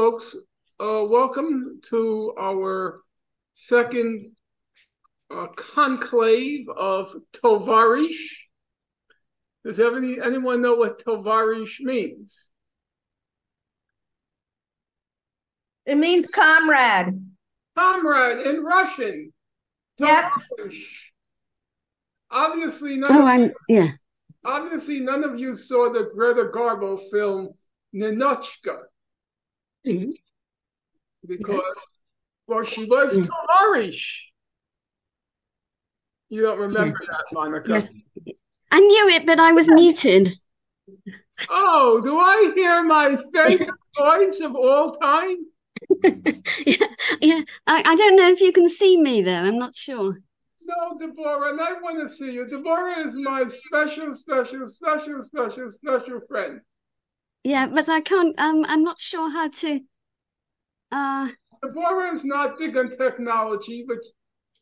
Okay, folks, uh, welcome to our second uh, conclave of Tovarish. Does any, anyone know what Tovarish means? It means comrade. Comrade in Russian. Yep. Tovarish. Obviously, none Oh, of, I'm yeah. obviously none of you saw the Greta Garbo film Ninotchka Because, well, she was Mm. Tovarish. You don't remember that, Monica? Yes. I knew it, but I was muted. Oh, do I hear my favorite voice of all time? yeah, yeah. I, I don't know if you can see me though. I'm not sure. No, Deborah, and I want to see you. Deborah is my special, special, special, special, special friend. Yeah, but I can't. Um, I'm not sure how to. Uh, Deborah is not big on technology, but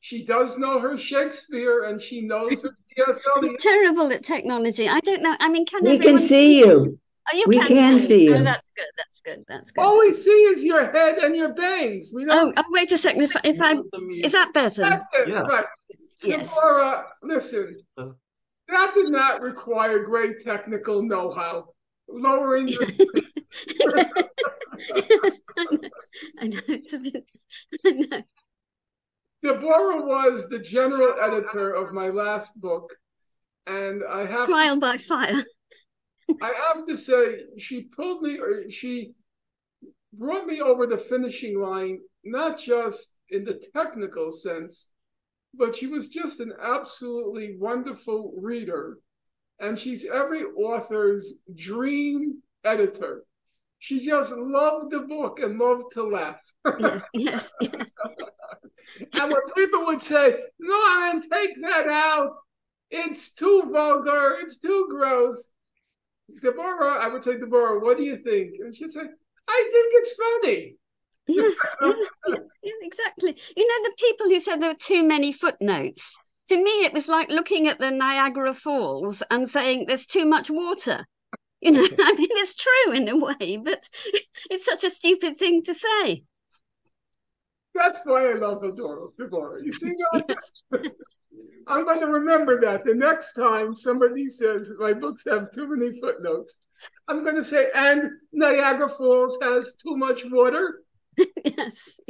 she does know her Shakespeare and she knows her T.S. Eliot. terrible at technology. I don't know. I mean, can We can everyone see you. Oh, you we can, can see Oh, you. that's good. That's good. That's good. All we see is your head and your bangs. We Oh, don't. oh, wait a second. If, if I is that better? That's it, Yeah. right. Yes. Deborah, listen, Uh. that did not require great technical know-how. Lowering your Yes, I know. I know. It's a bit. I know. Deborah was the general editor of my last book, and I have to, Trial by fire. I have to say she pulled me or she brought me over the finishing line, not just in the technical sense, but she was just an absolutely wonderful reader, and she's every author's dream editor. She just loved the book and loved to laugh. Yes, yes, yes. And when people would say, Norman, take that out. It's too vulgar. It's too gross. Deborah, I would say, Deborah, what do you think? And she'd say, I think it's funny. Yes, yeah, yeah, exactly. You know, the people who said there were too many footnotes, to me, it was like looking at the Niagara Falls and saying there's too much water. You know, I mean, it's true in a way, but it's such a stupid thing to say. That's why I love Deborah. Deborah. You see. I'm going to remember that the next time somebody says my books have too many footnotes. I'm going to say, and Niagara Falls has too much water. yes.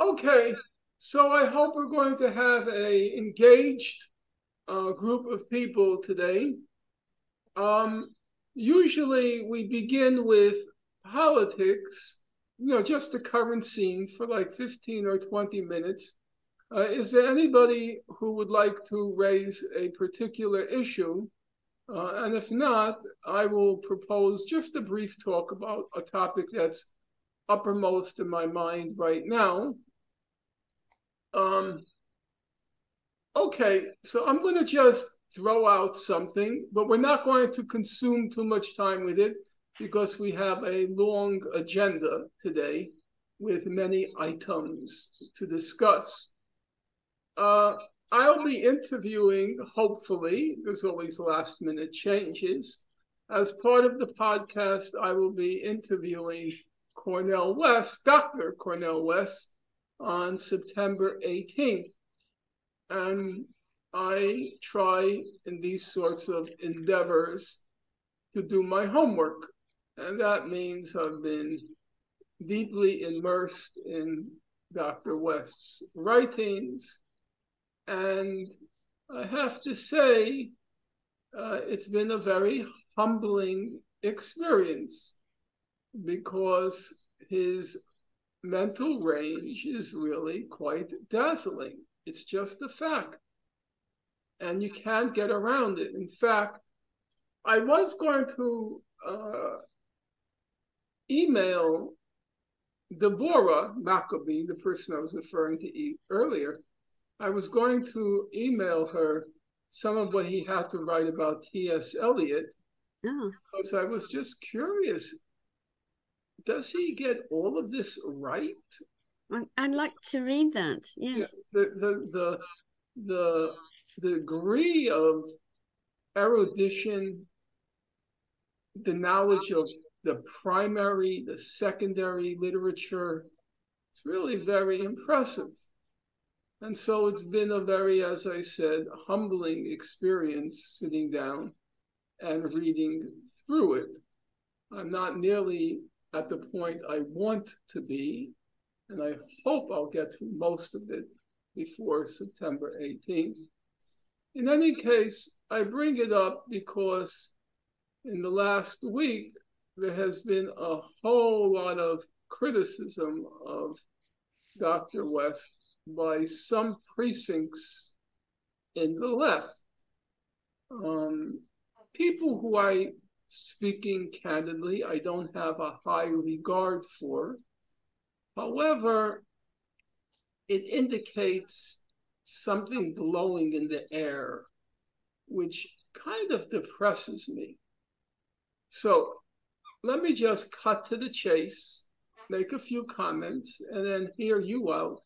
Okay, so I hope we're going to have a engaged uh, group of people today. Um, usually we begin with politics, you know, just the current scene for like 15 or 20 minutes. Uh, is there anybody who would like to raise a particular issue? Uh, and if not, I will propose just a brief talk about a topic that's uppermost in my mind right now. Um, okay, so I'm going to just throw out something, but we're not going to consume too much time with it because we have a long agenda today with many items to discuss. Uh, I'll be interviewing, hopefully, there's always last minute changes. As part of the podcast, I will be interviewing Cornel West, Dr. Cornel West, on September 18th. And I try in these sorts of endeavors to do my homework. And that means I've been deeply immersed in Dr. West's writings. And I have to say, uh, it's been a very humbling experience because his mental range is really quite dazzling. It's just a fact. And you can't get around it. In fact, I was going to uh, email Deborah Maccabee, the person I was referring to earlier. I was going to email her some of what he had to write about T.S. Eliot Oh, because I was just curious. Does he get all of this right? I'd like to read that. Yes. The the the the, the degree of erudition, the knowledge of the primary, the secondary literature. It's really very impressive. And so it's been a very, as I said, humbling experience sitting down and reading through it. I'm not nearly at the point I want to be, and I hope I'll get through most of it before September 18th. In any case, I bring it up because in the last week, there has been a whole lot of criticism of Dr. West by some precincts in the left. Um, people who I, speaking candidly, I don't have a high regard for. However, it indicates something blowing in the air, which kind of depresses me. So let me just cut to the chase, make a few comments, and then hear you out.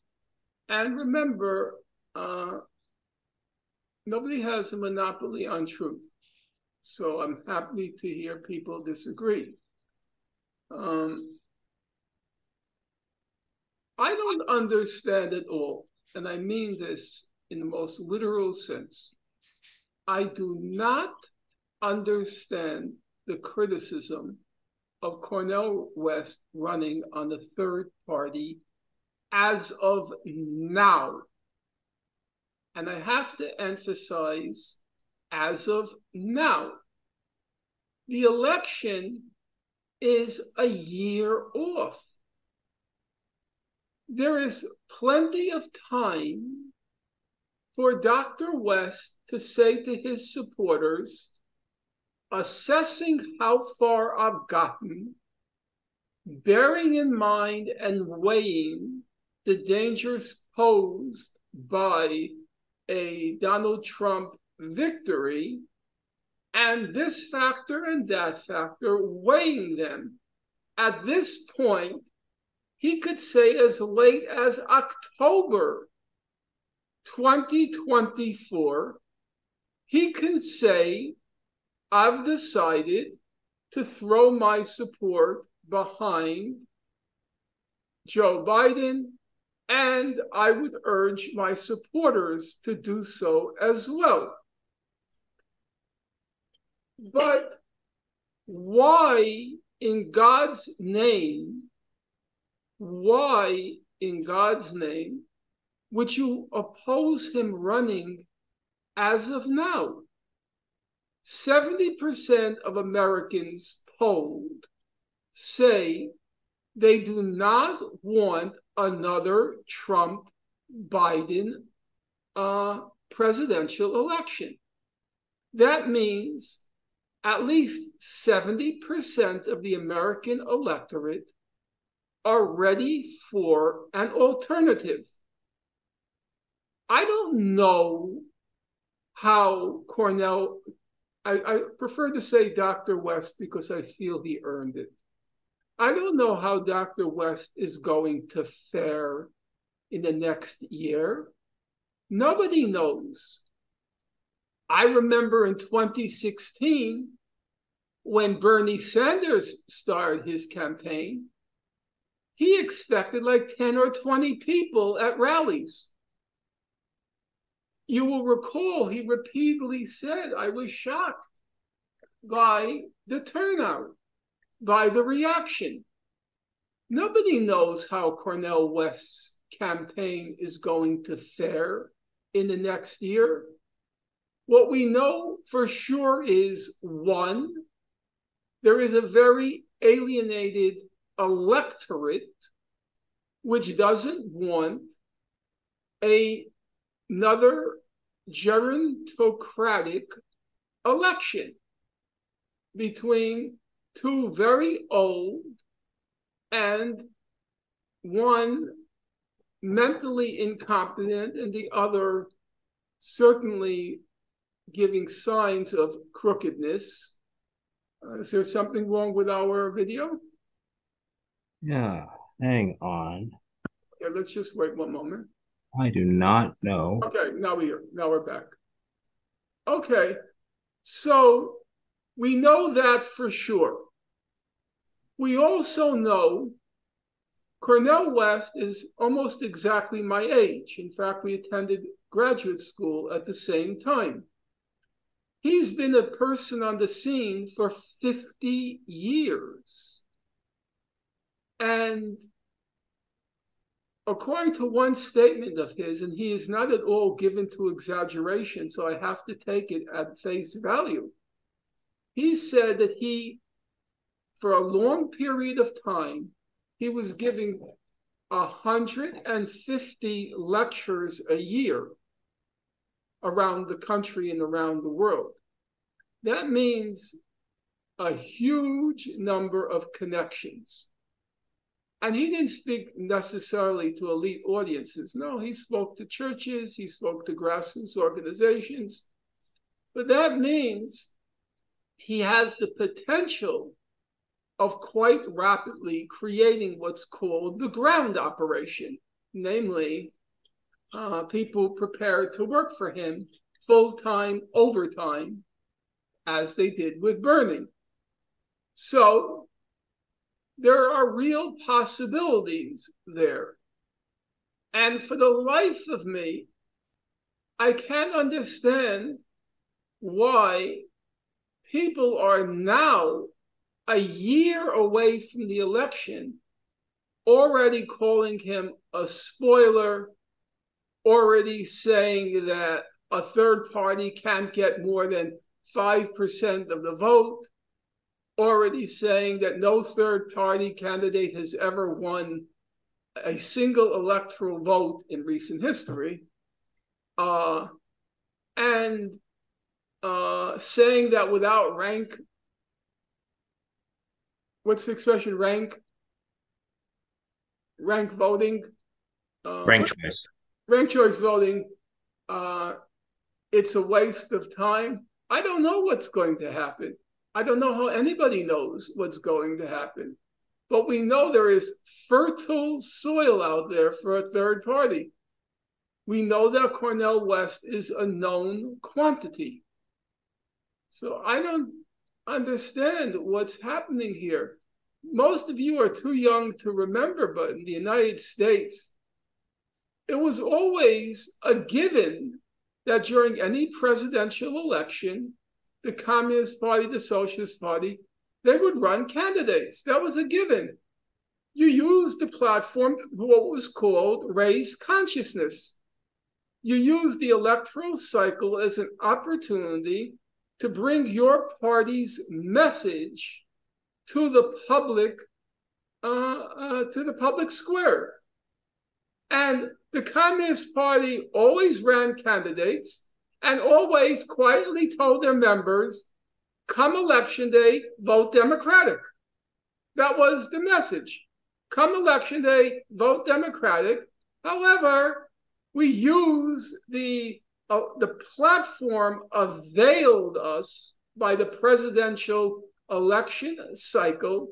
And remember, uh, nobody has a monopoly on truth. So I'm happy to hear people disagree. Um, I don't understand it all, and I mean this in the most literal sense. I do not understand the criticism of Cornel West running on the third party as of now. And I have to emphasize as of now. The election is a year off. There is plenty of time for Dr. West to say to his supporters, assessing how far I've gotten, bearing in mind and weighing the dangers posed by a Donald Trump victory, and this factor and that factor, weighing them. At this point, he could say as late as October 2024, he can say I've decided to throw my support behind Joe Biden, and I would urge my supporters to do so as well. But why, in God's name, why, in God's name, would you oppose him running as of now? 70% of Americans polled say they do not want another Trump Biden uh, presidential election. That means at least 70% of the American electorate are ready for an alternative. I don't know how Cornel, I, I, prefer to say Dr. West because I feel he earned it. I don't know how Dr. West is going to fare in the next year. Nobody knows. I remember in 2016 when Bernie Sanders started his campaign, he expected like 10 or 20 people at rallies. You will recall he repeatedly said, I was shocked by the turnout, by the reaction. Nobody knows how Cornel West's campaign is going to fare in the next year. What we know for sure is one, there is a very alienated electorate which doesn't want a another gerontocratic election between two very old and one mentally incompetent and the other certainly giving signs of crookedness. Uh, is there something wrong with our video? Yeah, hang on. Yeah, let's just wait one moment. I do not know. Okay, now we're here. Now we're back. Okay, so we know that for sure. We also know Cornel West is almost exactly my age. In fact, we attended graduate school at the same time. He's been a person on the scene for 50 years. And according to one statement of his, and he is not at all given to exaggeration, so I have to take it at face value. He said that he, for a long period of time, he was giving 150 lectures a year around the country and around the world. That means a huge number of connections. And he didn't speak necessarily to elite audiences. No, he spoke to churches, he spoke to grassroots organizations. But that means he has the potential of quite rapidly creating what's called the ground operation, namely, uh, people prepared to work for him full time, overtime, as they did with Bernie. So there are real possibilities there. And for the life of me, I can't understand why people are now a year away from the election already calling him a spoiler, already saying that a third party can't get more than 5% of the vote, already saying that no third party candidate has ever won a single electoral vote in recent history, uh, and uh, saying that without rank, what's the expression, rank, rank voting, uh, rank choice, rank choice voting, uh, it's a waste of time. I don't know what's going to happen. I don't know how anybody knows what's going to happen. But we know there is fertile soil out there for a third party. We know that Cornel West is a known quantity. So I don't understand what's happening here. Most of you are too young to remember, but in the United States, it was always a given that during any presidential election, the Communist Party, the Socialist Party, they would run candidates. That was a given. You used the platform, what was called raise consciousness. You used the electoral cycle as an opportunity to bring your party's message to the public, uh, uh, to the public square. And the Communist Party always ran candidates and always quietly told their members, come election day, vote Democratic. That was the message. Come election day, vote Democratic. However, we use the uh, the platform availed us by the presidential election cycle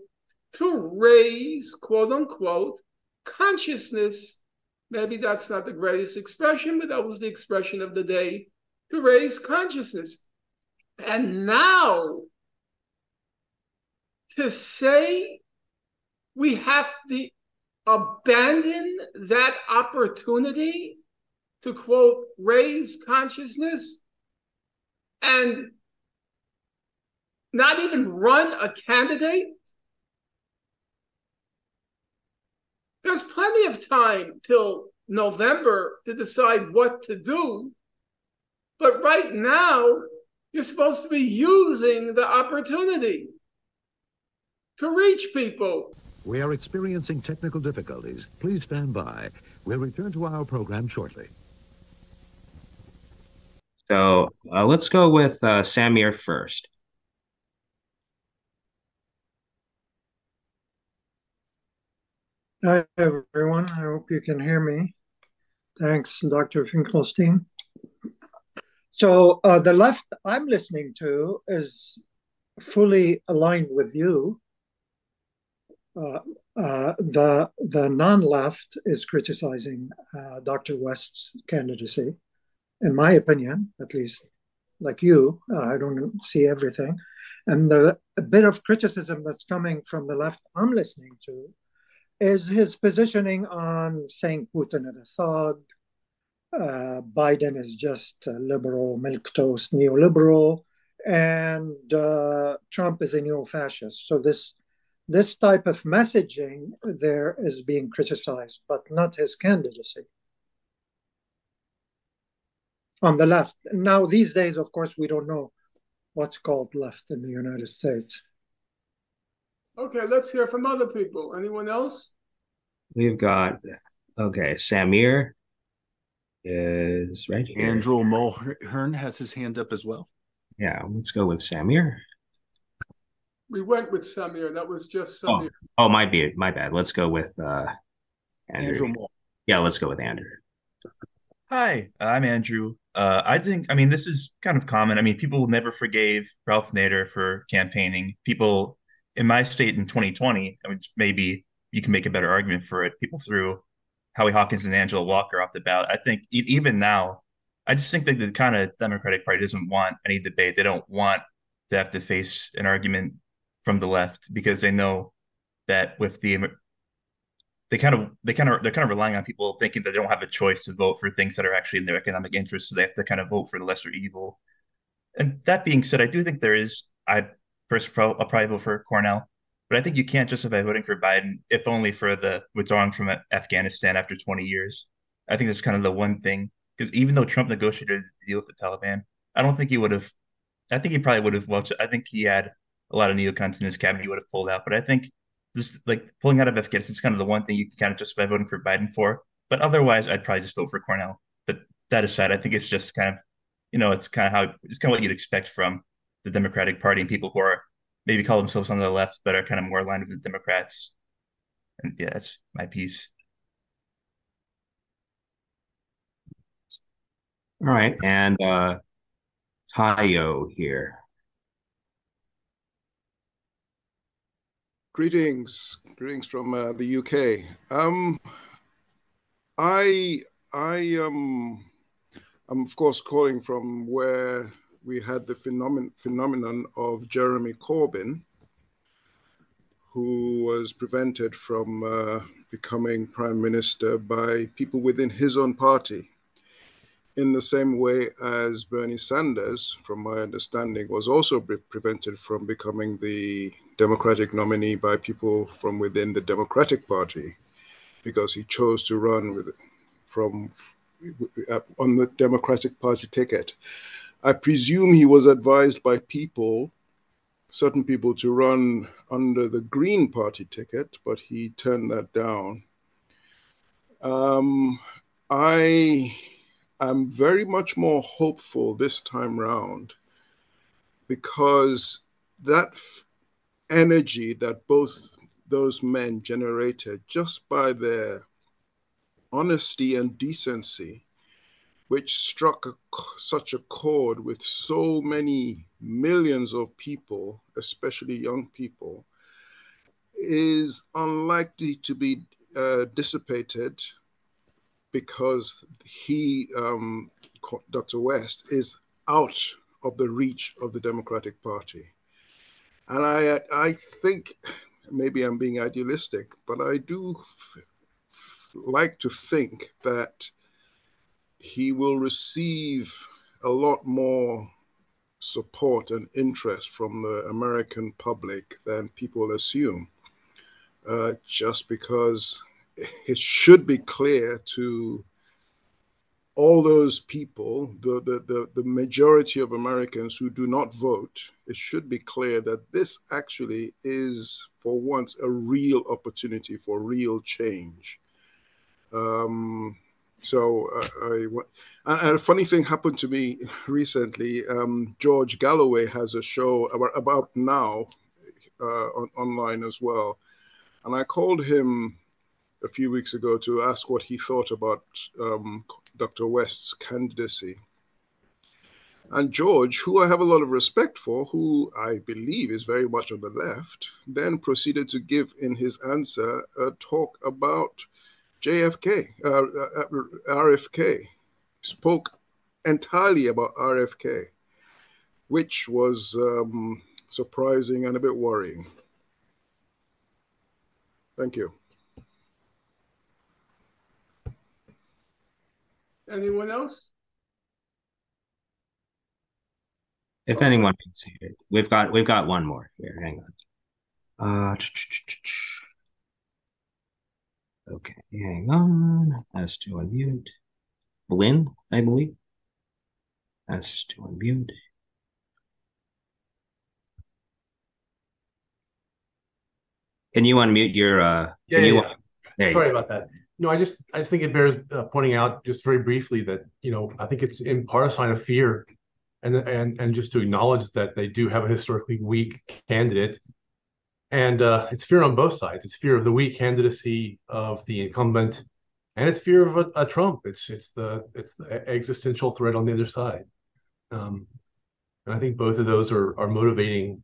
to raise, quote unquote, consciousness. Maybe that's not the greatest expression, but that was the expression of the day to raise consciousness. And now to say we have to abandon that opportunity to quote, raise consciousness and not even run a candidate? There's plenty of time till November to decide what to do. But right now, you're supposed to be using the opportunity to reach people. We are experiencing technical difficulties. Please stand by. We'll return to our program shortly. So uh, let's go with uh, Samir first. Hi, everyone. I hope you can hear me. Thanks, Dr. Finkelstein. So uh, the left I'm listening to is fully aligned with you. Uh, uh, the the non-left is criticizing uh, Dr. West's candidacy in my opinion, at least. like you. Uh, I don't see everything. And the bit of criticism that's coming from the left I'm listening to is his positioning on saying Putin is a thug, uh, Biden is just a liberal, milquetoast neoliberal, and uh, Trump is a neo-fascist. So this this type of messaging there is being criticized, but not his candidacy on the left. Now these days, of course, we don't know what's called left in the United States. Okay, let's hear from other people. Anyone else? We've got okay, Samir is right here. Andrew Mulhern has his hand up as well. Yeah, let's go with Samir. We went with Samir. That was just Oh, Samir. oh, my bad, my bad. Let's go with uh Andrew. Andrew Mulhern. Yeah, let's go with Andrew. Hi, I'm Andrew. Uh, I think, I mean, this is kind of common. I mean, people never forgave Ralph Nader for campaigning. People in my state in 2020, I mean, maybe you can make a better argument for it. People threw Howie Hawkins and Angela Walker off the ballot. I think even now, I just think that the kind of Democratic Party doesn't want any debate. They don't want to have to face an argument from the left because they know that with the they kind of they kind of they're kind of relying on people thinking that they don't have a choice to vote for things that are actually in their economic interest so they have to kind of vote for the lesser evil and that being said i do think there is i first pro, i'll probably vote for cornel but i think you can't justify voting for biden if only for the withdrawing from afghanistan after 20 years i think that's kind of the one thing because even though trump negotiated a deal with the taliban i don't think he would have i think he probably would have well i think he had a lot of neocons in his cabinet he would have pulled out but i think this like pulling out of Afghanistan is kind of the one thing you can kind of justify voting for Biden for. But otherwise, I'd probably just vote for Cornel. But that aside, I think it's just kind of, you know, it's kind of how it's kind of what you'd expect from the Democratic Party and people who are maybe call themselves on the left, but are kind of more aligned with the Democrats. And yeah, that's my piece. All right, and uh Tayo here. Greetings, greetings from uh, the UK. Um, I, I, um, I'm of course calling from where we had the phenomenon phenomenon of Jeremy Corbyn, who was prevented from uh, becoming prime minister by people within his own party. In the same way as Bernie Sanders, from my understanding, was also pre- prevented from becoming the Democratic nominee by people from within the Democratic Party because he chose to run with from uh, on the Democratic Party ticket. I presume he was advised by people, certain people, to run under the Green Party ticket, but he turned that down. Um, I am very much more hopeful this time round because that energy that both those men generated just by their honesty and decency, which struck a, such a chord with so many millions of people, especially young people, is unlikely to be uh, dissipated because he, um, Dr. West, is out of the reach of the Democratic Party. And I, I think maybe I'm being idealistic, but I do like to think that he will receive a lot more support and interest from the American public than people assume, uh, just because it should be clear to all those people, the, the, the, the, majority of Americans who do not vote, it should be clear that this actually is, for once, a real opportunity for real change. Um, so, uh, I, and a funny thing happened to me recently. Um, George Galloway has a show about, about now uh, on, online as well. And I called him a few weeks ago to ask what he thought about um, Dr. West's candidacy. And George, who I have a lot of respect for, who I believe is very much on the left, then proceeded to give in his answer a talk about JFK, uh, uh, RFK, spoke entirely about RFK. which was um, surprising and a bit worrying. Thank you. Anyone else? If anyone wants to hear it, we've got we've got one more here. Hang on. Uh, okay, hang on. Has to unmute. Lynn, I believe. Has to unmute. Can you unmute your uh Yeah, can yeah, you yeah. there Sorry about that. No, I just I just think it bears uh, pointing out just very briefly that you know I think it's in part a sign of fear, and and and just to acknowledge that they do have a historically weak candidate, and uh, it's fear on both sides. It's fear of the weak candidacy of the incumbent, and it's fear of a, a Trump. It's it's the it's the existential threat on the other side, um, and I think both of those are are motivating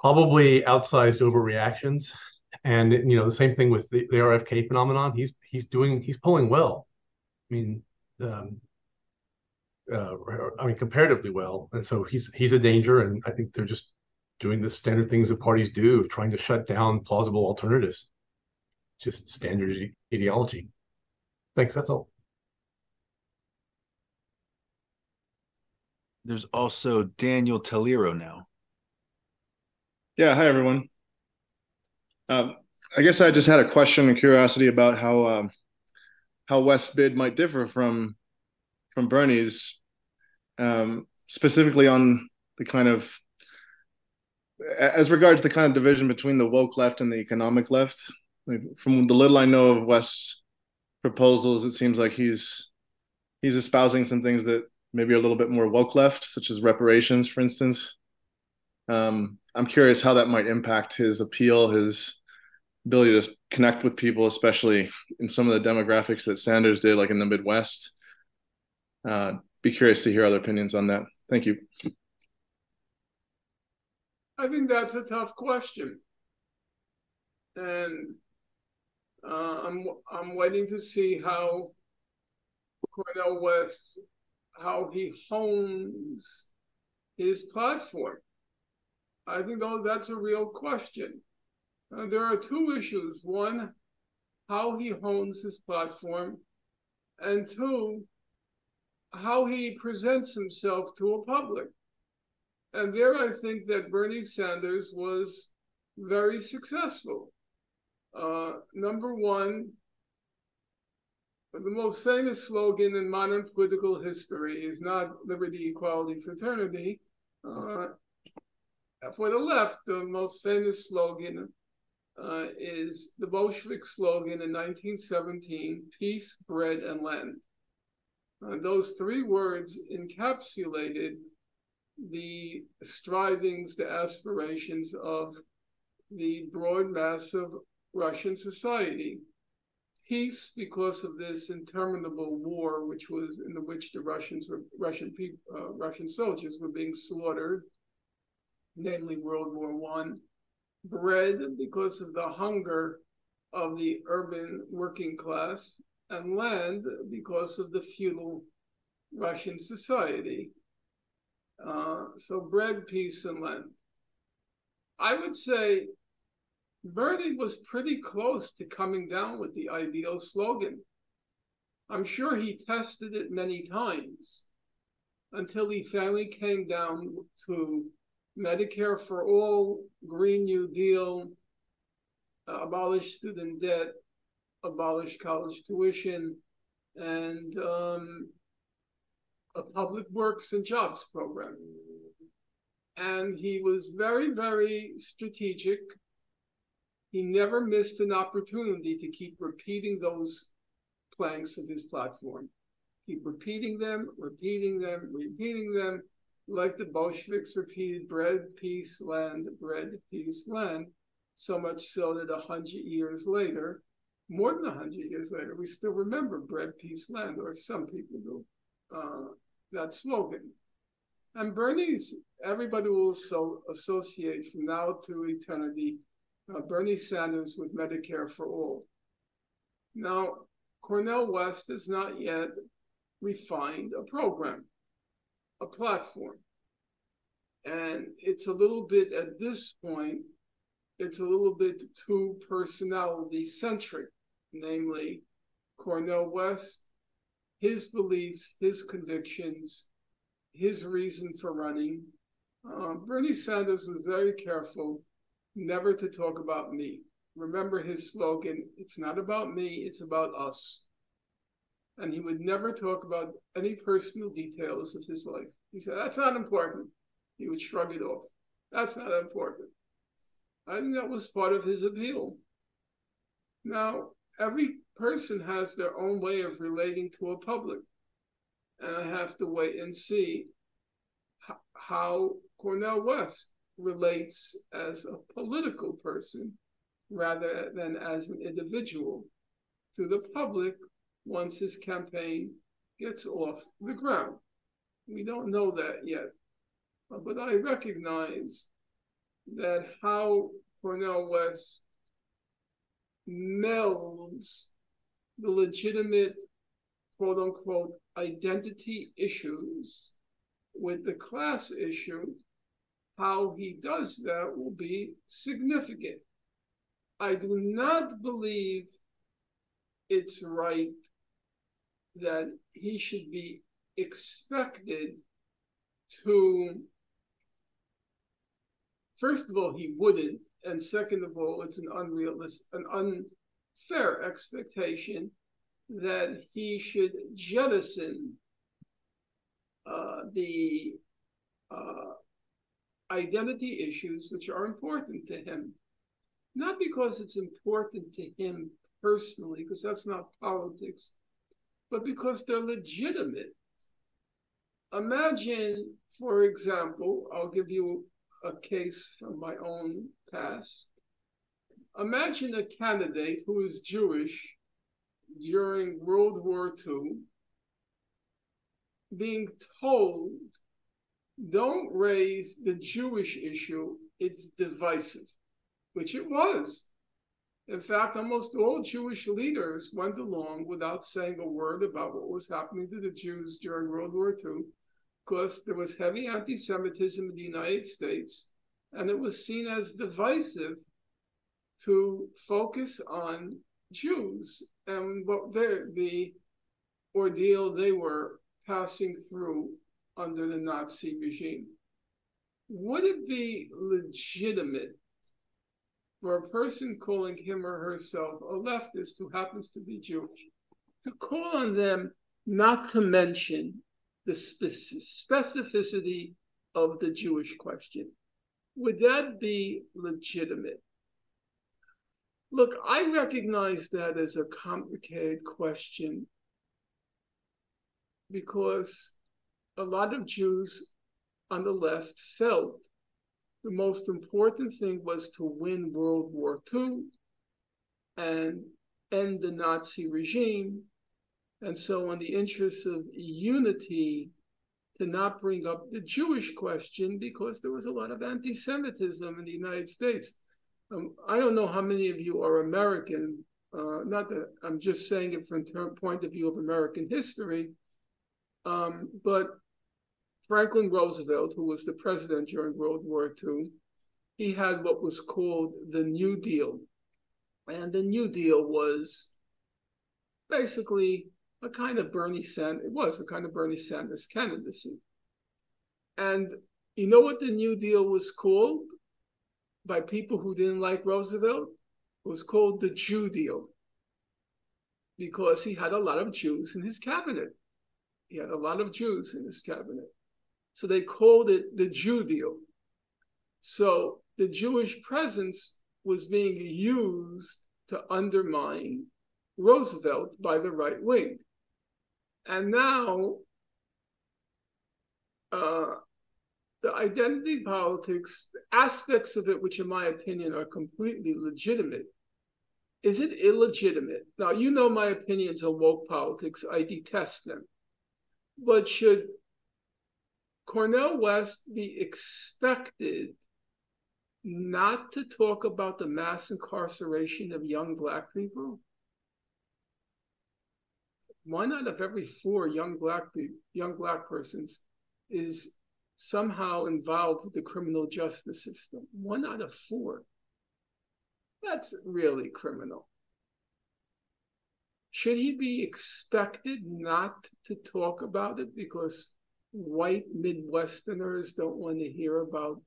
probably outsized overreactions. And you know the same thing with the, the RFK phenomenon. He's he's doing he's polling well. I mean, um, uh, I mean comparatively well, and so he's he's a danger. And I think they're just doing the standard things that parties do of trying to shut down plausible alternatives. Just standard ideology. Thanks. That's all. There's also Daniel Taliro now. Yeah, hi everyone. Um, I guess I just had a question and curiosity about how um, how West's bid might differ from from Bernie's, um, specifically on the kind of as regards the kind of division between the woke left and the economic left. From the little I know of West's proposals, it seems like he's he's espousing some things that maybe are a little bit more woke left, such as reparations, for instance. Um, I'm curious how that might impact his appeal, his ability to connect with people, especially in some of the demographics that Sanders did, like in the Midwest. Uh, be curious to hear other opinions on that. Thank you. I think that's a tough question, and uh, I'm I'm waiting to see how Cornel West how he hones his platform. I think though that's a real question. Uh, there are two issues: one, how he hones his platform, and two, how he presents himself to a public. And there, I think that Bernie Sanders was very successful. Uh, number one, the most famous slogan in modern political history is not liberty, equality, fraternity. Uh, for the left, the most famous slogan uh, is the Bolshevik slogan in 1917 peace, bread, and land. Uh, those three words encapsulated the strivings, the aspirations of the broad mass of Russian society. Peace, because of this interminable war, which was in which the Russians were Russian people, uh, Russian soldiers were being slaughtered, namely World War One. Bread, because of the hunger of the urban working class, and land, because of the feudal Russian society. Uh, so bread, peace, and land. I would say Bernie was pretty close to coming down with the ideal slogan. I'm sure he tested it many times until he finally came down to Medicare for all, Green New Deal, abolish student debt, abolish college tuition, and um, a public works and jobs program. And he was very, very strategic. He never missed an opportunity to keep repeating those planks of his platform. Keep repeating them, repeating them, repeating them, like the Bolsheviks repeated bread, peace, land, bread, peace, land. So much so that a hundred years later, more than a hundred years later, we still remember bread, peace, land, or some people do. Uh, that slogan. And Bernie's, everybody will so associate from now to eternity uh, Bernie Sanders with Medicare for all. Now, Cornel West has not yet refined a program, a platform. And it's a little bit at this point, it's a little bit too personality centric, namely Cornel West, his beliefs, his convictions, his reason for running. Uh, Bernie Sanders was very careful never to talk about me. Remember his slogan it's not about me, it's about us. And he would never talk about any personal details of his life. He said, That's not important. He would shrug it off. That's not important. I think that was part of his appeal. Now, every person has their own way of relating to a public. And I have to wait and see how Cornel West relates as a political person rather than as an individual to the public once his campaign gets off the ground. We don't know that yet, uh, but I recognize that how Cornel West melds the legitimate quote unquote identity issues with the class issue, how he does that will be significant. I do not believe it's right that he should be expected to, first of all, he wouldn't, and second of all, it's an unrealistic, an unfair expectation that he should jettison uh, the uh, identity issues which are important to him. Not because it's important to him personally, because that's not politics, but because they're legitimate. Imagine, for example, I'll give you a case from my own past. Imagine a candidate who is Jewish during World War II being told, don't raise the Jewish issue, it's divisive, which it was. In fact, almost all Jewish leaders went along without saying a word about what was happening to the Jews during World War II, because there was heavy anti Semitism in the United States, and it was seen as divisive to focus on Jews and what the ordeal they were passing through under the Nazi regime. Would it be legitimate for a person calling him or herself a leftist who happens to be Jewish to call on them not to mention the specificity of the Jewish question? Would that be legitimate? Look, I recognize that as a complicated question because a lot of Jews on the left felt the most important thing was to win World War II and end the Nazi regime. And so, in the interests of unity, to not bring up the Jewish question because there was a lot of anti Semitism in the United States. Um, I don't know how many of you are American, uh, not that I'm just saying it from the point of view of American history, um, but Franklin Roosevelt, who was the president during World War II, he had what was called the New Deal. And the New Deal was basically a kind of Bernie Sanders, it was a kind of Bernie Sanders candidacy. And you know what the New Deal was called by people who didn't like Roosevelt? Was called the Jew Deal because he had a lot of Jews in his cabinet. He had a lot of Jews in his cabinet. So they called it the Jew deal. So the Jewish presence was being used to undermine Roosevelt by the right wing. And now uh, the identity politics, aspects of it, which in my opinion are completely legitimate, is it illegitimate? Now, you know my opinions on woke politics. I detest them. But should Cornel West be expected not to talk about the mass incarceration of young Black people? Why not if every four young Black young Black persons is somehow involved with the criminal justice system. One out of four. That's really criminal. Should he be expected not to talk about it because white Midwesterners don't want to hear about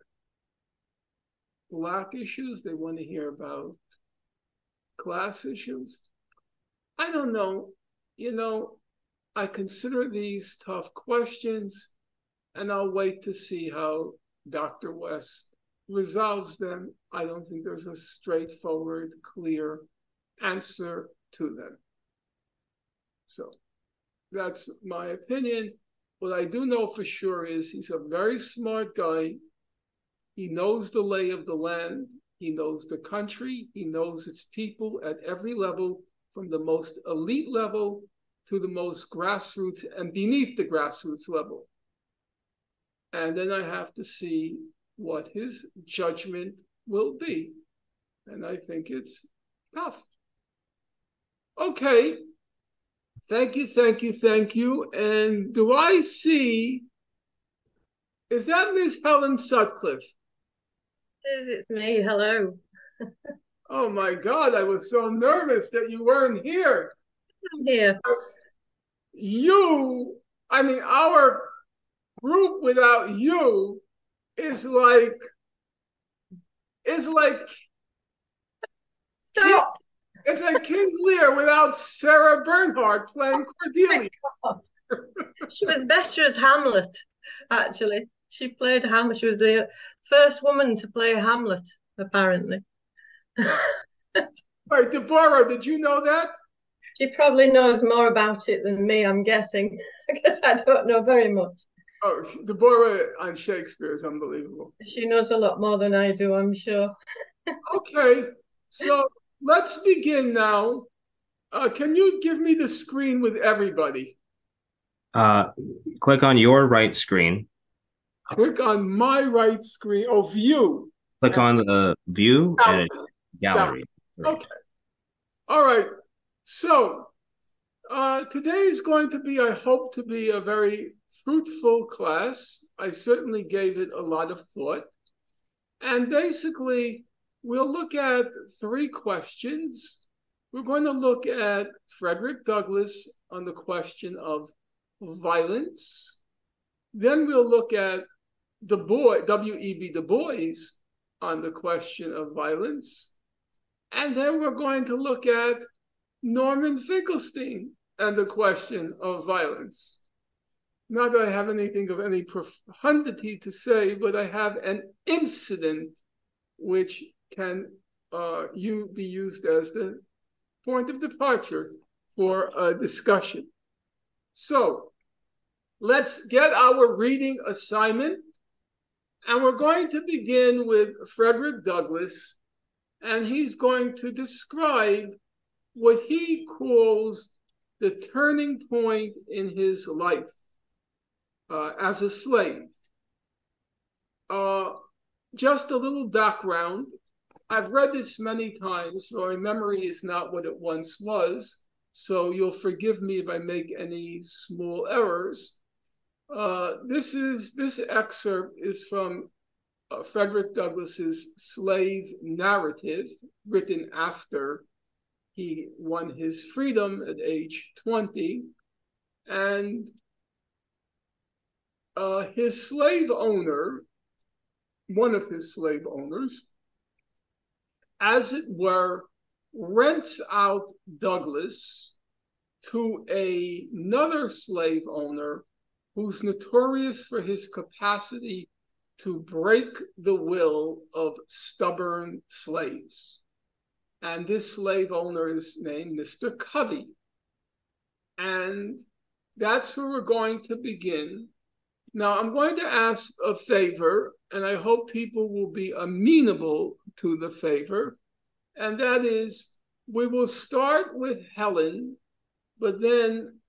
Black issues? They want to hear about class issues? I don't know. You know, I consider these tough questions and I'll wait to see how Dr. West resolves them. I don't think there's a straightforward, clear answer to them. So that's my opinion. What I do know for sure is he's a very smart guy. He knows the lay of the land. He knows the country. He knows its people at every level, from the most elite level to the most grassroots and beneath the grassroots level. And then I have to see what his judgment will be. And I think it's tough. Okay. Thank you, thank you, thank you. And do I see, is that Miss Helen Sutcliffe? It's me. Hello. oh my God, I was so nervous that you weren't here. I'm here. You, I mean, our group without you is like, is like, stop. It's like King Lear without Sarah Bernhardt playing oh Cordelia. Oh she was better as Hamlet, actually. She played Hamlet. She was the first woman to play Hamlet, apparently. Right, Deborah, did you know that? She probably knows more about it than me, I'm guessing. I guess I don't know very much. Oh, Deborah on Shakespeare is unbelievable. She knows a lot more than I do, I'm sure. okay, so let's begin now. Uh, can you give me the screen with everybody? Uh, click on your right screen. Click on my right screen. Oh, view. Click on the view gallery. and gallery. gallery. Okay. All right. So uh, today is going to be, I hope, to be a very fruitful class. I certainly gave it a lot of thought. And basically, we'll look at three questions. We're going to look at Frederick Douglass on the question of violence. Then we'll look at Du Bois, W.E.B. Du Bois on the question of violence. And then we're going to look at Norman Finkelstein and the question of violence. Not that I have anything of any profundity to say, but I have an incident which can uh, you be used as the point of departure for a discussion. So let's get our reading assignment. And we're going to begin with Frederick Douglass, and he's going to describe what he calls the turning point in his life uh, as a slave. Uh, just a little background. I've read this many times, but my memory is not what it once was. So you'll forgive me if I make any small errors. Uh, this is this excerpt is from uh, Frederick Douglass's slave narrative, written after he won his freedom at age 20, and uh, his slave owner, one of his slave owners, as it were, rents out Douglass to a, another slave owner who's notorious for his capacity to break the will of stubborn slaves. And this slave owner is named Mr. Covey. And that's where we're going to begin. Now, I'm going to ask a favor, and I hope people will be amenable to the favor. And that is, we will start with Helen, but then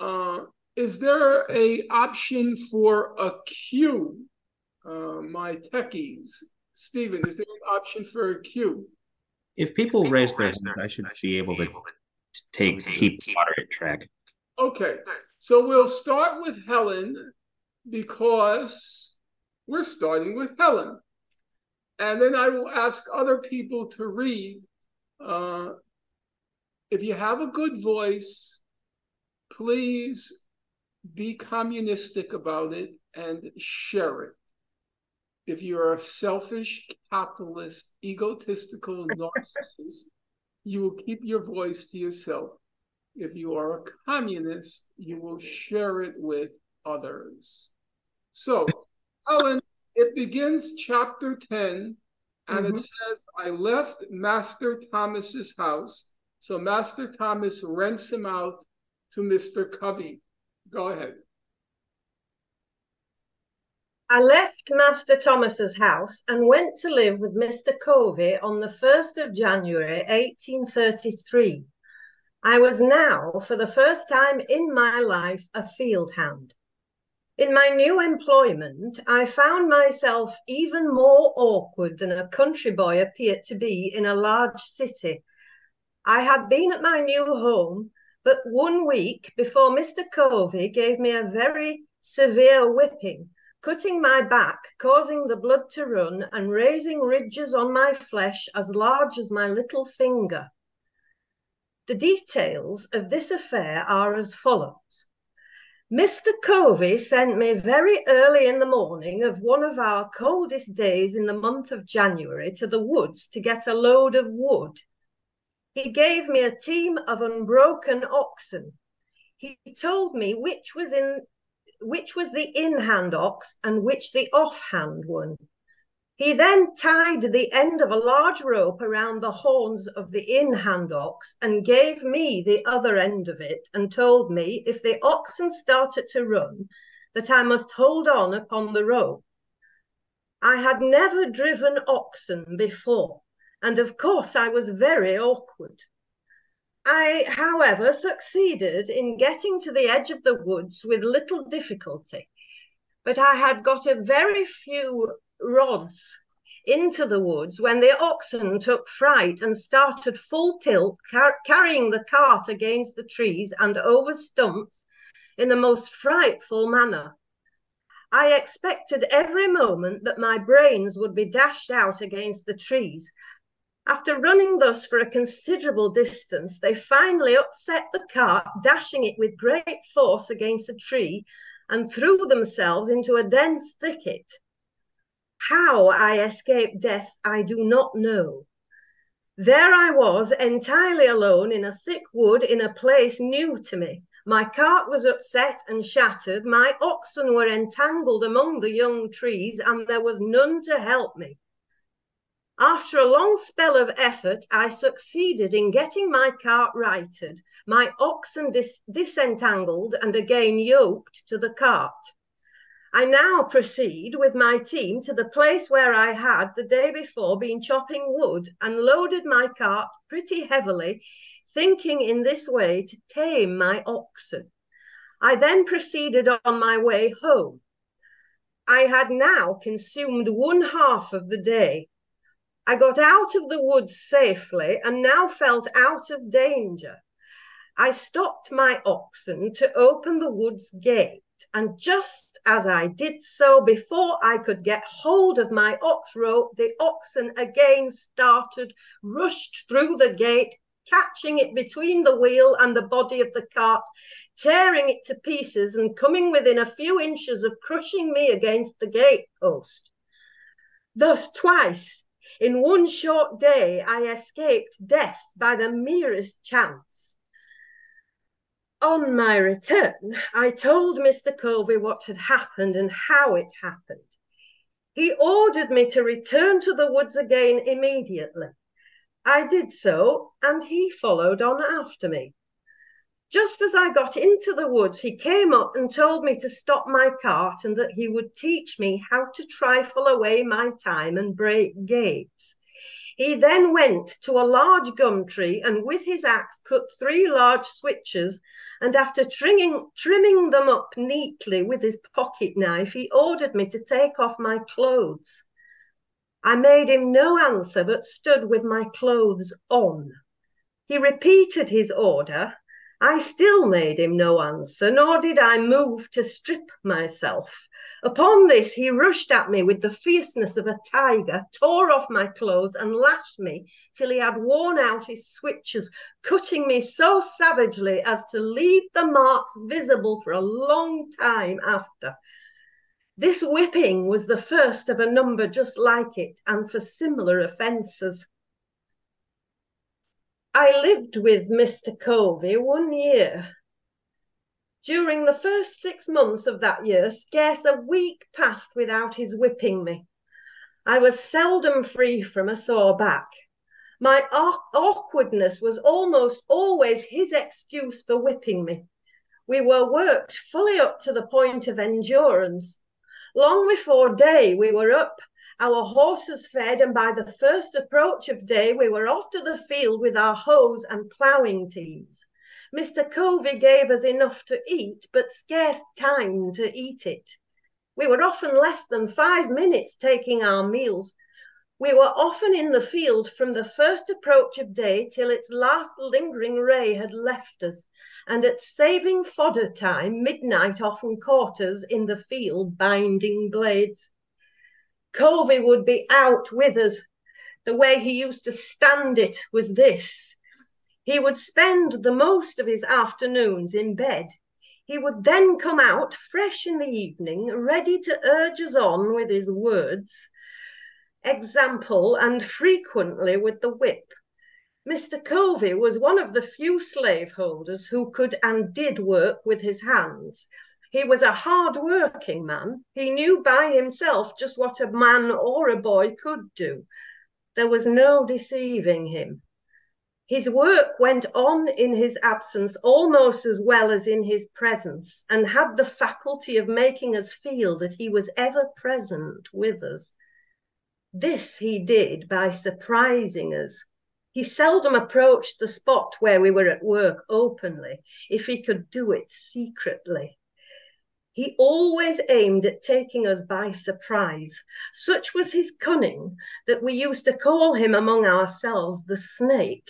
uh, is there a option for a queue? Uh, my techies, Stephen, is there an option for a queue? If people raise their hands, I should be able to take keep moderate track. Okay, so we'll start with Helen because we're starting with Helen. And then I will ask other people to read. Uh, if you have a good voice, please be communistic about it and share it. If you're a selfish, capitalist, egotistical narcissist, you will keep your voice to yourself. If you are a communist, you will share it with others. So, Ellen, it begins chapter 10, and mm-hmm. it says, I left Master Thomas's house. So Master Thomas rents him out to Mr. Covey. Go ahead. I left Master Thomas's house and went to live with Mr. Covey on the 1st of January 1833. I was now, for the first time in my life, a field hand. In my new employment, I found myself even more awkward than a country boy appeared to be in a large city. I had been at my new home but one week before Mr. Covey gave me a very severe whipping, cutting my back, causing the blood to run, and raising ridges on my flesh as large as my little finger. The details of this affair are as follows. Mr. Covey sent me very early in the morning of one of our coldest days in the month of January to the woods to get a load of wood. He gave me a team of unbroken oxen. He told me which was in which was the in-hand ox and which the off-hand one. He then tied the end of a large rope around the horns of the in hand ox and gave me the other end of it and told me if the oxen started to run, that I must hold on upon the rope. I had never driven oxen before, and of course I was very awkward. I, however, succeeded in getting to the edge of the woods with little difficulty, but I had got a very few rods into the woods when the oxen took fright and started full tilt, car carrying the cart against the trees and over stumps in the most frightful manner. I expected every moment that my brains would be dashed out against the trees. After running thus for a considerable distance, they finally upset the cart, dashing it with great force against a tree, and threw themselves into a dense thicket. How I escaped death, I do not know. There I was, entirely alone in a thick wood in a place new to me. My cart was upset and shattered. My oxen were entangled among the young trees, and there was none to help me. After a long spell of effort, I succeeded in getting my cart righted, my oxen dis disentangled and again yoked to the cart. I now proceed with my team to the place where I had the day before been chopping wood and loaded my cart pretty heavily, thinking in this way to tame my oxen. I then proceeded on my way home. I had now consumed one half of the day. I got out of the woods safely and now felt out of danger. I stopped my oxen to open the woods gate, and just as I did so, before I could get hold of my ox rope, the oxen again started, rushed through the gate, catching it between the wheel and the body of the cart, tearing it to pieces and coming within a few inches of crushing me against the gate post. Thus, twice in one short day, I escaped death by the merest chance. On my return, I told Mr. Covey what had happened and how it happened. He ordered me to return to the woods again immediately. I did so, and he followed on after me. Just as I got into the woods, he came up and told me to stop my cart and that he would teach me how to trifle away my time and break gates. He then went to a large gum tree and with his axe cut three large switches and after trimming, trimming them up neatly with his pocket knife, he ordered me to take off my clothes. I made him no answer but stood with my clothes on. He repeated his order I still made him no answer, nor did I move to strip myself. Upon this, he rushed at me with the fierceness of a tiger, tore off my clothes, and lashed me till he had worn out his switches, cutting me so savagely as to leave the marks visible for a long time after. This whipping was the first of a number just like it, and for similar offences. I lived with Mr. Covey one year. During the first six months of that year, scarce a week passed without his whipping me. I was seldom free from a sore back. My awkwardness was almost always his excuse for whipping me. We were worked fully up to the point of endurance. Long before day, we were up our horses fed, and by the first approach of day, we were off to the field with our hoes and ploughing teams. Mr. Covey gave us enough to eat, but scarce time to eat it. We were often less than five minutes taking our meals. We were often in the field from the first approach of day till its last lingering ray had left us, and at saving fodder time, midnight often caught us in the field binding blades. Covey would be out with us. The way he used to stand it was this. He would spend the most of his afternoons in bed. He would then come out fresh in the evening, ready to urge us on with his words, example, and frequently with the whip. Mr. Covey was one of the few slaveholders who could and did work with his hands. He was a hard working man. He knew by himself just what a man or a boy could do. There was no deceiving him. His work went on in his absence almost as well as in his presence, and had the faculty of making us feel that he was ever present with us. This he did by surprising us. He seldom approached the spot where we were at work openly, if he could do it secretly. He always aimed at taking us by surprise. Such was his cunning that we used to call him among ourselves the snake.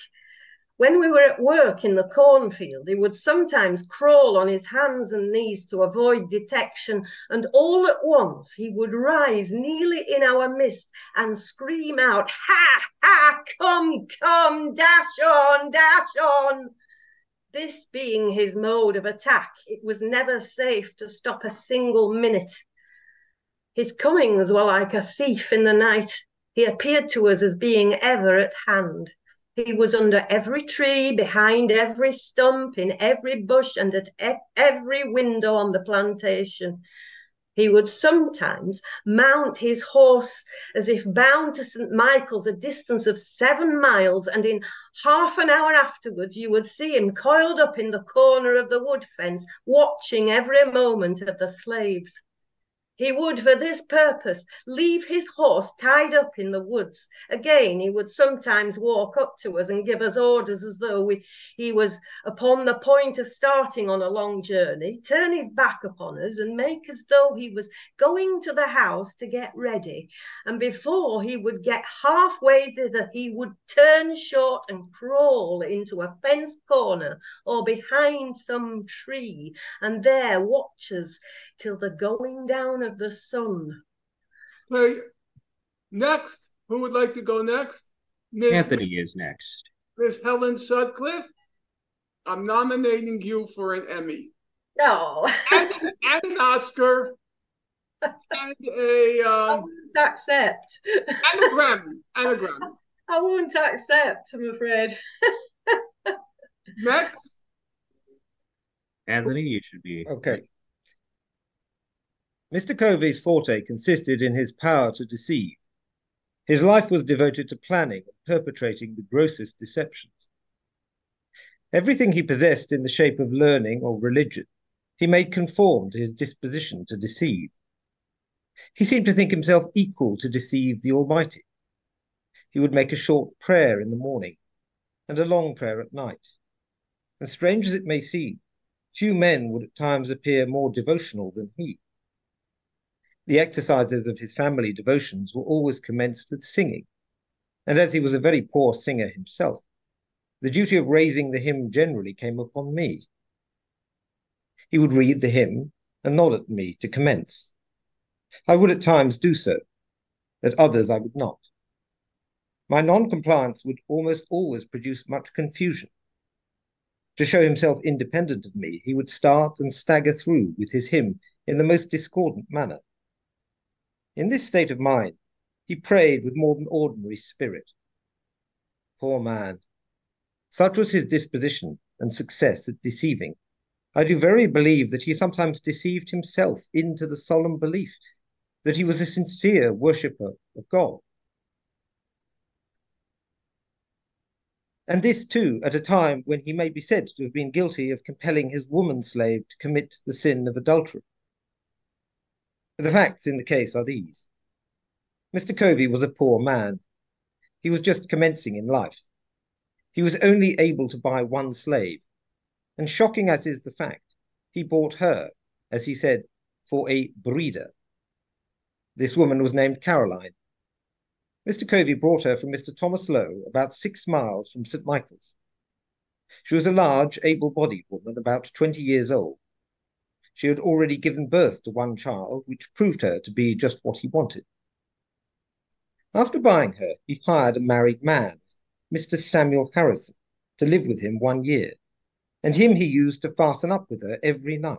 When we were at work in the cornfield, he would sometimes crawl on his hands and knees to avoid detection, and all at once he would rise nearly in our midst and scream out, Ha, ha, come, come, dash on, dash on. This being his mode of attack, it was never safe to stop a single minute. His comings were like a thief in the night. He appeared to us as being ever at hand. He was under every tree, behind every stump, in every bush, and at every window on the plantation. He would sometimes mount his horse as if bound to St. Michael's, a distance of seven miles, and in half an hour afterwards you would see him coiled up in the corner of the wood fence, watching every moment of the slaves. He would, for this purpose, leave his horse tied up in the woods. Again, he would sometimes walk up to us and give us orders as though we, he was upon the point of starting on a long journey, turn his back upon us and make as though he was going to the house to get ready. And before he would get halfway thither, he would turn short and crawl into a fenced corner or behind some tree and there watch us till the going down of the sun. Okay. Next, who would like to go next? Ms. Anthony is next. Miss Helen Sutcliffe, I'm nominating you for an Emmy. No. and, and an Oscar. and a um, I won't accept. And a Grammy. And a Grammy. I won't accept, I'm afraid. Next. Anthony, you should be okay. Mr. Covey's forte consisted in his power to deceive. His life was devoted to planning and perpetrating the grossest deceptions. Everything he possessed in the shape of learning or religion, he made conform to his disposition to deceive. He seemed to think himself equal to deceive the Almighty. He would make a short prayer in the morning and a long prayer at night. And strange as it may seem, few men would at times appear more devotional than he. The exercises of his family devotions were always commenced with singing, and as he was a very poor singer himself, the duty of raising the hymn generally came upon me. He would read the hymn and nod at me to commence. I would at times do so, at others I would not. My non-compliance would almost always produce much confusion. To show himself independent of me, he would start and stagger through with his hymn in the most discordant manner. In this state of mind, he prayed with more than ordinary spirit. Poor man, such was his disposition and success at deceiving. I do very believe that he sometimes deceived himself into the solemn belief that he was a sincere worshipper of God. And this too at a time when he may be said to have been guilty of compelling his woman slave to commit the sin of adultery. The facts in the case are these. Mr. Covey was a poor man. He was just commencing in life. He was only able to buy one slave, and shocking as is the fact, he bought her, as he said, for a breeder. This woman was named Caroline. Mr. Covey brought her from Mr. Thomas Lowe, about six miles from St. Michael's. She was a large, able-bodied woman, about twenty years old. She had already given birth to one child, which proved her to be just what he wanted. After buying her, he hired a married man Mr. Samuel Harrison, to live with him one year, and him he used to fasten up with her every night.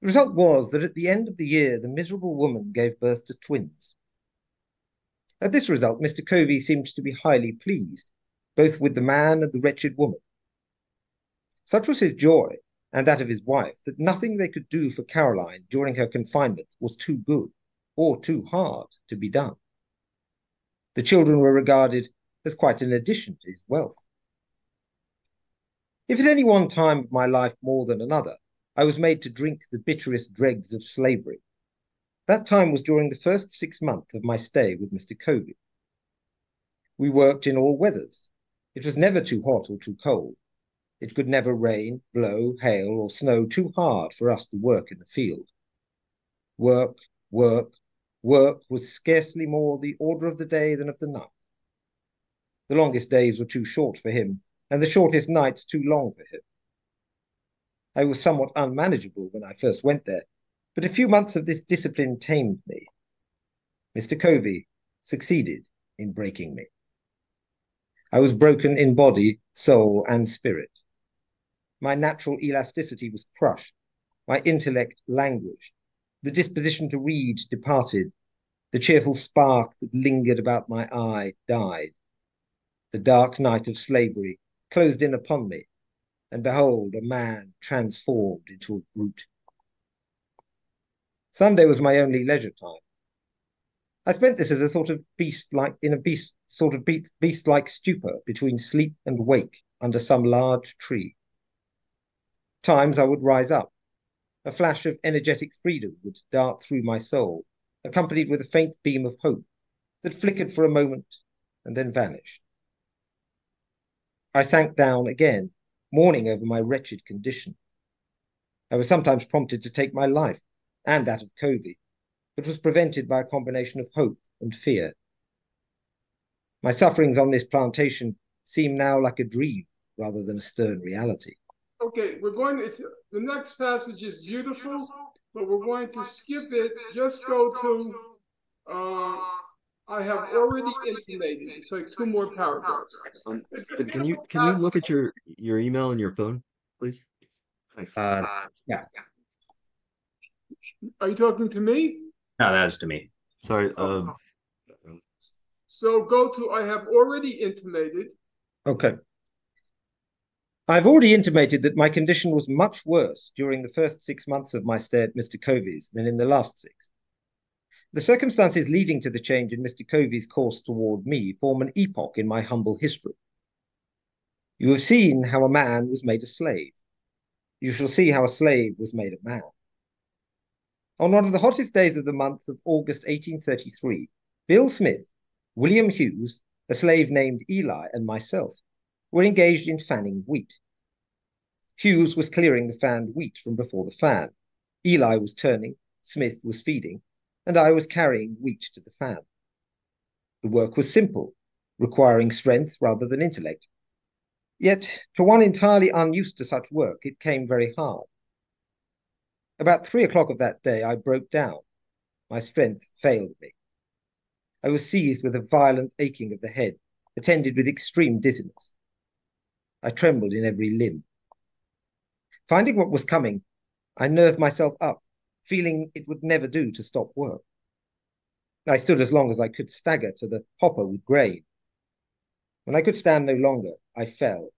The result was that at the end of the year, the miserable woman gave birth to twins. At this result, Mr. Covey seemed to be highly pleased, both with the man and the wretched woman. Such was his joy, and that of his wife, that nothing they could do for Caroline during her confinement was too good or too hard to be done. The children were regarded as quite an addition to his wealth. If at any one time of my life more than another, I was made to drink the bitterest dregs of slavery, that time was during the first six months of my stay with Mr. Covey. We worked in all weathers. It was never too hot or too cold. It could never rain, blow, hail, or snow too hard for us to work in the field. Work, work, Work was scarcely more the order of the day than of the night. The longest days were too short for him, and the shortest nights too long for him. I was somewhat unmanageable when I first went there, but a few months of this discipline tamed me. Mr. Covey succeeded in breaking me. I was broken in body, soul, and spirit. My natural elasticity was crushed. My intellect languished. The disposition to read departed. The cheerful spark that lingered about my eye died. The dark night of slavery closed in upon me, and behold, a man transformed into a brute. Sunday was my only leisure time. I spent this as a sort of beast-like, in a beast sort of beast-like stupor between sleep and wake under some large tree. Times I would rise up, a flash of energetic freedom would dart through my soul, accompanied with a faint beam of hope that flickered for a moment and then vanished. I sank down again, mourning over my wretched condition. I was sometimes prompted to take my life and that of Covey, but was prevented by a combination of hope and fear. My sufferings on this plantation seem now like a dream rather than a stern reality. Okay, we're going to, it's, the next passage is beautiful, but we're going to skip it. Just go to, uh, I have already intimated. It's like two more paragraphs. Um, can you can you look at your your email and your phone, please? Thanks. Uh, yeah. Are you talking to me? No, that is to me. Sorry. Um, so go to I have already intimated. Okay. I've already intimated that my condition was much worse during the first six months of my stay at Mr. Covey's than in the last six. The circumstances leading to the change in Mr. Covey's course toward me form an epoch in my humble history. You have seen how a man was made a slave. You shall see how a slave was made a man. On one of the hottest days of the month of August 1833, Bill Smith, William Hughes, a slave named Eli, and myself were engaged in fanning wheat. Hughes was clearing the fanned wheat from before the fan. Eli was turning, Smith was feeding, and I was carrying wheat to the fan. The work was simple, requiring strength rather than intellect. Yet, for one entirely unused to such work, it came very hard. About three o'clock of that day, I broke down. My strength failed me. I was seized with a violent aching of the head, attended with extreme dizziness. I trembled in every limb. Finding what was coming, I nerved myself up, feeling it would never do to stop work. I stood as long as I could stagger to the hopper with grain. When I could stand no longer, I fell,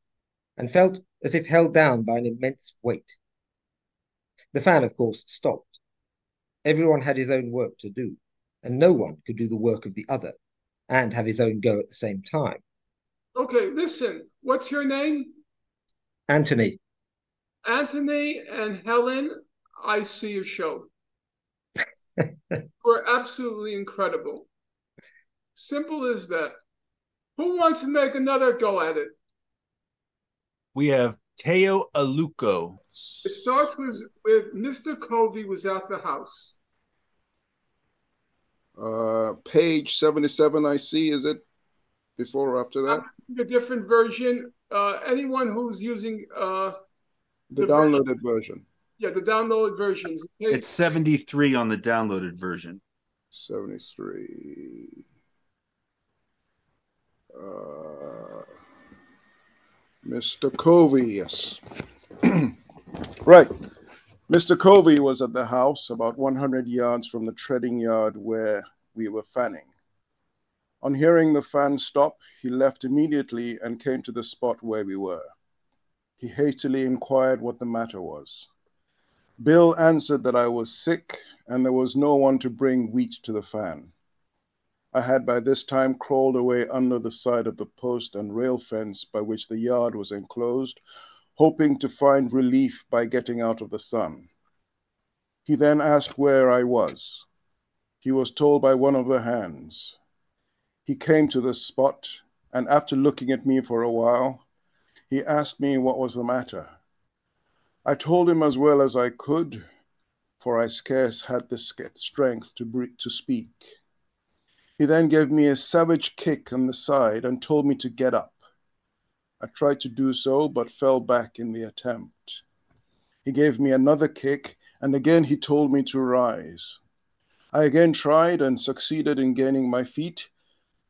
and felt as if held down by an immense weight. The fan, of course, stopped. Everyone had his own work to do, and no one could do the work of the other and have his own go at the same time. Okay, listen, what's your name? Anthony, Anthony and Helen, I see your show. We're absolutely incredible. Simple as that. Who wants to make another go at it? We have Teo Aluko. It starts with, with Mr. Covey was at the house. Uh, page 77, I see. Is it before or after that? The different version. Uh, anyone who's using uh, The downloaded version. yeah, the downloaded version. Okay. It's 73 on the downloaded version. 73. Uh, Mr. Covey, yes. right. Mr. Covey was at the house about 100 yards from the treading yard where we were fanning. On hearing the fan stop, he left immediately and came to the spot where we were. He hastily inquired what the matter was. Bill answered that I was sick and there was no one to bring wheat to the fan. I had by this time crawled away under the side of the post and rail fence by which the yard was enclosed, hoping to find relief by getting out of the sun. He then asked where I was. He was told by one of the hands. He came to this spot, and after looking at me for a while, he asked me what was the matter. I told him as well as I could, for I scarce had the strength to, to speak. He then gave me a savage kick on the side and told me to get up. I tried to do so, but fell back in the attempt. He gave me another kick, and again he told me to rise. I again tried and succeeded in gaining my feet,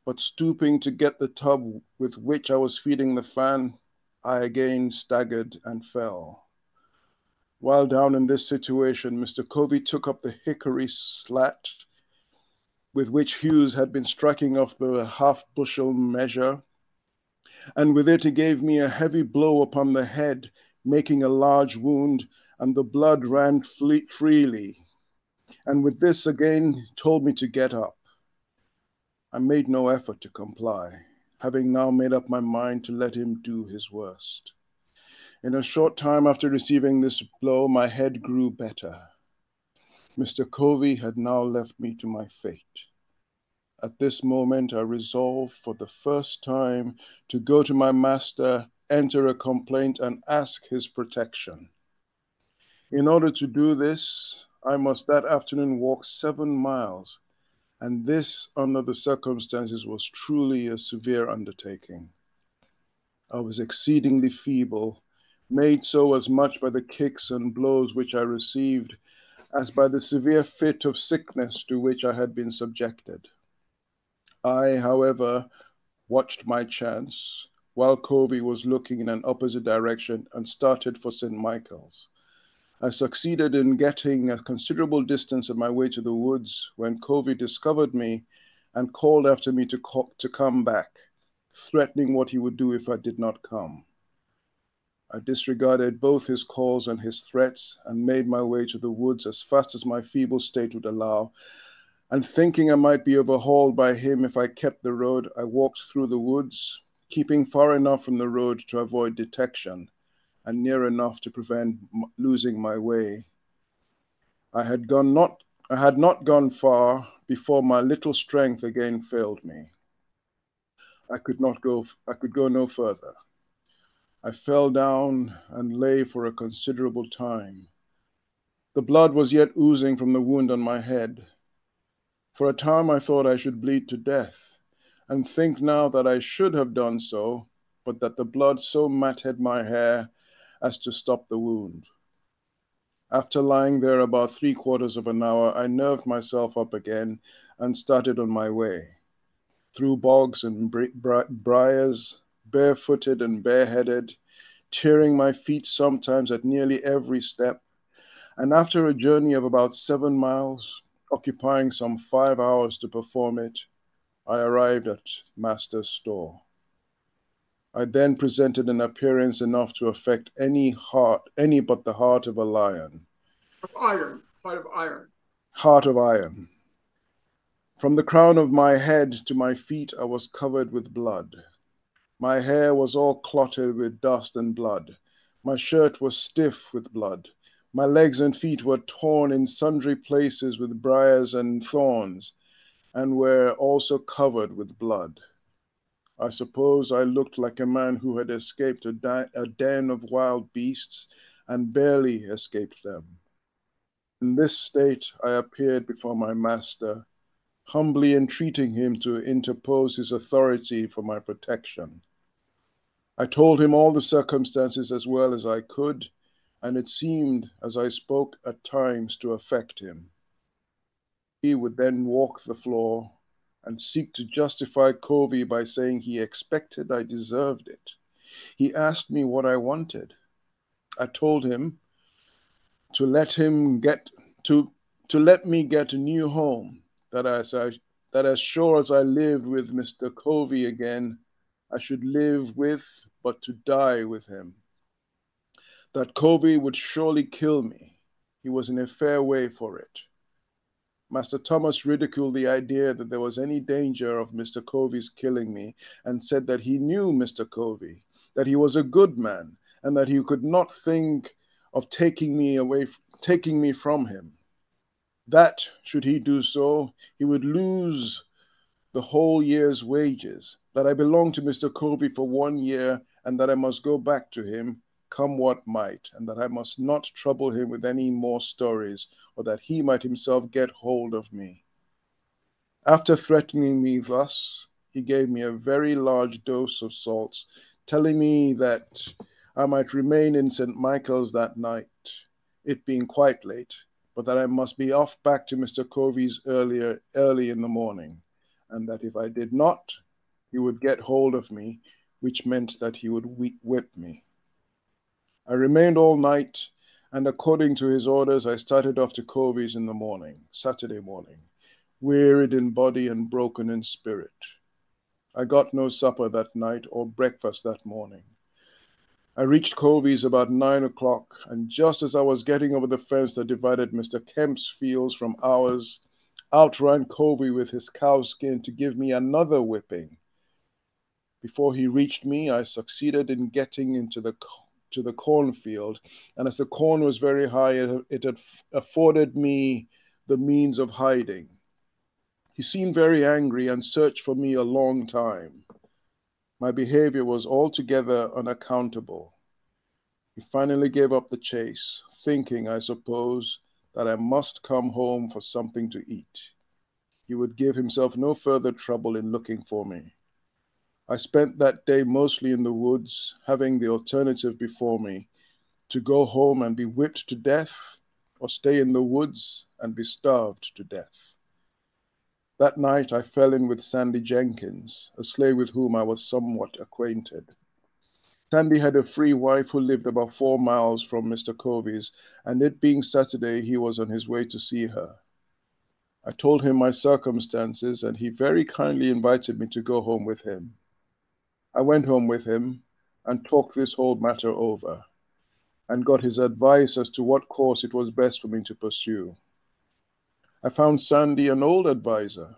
but stooping to get the tub with which I was feeding the fan, I again staggered and fell. While down in this situation, Mr. Covey took up the hickory slat with which Hughes had been striking off the half bushel measure, and with it he gave me a heavy blow upon the head, making a large wound, and the blood ran fle- freely. And with this again told me to get up. I made no effort to comply, having now made up my mind to let him do his worst. In a short time after receiving this blow, my head grew better. Mr. Covey had now left me to my fate. At this moment, I resolved for the first time to go to my master, enter a complaint, and ask his protection. In order to do this, I must that afternoon walk seven miles, and this, under the circumstances, was truly a severe undertaking. I was exceedingly feeble, made so as much by the kicks and blows which I received as by the severe fit of sickness to which I had been subjected. I, however, watched my chance while Covey was looking in an opposite direction and started for St. Michael's. I succeeded in getting a considerable distance on my way to the woods when Covey discovered me and called after me to, to come back, threatening what he would do if I did not come. I disregarded both his calls and his threats and made my way to the woods as fast as my feeble state would allow. And thinking I might be overhauled by him if I kept the road, I walked through the woods, keeping far enough from the road to avoid detection and near enough to prevent losing my way. I had gone not I had not gone far before my little strength again failed me. I could not go I could go no further. I fell down and lay for a considerable time. The blood was yet oozing from the wound on my head. For a time I thought I should bleed to death, and think now that I should have done so, but that the blood so matted my hair as to stop the wound. After lying there about three quarters of an hour, I nerved myself up again and started on my way. Through bogs and briars, barefooted and bareheaded, tearing my feet sometimes at nearly every step. And after a journey of about seven miles, occupying some five hours to perform it, I arrived at Master's store. I then presented an appearance enough to affect any heart, any but the heart of a lion. Of iron, heart of iron. Heart of iron. From the crown of my head to my feet, I was covered with blood. My hair was all clotted with dust and blood. My shirt was stiff with blood. My legs and feet were torn in sundry places with briars and thorns, and were also covered with blood. I suppose I looked like a man who had escaped a, di- a den of wild beasts and barely escaped them. In this state, I appeared before my master, humbly entreating him to interpose his authority for my protection. I told him all the circumstances as well as I could, and it seemed as I spoke at times to affect him. He would then walk the floor and seek to justify Covey by saying he expected I deserved it. He asked me what I wanted. I told him to let him get to to let me get a new home that as I that as sure as I lived with Mr. Covey again, I should live with but to die with him. That Covey would surely kill me. He was in a fair way for it. Master Thomas ridiculed the idea that there was any danger of Mr. Covey's killing me and said that he knew Mr. Covey, that he was a good man, and that he could not think of taking me away, taking me from him. That, should he do so, he would lose the whole year's wages, that I belonged to Mr. Covey for one year, and that I must go back to him, come what might, and that I must not trouble him with any more stories, or that he might himself get hold of me. After threatening me thus, he gave me a very large dose of salts, telling me that I might remain in St. Michael's that night, it being quite late, but that I must be off back to Mr. Covey's earlier, early in the morning, and that if I did not, he would get hold of me, which meant that he would whip me. I remained all night, and according to his orders, I started off to Covey's in the morning, Saturday morning, wearied in body and broken in spirit. I got no supper that night or breakfast that morning. I reached Covey's about nine o'clock, and just as I was getting over the fence that divided Mr. Kemp's fields from ours, out ran Covey with his cowskin to give me another whipping. Before he reached me, I succeeded in getting into the to the cornfield. And as the corn was very high, it, it had afforded me the means of hiding. He seemed very angry and searched for me a long time. My behavior was altogether unaccountable. He finally gave up the chase, thinking, I suppose, that I must come home for something to eat. He would give himself no further trouble in looking for me. I spent that day mostly in the woods, having the alternative before me to go home and be whipped to death, or stay in the woods and be starved to death. That night I fell in with Sandy Jenkins, a slave with whom I was somewhat acquainted. Sandy had a free wife who lived about four miles from Mr. Covey's, and it being Saturday, he was on his way to see her. I told him my circumstances, and he very kindly invited me to go home with him. I went home with him and talked this whole matter over and got his advice as to what course it was best for me to pursue. I found Sandy an old adviser.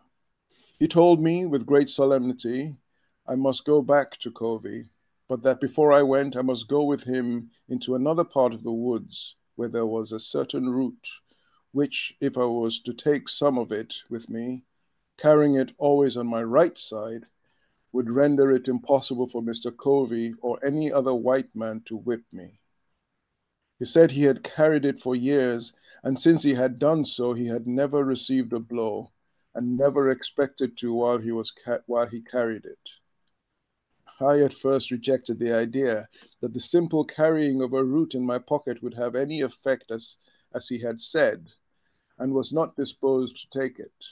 He told me with great solemnity I must go back to Covey, but that before I went I must go with him into another part of the woods where there was a certain root, which, if I was to take some of it with me, carrying it always on my right side, would render it impossible for Mr. Covey or any other white man to whip me. He said he had carried it for years, and since he had done so, he had never received a blow, and never expected to while he was while he carried it. I at first rejected the idea that the simple carrying of a root in my pocket would have any effect as, as he had said, and was not disposed to take it.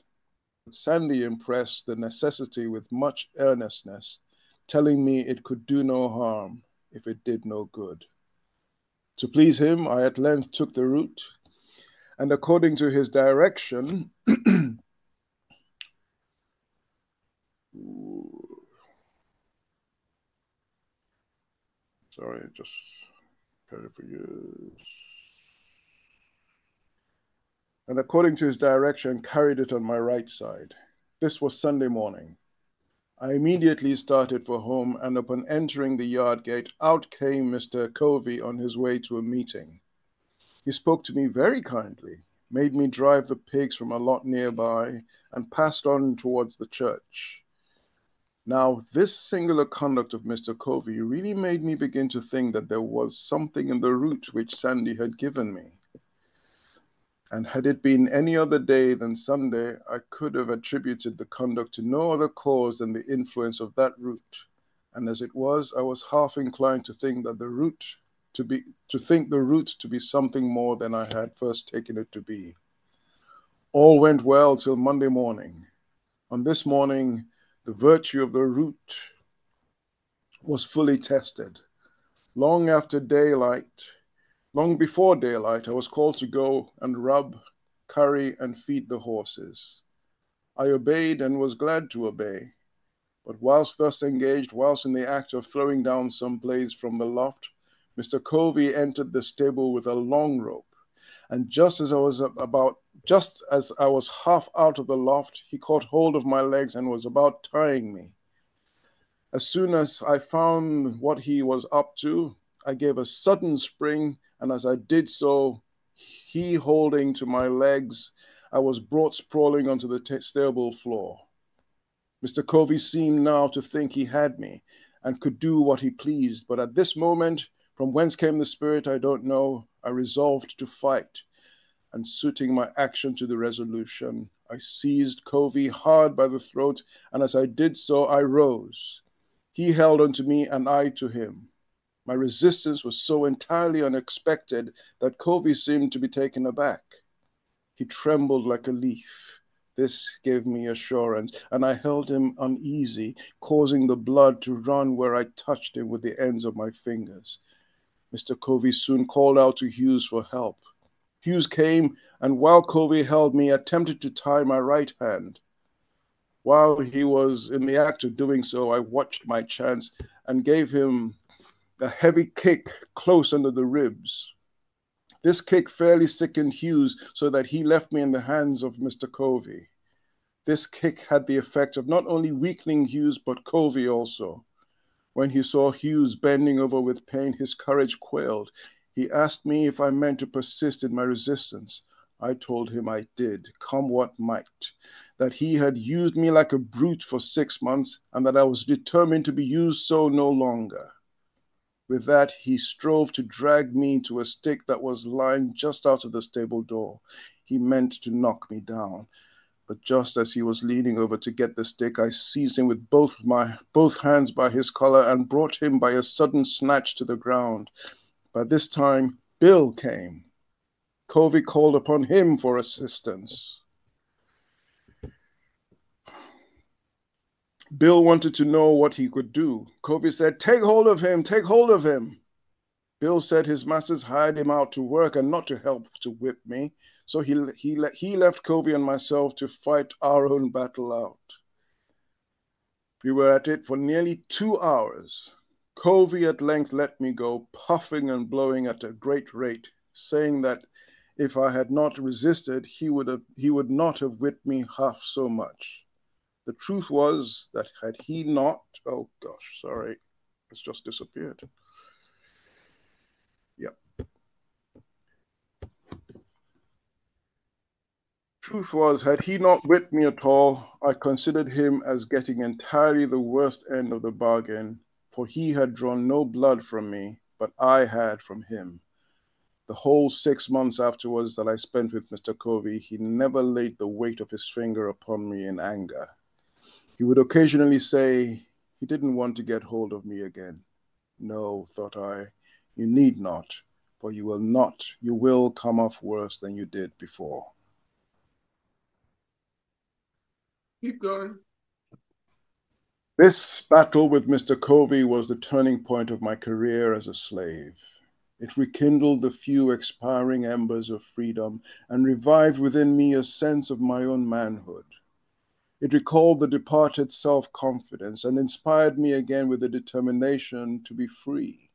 Sandy impressed the necessity with much earnestness, telling me it could do no harm if it did no good. To please him, I at length took the root, and according to his direction, sorry, just carry for years. And according to his direction, carried it on my right side. This was Sunday morning. I immediately started for home, and upon entering the yard gate, out came Mr. Covey on his way to a meeting. He spoke to me very kindly, made me drive the pigs from a lot nearby, and passed on towards the church. Now, this singular conduct of Mr. Covey really made me begin to think that there was something in the root which Sandy had given me. And had it been any other day than Sunday, I could have attributed the conduct to no other cause than the influence of that root. And as it was, I was half inclined to think that the root to be to think the root to be something more than I had first taken it to be. All went well till Monday morning. On this morning, the virtue of the root was fully tested. Long after daylight, long before daylight, I was called to go and rub, curry, and feed the horses. I obeyed and was glad to obey. But whilst thus engaged, whilst in the act of throwing down some blades from the loft, Mr. Covey entered the stable with a long rope. And just as I was about, just as I was half out of the loft, he caught hold of my legs and was about tying me. As soon as I found what he was up to, I gave a sudden spring, and as I did so, he holding to my legs, I was brought sprawling onto the t- stable floor. Mr. Covey seemed now to think he had me and could do what he pleased, but at this moment, from whence came the spirit, I don't know, I resolved to fight, and suiting my action to the resolution, I seized Covey hard by the throat, and as I did so, I rose. He held on to me, and I to him. My resistance was so entirely unexpected that Covey seemed to be taken aback. He trembled like a leaf. This gave me assurance, and I held him uneasy, causing the blood to run where I touched him with the ends of my fingers. Mr. Covey soon called out to Hughes for help. Hughes came, and while Covey held me, attempted to tie my right hand. While he was in the act of doing so, I watched my chance and gave him a heavy kick close under the ribs. This kick fairly sickened Hughes so that he left me in the hands of Mr. Covey. This kick had the effect of not only weakening Hughes, but Covey also. When he saw Hughes bending over with pain, his courage quailed. He asked me if I meant to persist in my resistance. I told him I did, come what might, that he had used me like a brute for six months, and that I was determined to be used so no longer. With that, he strove to drag me to a stick that was lying just out of the stable door. He meant to knock me down. But just as he was leaning over to get the stick, I seized him with both my both hands by his collar and brought him by a sudden snatch to the ground. By this time, Bill came. Covey called upon him for assistance. Bill wanted to know what he could do. Covey said, Take hold of him, take hold of him. Bill said his masters hired him out to work and not to help to whip me. So he, he, he left Covey and myself to fight our own battle out. We were at it for nearly two hours. Covey at length let me go, puffing and blowing at a great rate, saying that if I had not resisted, he would, have, he would not have whipped me half so much. The truth was that had he not, oh gosh, sorry, it's just disappeared. Yep. Truth was, had he not whipped me at all, I considered him as getting entirely the worst end of the bargain, for he had drawn no blood from me, but I had from him. The whole six months afterwards that I spent with Mr. Covey, he never laid the weight of his finger upon me in anger. He would occasionally say he didn't want to get hold of me again. No, thought I, you need not, for you will not, you will come off worse than you did before. Keep going. This battle with Mr. Covey was the turning point of my career as a slave. It rekindled the few expiring embers of freedom and revived within me a sense of my own manhood. It recalled the departed self confidence and inspired me again with the determination to be free.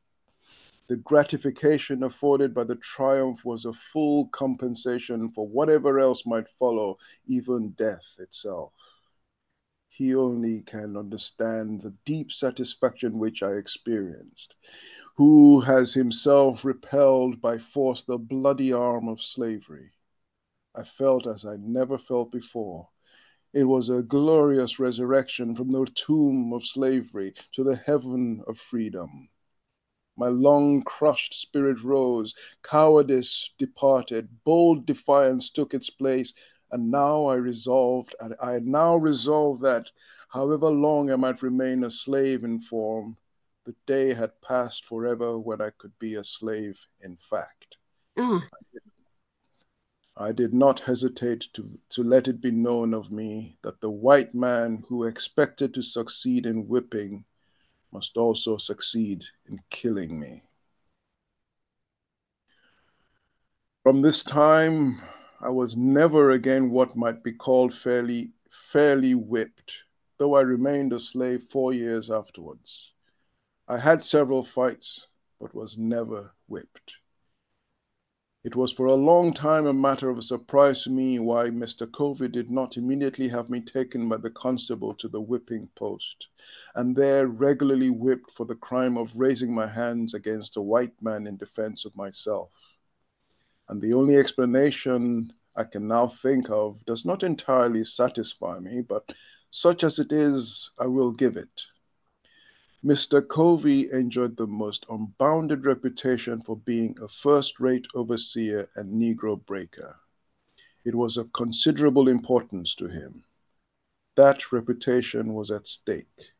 The gratification afforded by the triumph was a full compensation for whatever else might follow, even death itself. He only can understand the deep satisfaction which I experienced, who has himself repelled by force the bloody arm of slavery. I felt as I never felt before. It was a glorious resurrection from the tomb of slavery to the heaven of freedom. My long crushed spirit rose, cowardice departed, bold defiance took its place, and now I resolved, and I now resolved that, however long I might remain a slave in form, the day had passed forever when I could be a slave in fact. Oh. I did not hesitate to, to let it be known of me that the white man who expected to succeed in whipping must also succeed in killing me. From this time, I was never again what might be called fairly, fairly whipped, though I remained a slave four years afterwards. I had several fights, but was never whipped. It was for a long time a matter of surprise to me why Mr. Covey did not immediately have me taken by the constable to the whipping post, and there regularly whipped for the crime of raising my hands against a white man in defense of myself. And the only explanation I can now think of does not entirely satisfy me, but such as it is, I will give it. Mr. Covey enjoyed the most unbounded reputation for being a first rate overseer and Negro breaker. It was of considerable importance to him. That reputation was at stake.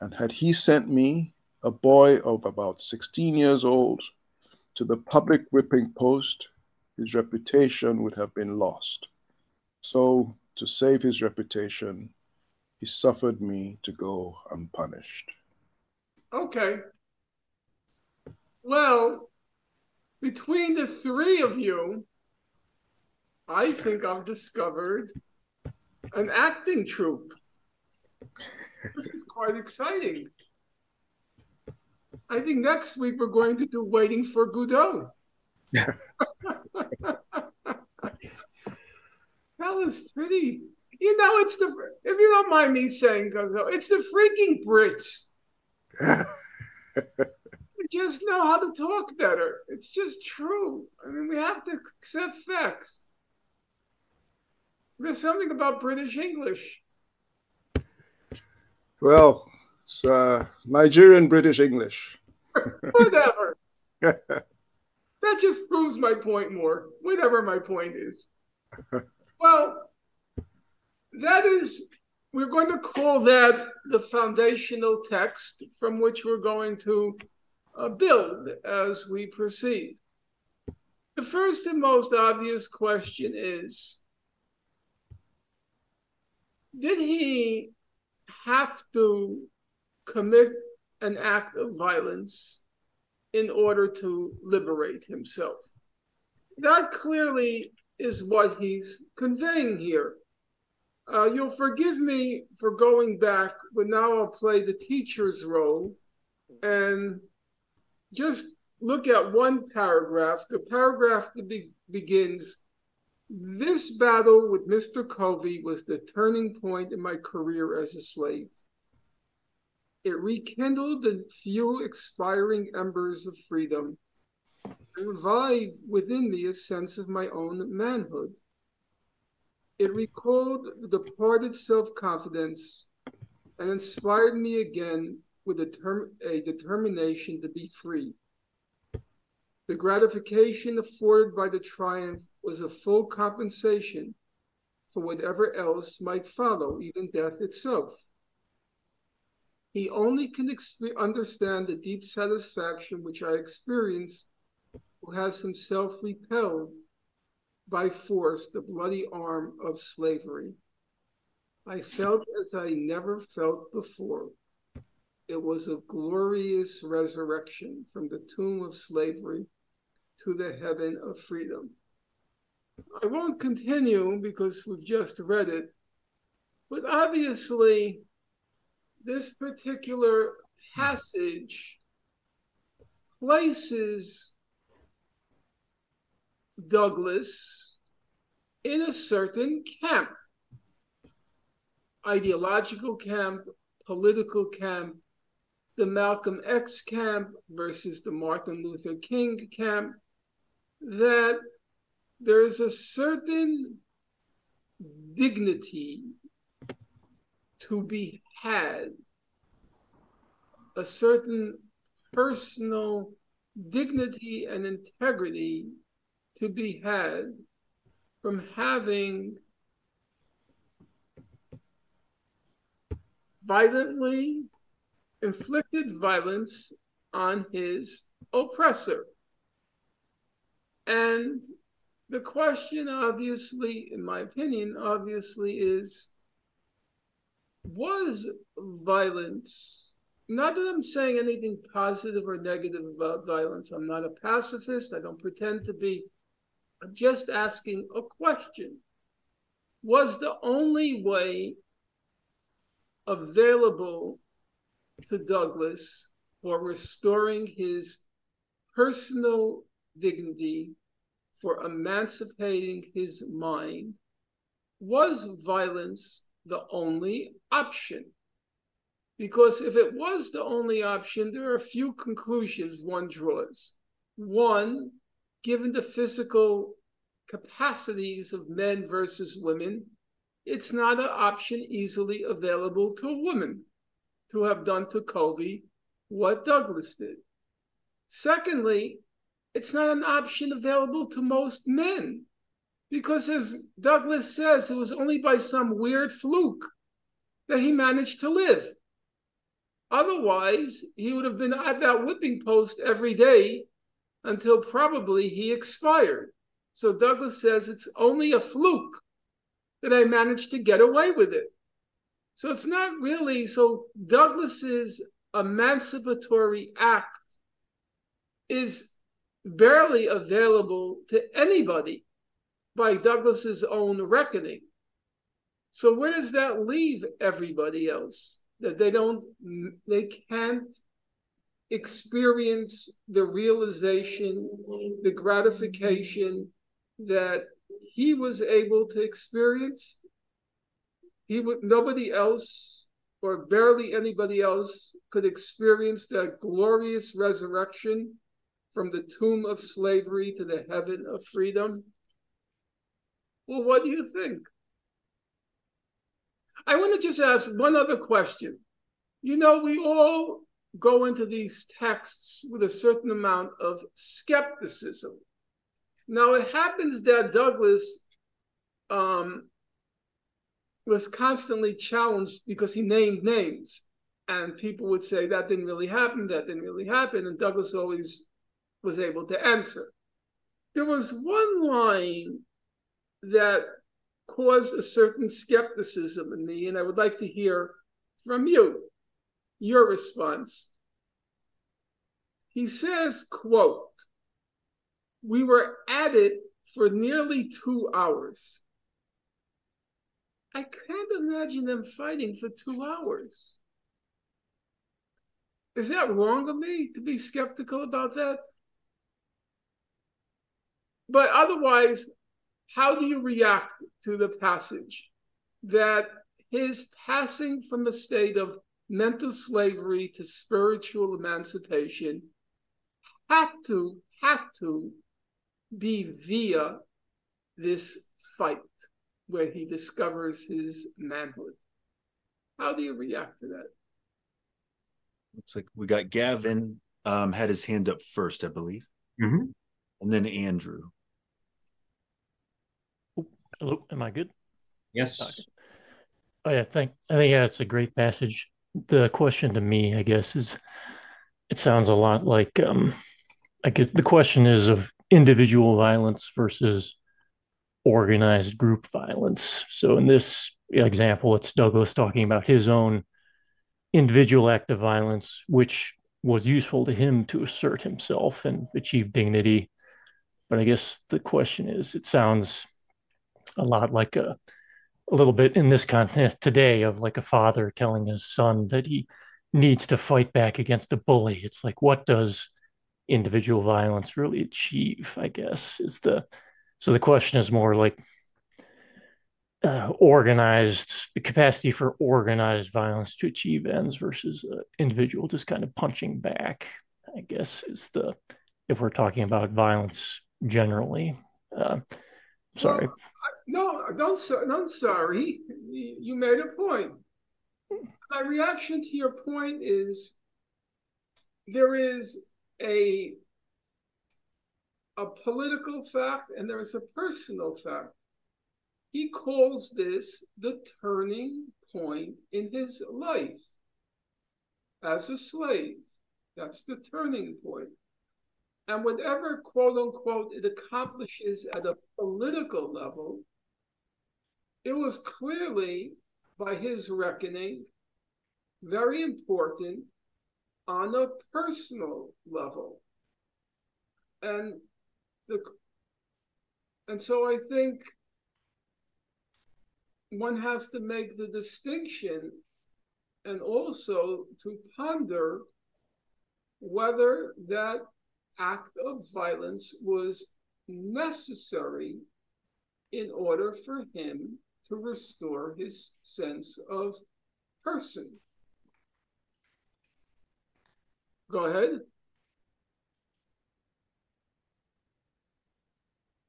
And had he sent me, a boy of about 16 years old, to the public whipping post, his reputation would have been lost. So, to save his reputation, he suffered me to go unpunished. Okay. Well, between the three of you, I think I've discovered an acting troupe. This is quite exciting. I think next week we're going to do Waiting for Godot. that was pretty. You know, it's the if you don't mind me saying Godot, it's the freaking Brits. We just know how to talk better. It's just true. I mean, we have to accept facts. There's something about British English. Well, it's uh, Nigerian British English. Whatever. that just proves my point more, whatever my point is. well, that is, we're going to call that the foundational text from which we're going to uh, build as we proceed. The first and most obvious question is Did he have to commit an act of violence in order to liberate himself. That clearly is what he's conveying here. Uh, you'll forgive me for going back, but now I'll play the teacher's role and just look at one paragraph. The paragraph that be- begins This battle with Mr. Covey was the turning point in my career as a slave. It rekindled the few expiring embers of freedom and revived within me a sense of my own manhood. It recalled the departed self confidence and inspired me again with a, term, a determination to be free. The gratification afforded by the triumph was a full compensation for whatever else might follow, even death itself. He only can exp- understand the deep satisfaction which I experienced who has himself repelled by force the bloody arm of slavery. I felt as I never felt before. It was a glorious resurrection from the tomb of slavery to the heaven of freedom. I won't continue because we've just read it, but obviously, this particular passage places Douglass in a certain camp. Ideological camp, political camp, the Malcolm X camp versus the Martin Luther King camp, that there's a certain dignity to be had, a certain personal dignity and integrity to be had from having violently inflicted violence on his oppressor. And the question, obviously, in my opinion, obviously is was violence, not that I'm saying anything positive or negative about violence, I'm not a pacifist, I don't pretend to be, just asking a question. Was the only way available to Douglass for restoring his personal dignity, for emancipating his mind. Was violence the only option? Because if it was the only option, there are a few conclusions one draws. One, given the physical capacities of men versus women, it's not an option easily available to a woman to have done to Covey what Douglass did. Secondly, it's not an option available to most men because, as Douglass says, it was only by some weird fluke that he managed to live. Otherwise, he would have been at that whipping post every day until probably he expired. So Douglass says it's only a fluke that I managed to get away with it. So it's not really so Douglass's emancipatory act is barely available to anybody by Douglass's own reckoning. So where does that leave everybody else? That they don't they can't experience the realization, the gratification that he was able to experience. He would nobody else or barely anybody else could experience that glorious resurrection from the tomb of slavery to the heaven of freedom. Well, what do you think? I want to just ask one other question. You know, we all go into these texts with a certain amount of skepticism. Now, it happens that Douglass um, was constantly challenged because he named names. And people would say that didn't really happen, that didn't really happen. And Douglass always was able to answer. There was one line that caused a certain skepticism in me, and I would like to hear from you your response. He says, quote, we were at it for nearly two hours. I can't imagine them fighting for two hours. Is that wrong of me to be skeptical about that? But otherwise, how do you react to the passage that his passing from a state of mental slavery to spiritual emancipation had to, had to be via this fight where he discovers his manhood. How do you react to that? Looks like we got Gavin um, had his hand up first, I believe. Mhm. and then Andrew. Hello, am I good? Yes. Oh yeah, thank I think yeah, it's a great passage. The question to me, I guess, is it sounds a lot like um I guess the question is of individual violence versus organized group violence. So in this example, it's Douglass talking about his own individual act of violence, which was useful to him to assert himself and achieve dignity. But I guess the question is, it sounds a lot like a a little bit in this context today of like a father telling his son that he needs to fight back against a bully. It's like, what does individual violence really achieve? I guess is the so the question is more like uh, organized the capacity for organized violence to achieve ends versus uh, individual just kind of punching back. I guess is the if we're talking about violence generally. Uh, sorry. Well, no, don't. I'm sorry. You made a point. My reaction to your point is there is a a political fact and there is a personal fact. He calls this the turning point in his life as a slave. That's the turning point. And whatever, quote unquote, it accomplishes at a political level, it was clearly, by his reckoning, very important on a personal level. And the and so I think one has to make the distinction and also to ponder whether that act of violence was necessary in order for him to restore his sense of person. Go ahead.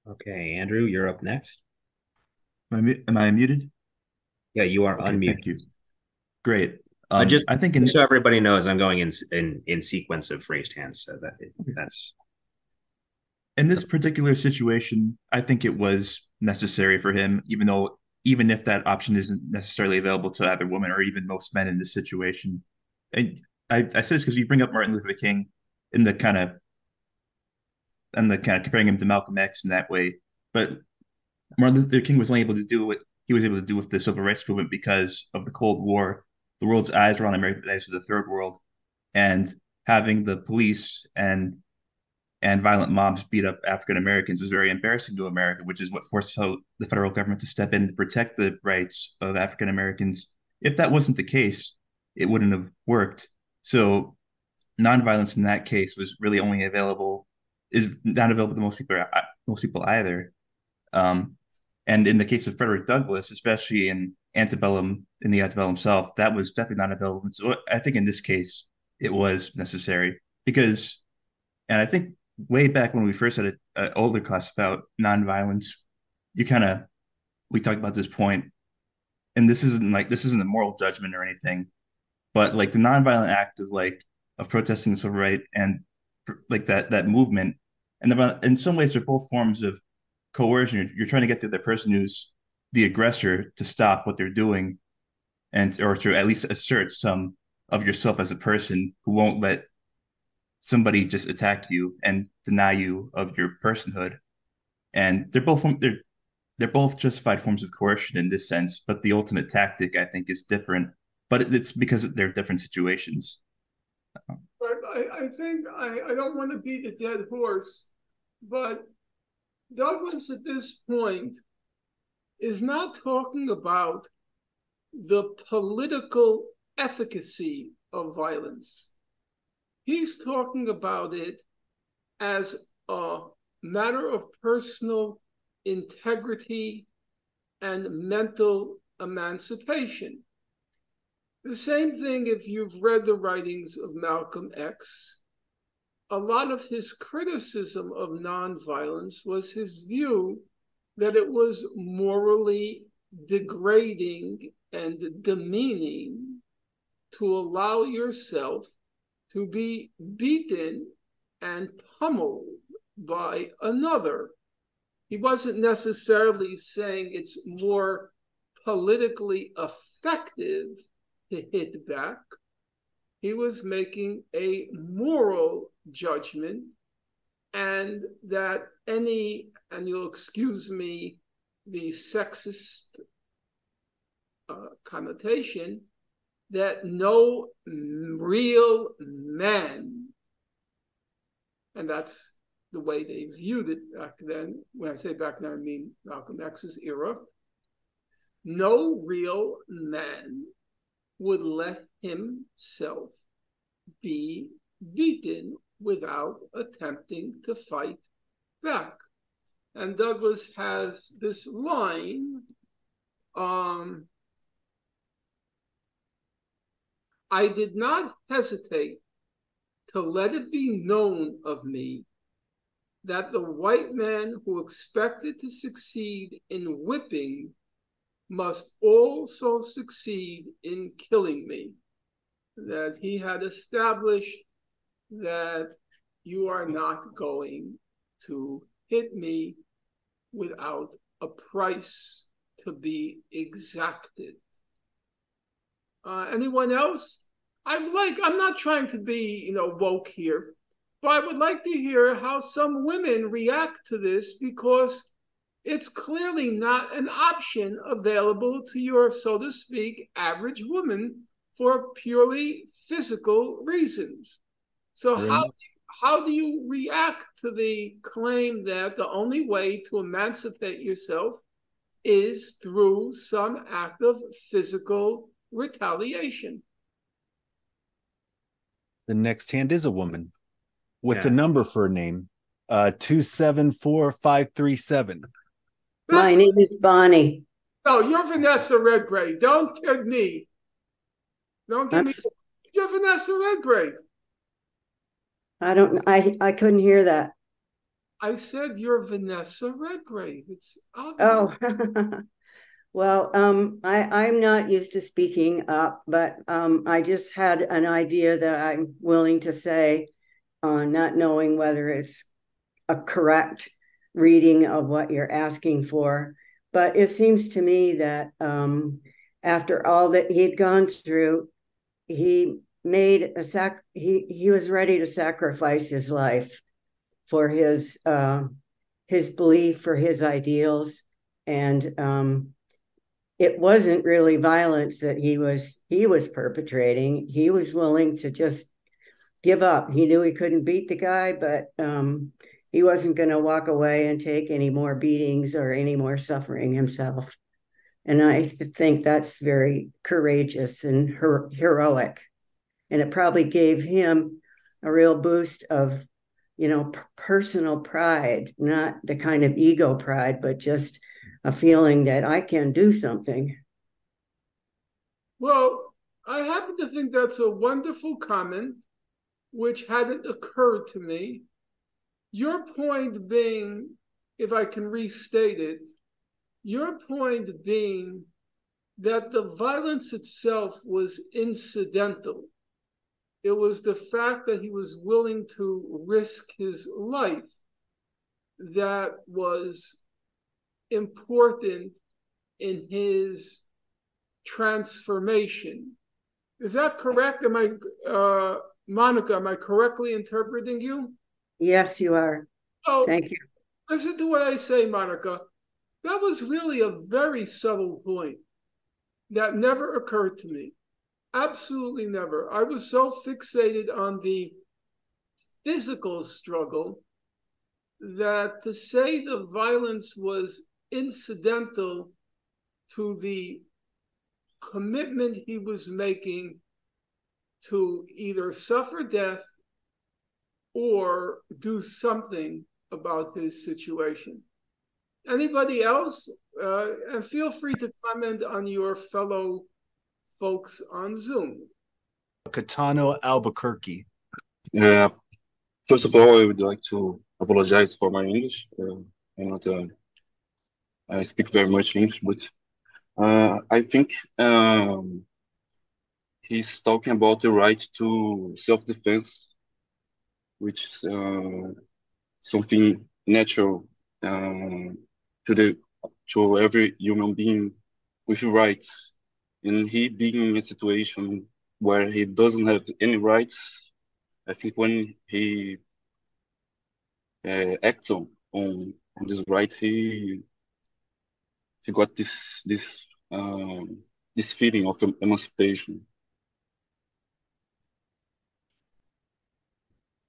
Okay, Andrew, you're up next. Am I, am I muted? Yeah, you are Okay, unmuted. Thank you. Great. I Um, just I think in so everybody knows, I'm going in in in sequence of raised hands, so that that's in this particular situation, I think it was necessary for him, even though even if that option isn't necessarily available to either woman or even most men in this situation. And I, I say this because you bring up Martin Luther King in the kind of and the kind of comparing him to Malcolm X in that way. But Martin Luther King was only able to do what he was able to do with the civil rights movement because of the Cold War. The world's eyes were on America, the eyes of the third world, and having the police and and violent mobs beat up African Americans was very embarrassing to America, which is what forced the federal government to step in to protect the rights of African Americans. If that wasn't the case, it wouldn't have worked. So, nonviolence in that case was really only available is not available to most people most people either. Um, and in the case of Frederick Douglass, especially in antebellum in the antebellum South, that was definitely not available. So I think in this case it was necessary because, and I think way back when we first had an older class about nonviolence, you kind of we talked about this point, and this isn't like this isn't a moral judgment or anything, but like the nonviolent act of like of protesting the civil right and like that that movement, and the, in some ways they're both forms of coercion. You're, you're trying to get the, the person who's the aggressor to stop what they're doing, and or to at least assert some of yourself as a person who won't let somebody just attack you and deny you of your personhood. And they're both they're they're both justified forms of coercion in this sense, but the ultimate tactic I think is different. But it's because they're different situations. But I, I think I, I don't want to beat a dead horse, but Douglass at this point is not talking about the political efficacy of violence. He's talking about it as a matter of personal integrity and mental emancipation. The same thing if you've read the writings of Malcolm X. A lot of his criticism of nonviolence was his view that it was morally degrading and demeaning to allow yourself to be beaten and pummeled by another. He wasn't necessarily saying it's more politically effective to hit back. He was making a moral judgment, and that any, and you'll excuse me, the sexist uh, connotation, that no real man, and that's the way they viewed it back then. When I say back then, I mean Malcolm X's era. No real man would let himself be beaten without attempting to fight back. And Douglass has this line um, I did not hesitate to let it be known of me that the white man who expected to succeed in whipping must also succeed in killing me. That he had established that you are not going to hit me without a price to be exacted. Uh, anyone else? I'm like, I'm not trying to be, you know, woke here, but I would like to hear how some women react to this because it's clearly not an option available to your, so to speak, average woman for purely physical reasons. So Yeah. how how do you react to the claim that the only way to emancipate yourself is through some act of physical retaliation? The next hand is a woman with Yeah. the number for a name, uh, two seven four five three seven. My name is Bonnie. No, you're Vanessa Redgrave. Don't kid me. Don't give me. You're Vanessa Redgrave. I don't, I, I couldn't hear that. I said you're Vanessa Redgrave. It's obvious. Oh, well, um, I, I'm not used to speaking up, but um, I just had an idea that I'm willing to say, uh, not knowing whether it's a correct reading of what you're asking for. But it seems to me that um, after all that he'd gone through, he made a sac. He he was ready to sacrifice his life for his uh, his belief, for his ideals, and um, it wasn't really violence that he was he was perpetrating. He was willing to just give up. He knew he couldn't beat the guy, but um, he wasn't going to walk away and take any more beatings or any more suffering himself. And I think that's very courageous and her- heroic. And it probably gave him a real boost of, you know, p- personal pride, not the kind of ego pride, but just a feeling that I can do something. Well, I happen to think that's a wonderful comment, which hadn't occurred to me. Your point being, if I can restate it, your point being that the violence itself was incidental. It was the fact that he was willing to risk his life that was important in his transformation. Is that correct? Am I, uh, Monica, am I correctly interpreting you? Yes, you are. Oh, Thank you. Listen to what I say, Monica. That was really a very subtle point that never occurred to me. Absolutely never. I was so fixated on the physical struggle that to say the violence was incidental to the commitment he was making to either suffer death or do something about his situation. Anybody else? Uh, and feel free to comment on your fellow folks on Zoom. Catano Albuquerque. Uh, first of all, I would like to apologize for my English. Uh, I'm not, uh, I speak very much English, but uh, I think um, he's talking about the right to self-defense, which uh, something natural um, to the to every human being with rights, and he being in a situation where he doesn't have any rights. I think when he uh, acts on on this right, he he got this this um, this feeling of emancipation.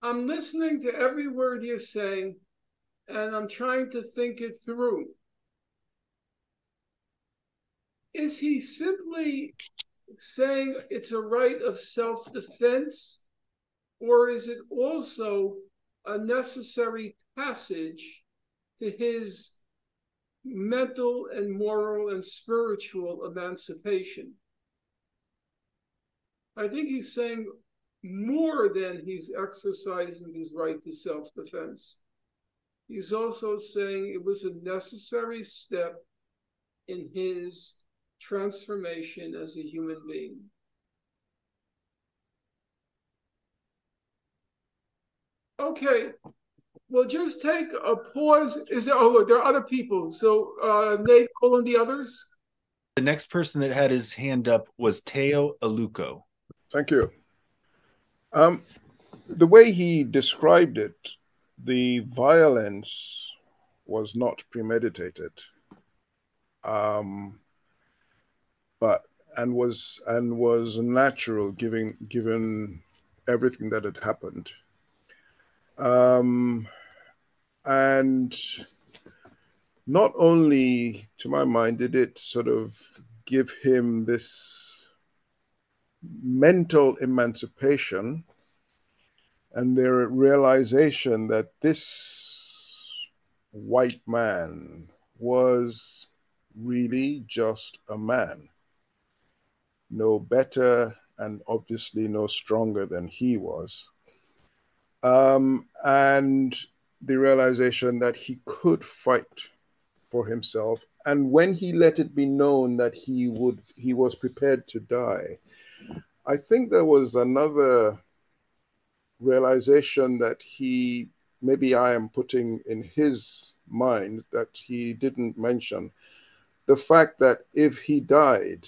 I'm listening to every word you're saying, and I'm trying to think it through. Is he simply saying it's a right of self defense, or is it also a necessary passage to his mental and moral and spiritual emancipation? I think he's saying more than he's exercising his right to self defense. He's also saying it was a necessary step in his transformation as a human being. Okay, well, just take a pause. Is there? Oh, look, there are other people. So, uh, Nate, calling the others. The next person that had his hand up was Tayo Aluko. Thank you. Um, the way he described it, the violence was not premeditated, um, but and was and was natural, given given everything that had happened. Um, and not only, to my mind, did it sort of give him this mental emancipation and their realization that this white man was really just a man, no better and obviously no stronger than he was. Um, and the realization that he could fight for himself. And when he let it be known that he would he was prepared to die i think there was another realization that he maybe i am putting in his mind that he didn't mention the fact that if he died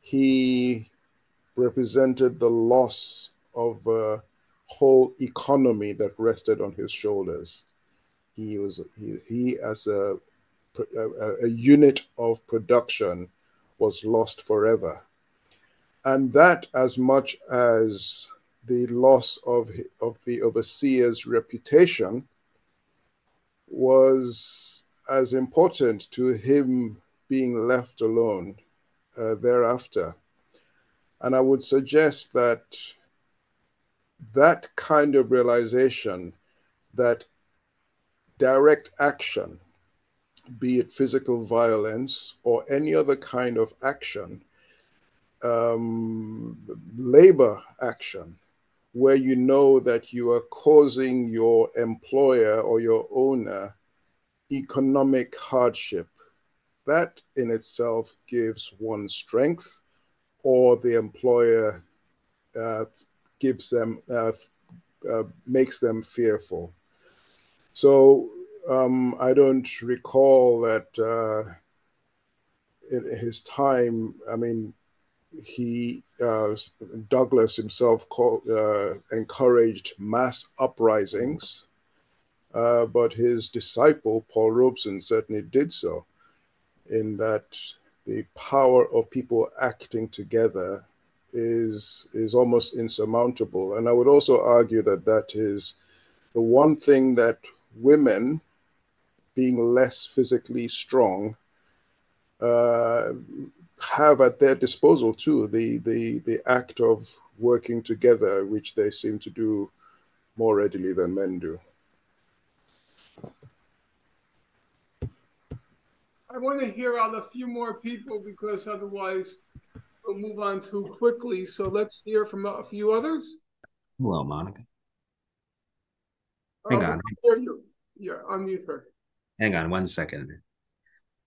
he represented the loss of uh, whole economy that rested on his shoulders. He was he, he as a, a, a unit of production was lost forever, and that as much as the loss of of the overseer's reputation was as important to him being left alone uh, thereafter. And I would suggest that that kind of realization that direct action, be it physical violence or any other kind of action, um, labor action, where you know that you are causing your employer or your owner economic hardship, that in itself gives one strength, or the employer uh, gives them uh, uh, makes them fearful. So um, I don't recall that uh, in his time. I mean, he uh, Douglass himself called, uh, encouraged mass uprisings, uh, but his disciple Paul Robeson certainly did so. In that the power of people acting together is is almost insurmountable. And I would also argue that that is the one thing that women, being less physically strong, uh, have at their disposal too. The the the act of working together, which they seem to do more readily than men do. I want to hear out a few more people because otherwise we'll move on too quickly. So let's hear from a few others. Hello, Monica. Hang Uh, on. there you- Yeah, unmute her. Hang on one second.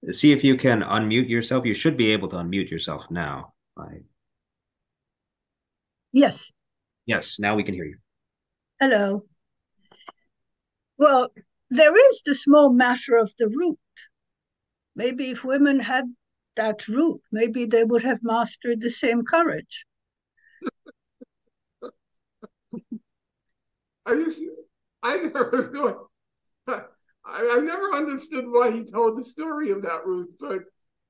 See if you can unmute yourself. You should be able to unmute yourself now. I, Yes. yes, now we can hear you. Hello. Well, there is the small matter of the root. Maybe if women had that root, maybe they would have mastered the same courage. I just, I never I, I never understood why he told the story of that root, but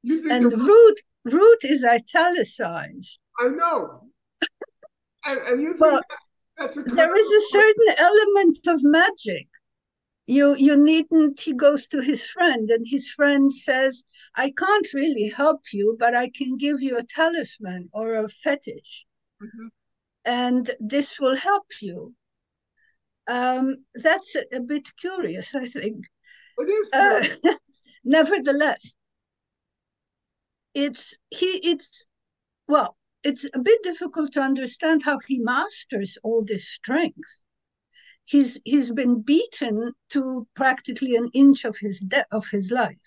you think And root root is italicized. I know. and, and you think Well, that- that's a there is a certain element of magic. You you needn't. He goes to his friend, and his friend says, "I can't really help you, but I can give you a talisman or a fetish, Mhm. and this will help you." Um, that's a, a bit curious, I think. It is Uh, nevertheless, it's he. It's well, it's a bit difficult to understand how he masters all this strength. He's he's been beaten to practically an inch of his de- of his life,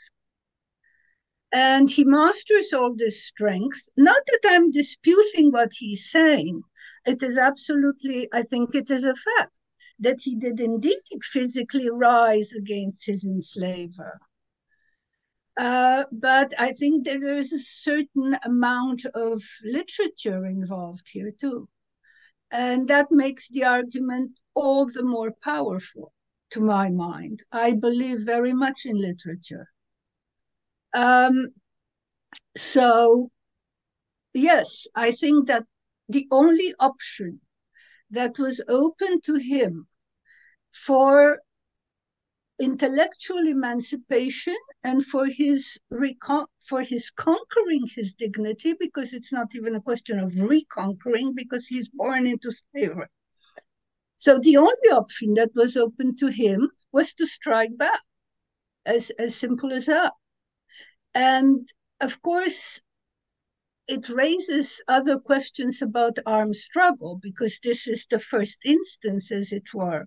and he masters all this strength. Not that I'm disputing what he's saying. It is absolutely, I think, it is a fact that he did indeed physically rise against his enslaver. Uh, but I think there is a certain amount of literature involved here too. And that makes the argument all the more powerful to my mind. I believe very much in literature. Um, so, yes, I think that the only option that was open to him for intellectual emancipation and for his recon- for his conquering his dignity because it's not even a question of reconquering because he's born into slavery so the only option that was open to him was to strike back as as simple as that and of course it raises other questions about armed struggle because this is the first instance as it were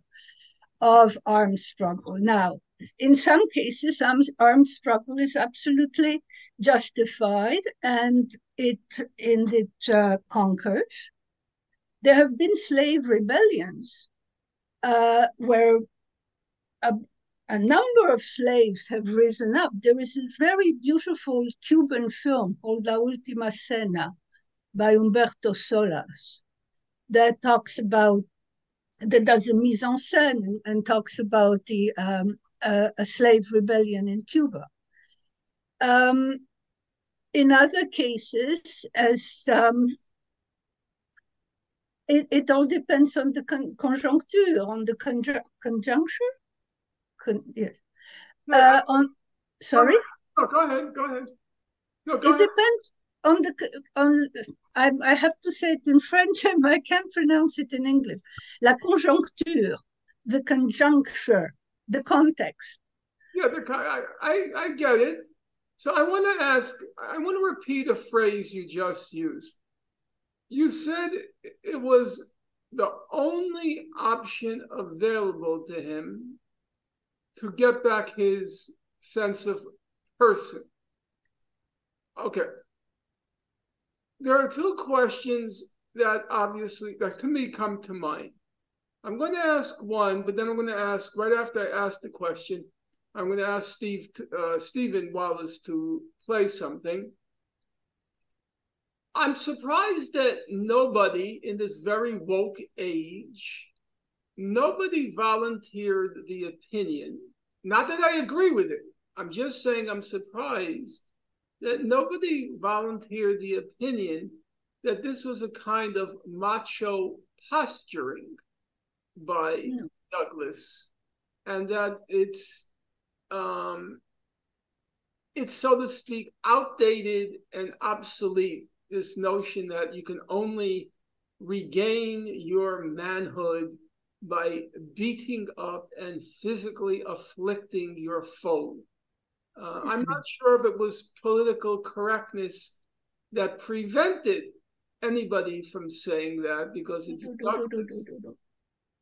of armed struggle. Now, in some cases, armed, struggle is absolutely justified and it and it uh, conquers. There have been slave rebellions uh, where a, a number of slaves have risen up. There is a very beautiful Cuban film called La Última Cena by Humberto Solas that talks about that does a mise en scène and, and talks about the um, uh, a slave rebellion in Cuba. Um, in other cases, as um, it, it all depends on the con- conjuncture, on the conju- conjuncture. Con- yes. Uh, on sorry. No, go ahead. Go ahead. No, go It ahead. depends on the on. I, I have to say it in French, and I can't pronounce it in English. La conjoncture, the conjuncture, the context. Yeah, the, I, I, I get it. So I want to ask, I want to repeat a phrase you just used. You said it was the only option available to him to get back his sense of person. Okay. There are two questions that obviously, that to me come to mind. I'm going to ask one, but then I'm going to ask, right after I ask the question, I'm going to ask Steve, to, uh, Stephen Wallace to play something. I'm surprised that nobody in this very woke age, nobody volunteered the opinion. Not that I agree with it. I'm just saying I'm surprised that nobody volunteered the opinion that this was a kind of macho posturing by No. Douglass, and that it's um, it's so to speak outdated and obsolete. This notion that you can only regain your manhood by beating up and physically afflicting your foe. Uh, I'm not sure if it was political correctness that prevented anybody from saying that because it's Douglass.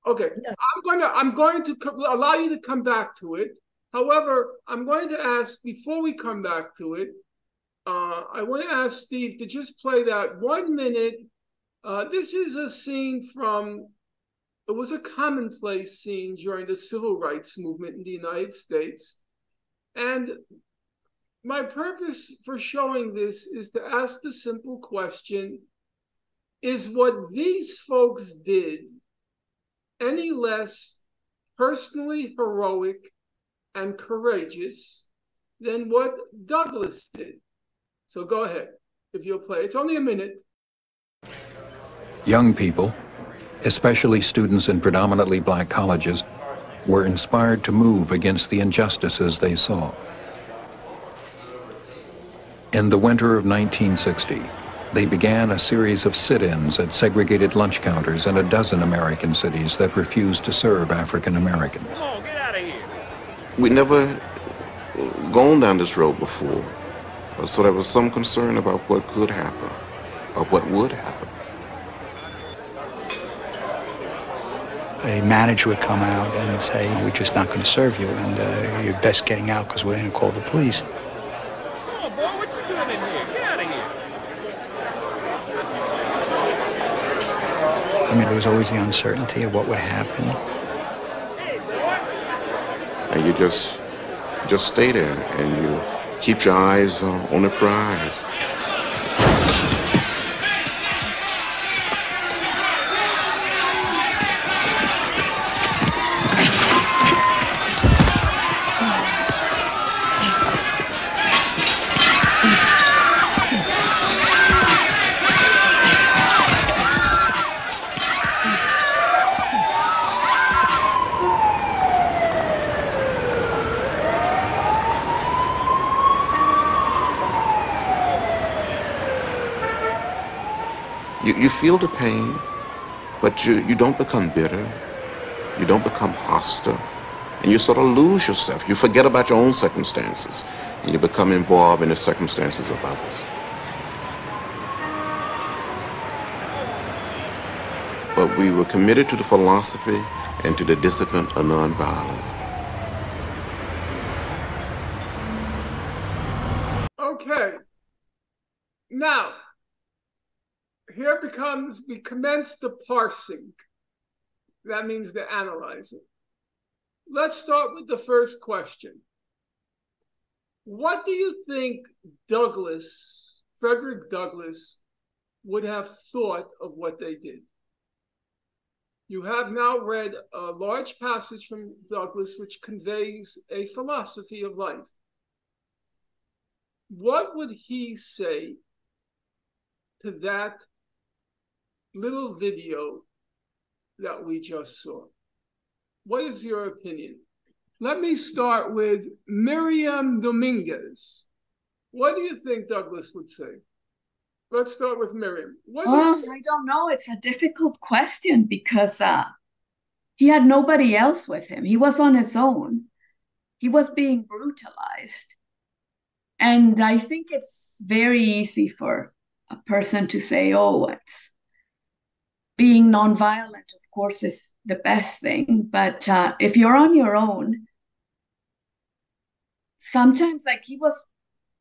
Okay, I'm going to I'm going to allow you to come back to it. However, I'm going to ask before we come back to it. Uh, I want to ask Steve to just play that one minute. Uh, this is a scene from it was a commonplace scene during the civil rights movement in the United States. And my purpose for showing this is to ask the simple question Is what these folks did any less personally heroic and courageous than what Douglass did? So go ahead, if you'll play. It's only a minute. Young people, especially students in predominantly black colleges, were inspired to move against the injustices they saw. In the winter of 1960, they began a series of sit-ins at segregated lunch counters in a dozen American cities that refused to serve African Americans. We never gone down this road before, so there was some concern about what could happen or what would happen. a manager would come out and say, we're just not going to serve you, and uh, you're best getting out because we're going to call the police. Come on, boy, what you doing in here? Get out of here. I mean, there was always the uncertainty of what would happen. And you just, just stay there and you keep your eyes on the prize. You, feel the pain, but you, you don't become bitter. You don't become hostile. And you sort of lose yourself. You forget about your own circumstances. And you become involved in the circumstances of others. But we were committed to the philosophy and to the discipline of nonviolence. Okay. Now, here becomes, we commence the parsing. That means the analyzing. Let's start with the first question. What do you think Douglass, Frederick Douglass, would have thought of what they did? You have now read a large passage from Douglass which conveys a philosophy of life. What would he say to that little video that we just saw? What is your opinion? Let me start with Miriam Dominguez. What do you think Douglass would say? Let's start with Miriam. What do I don't know. It's a difficult question because uh, he had nobody else with him. He was on his own. He was being brutalized. And I think it's very easy for a person to say, oh, it's being nonviolent, of course, is the best thing. But uh, if you're on your own, sometimes, like he was,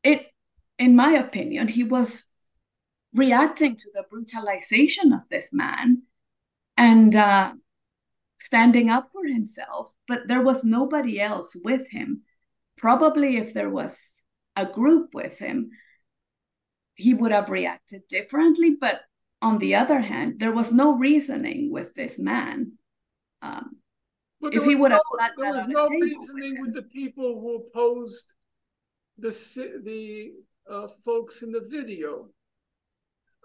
it, in my opinion, he was reacting to the brutalization of this man and uh, standing up for himself. But there was nobody else with him. Probably if there was a group with him, he would have reacted differently. But on the other hand, there was no reasoning with this man. Um, if there he was would have no- sat there was no reasoning with the people who opposed the the uh, folks in the video.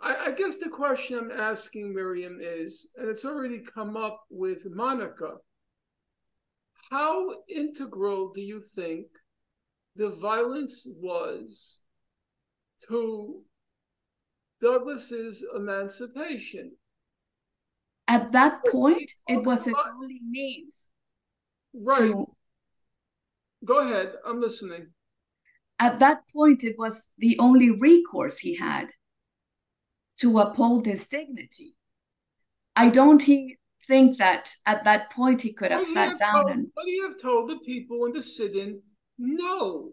I, I guess the question I'm asking Miriam is, and it's already come up with Monica. How integral do you think the violence was to Douglass's emancipation? At that point, it was his only means. Right. to- Go ahead. I'm listening. at that point, it was the only recourse he had to uphold his dignity. I don't he think that at that point he could have Would sat have down told- and would he have told the people in the sit-in, no,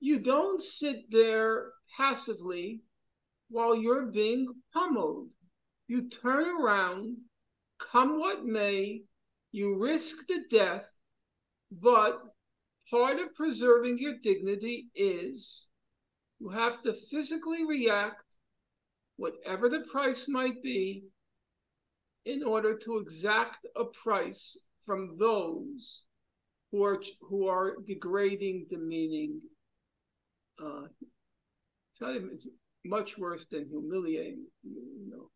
you don't sit there passively while you're being pummeled. You turn around come what may, you risk the death, but part of preserving your dignity is you have to physically react, whatever the price might be, in order to exact a price from those who are who are degrading, demeaning. Uh, tell it's much worse than humiliating. You know,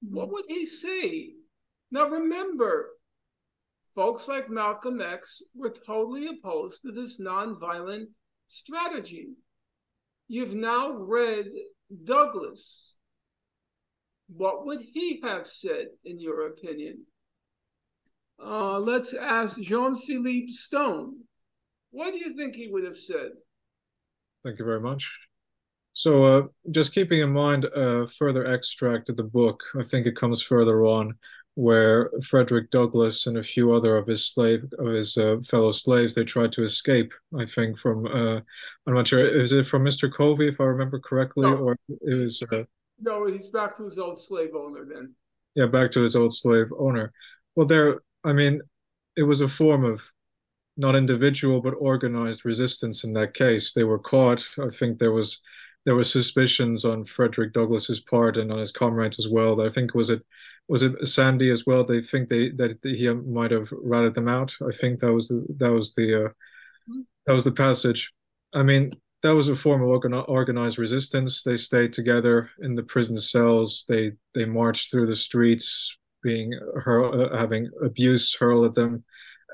what would he say? Now remember, folks like Malcolm X were totally opposed to this nonviolent strategy. You've now read Douglass. What would he have said, in your opinion? Uh, let's ask Jean Philippe Stone. What do you think he would have said? Thank you very much. So, uh, just keeping in mind a further extract of the book, I think it comes further on, where Frederick Douglass and a few other of his slave of his uh, fellow slaves they tried to escape. I think from uh, I'm not sure is it from Mr. Covey if I remember correctly, No. or it was uh, No, he's back to his old slave owner then. yeah back to his old slave owner. Well, there I mean, it was a form of not individual but organized resistance in that case. They were caught. I think there was there were suspicions on Frederick Douglass's part and on his comrades as well. I think was it was it Sandy as well. They think they that he might have ratted them out. I think that was the that was the uh, that was the passage. I mean, that was a form of organ organized resistance. They stayed together in the prison cells. They they marched through the streets, being hurl, uh, having abuse hurled at them,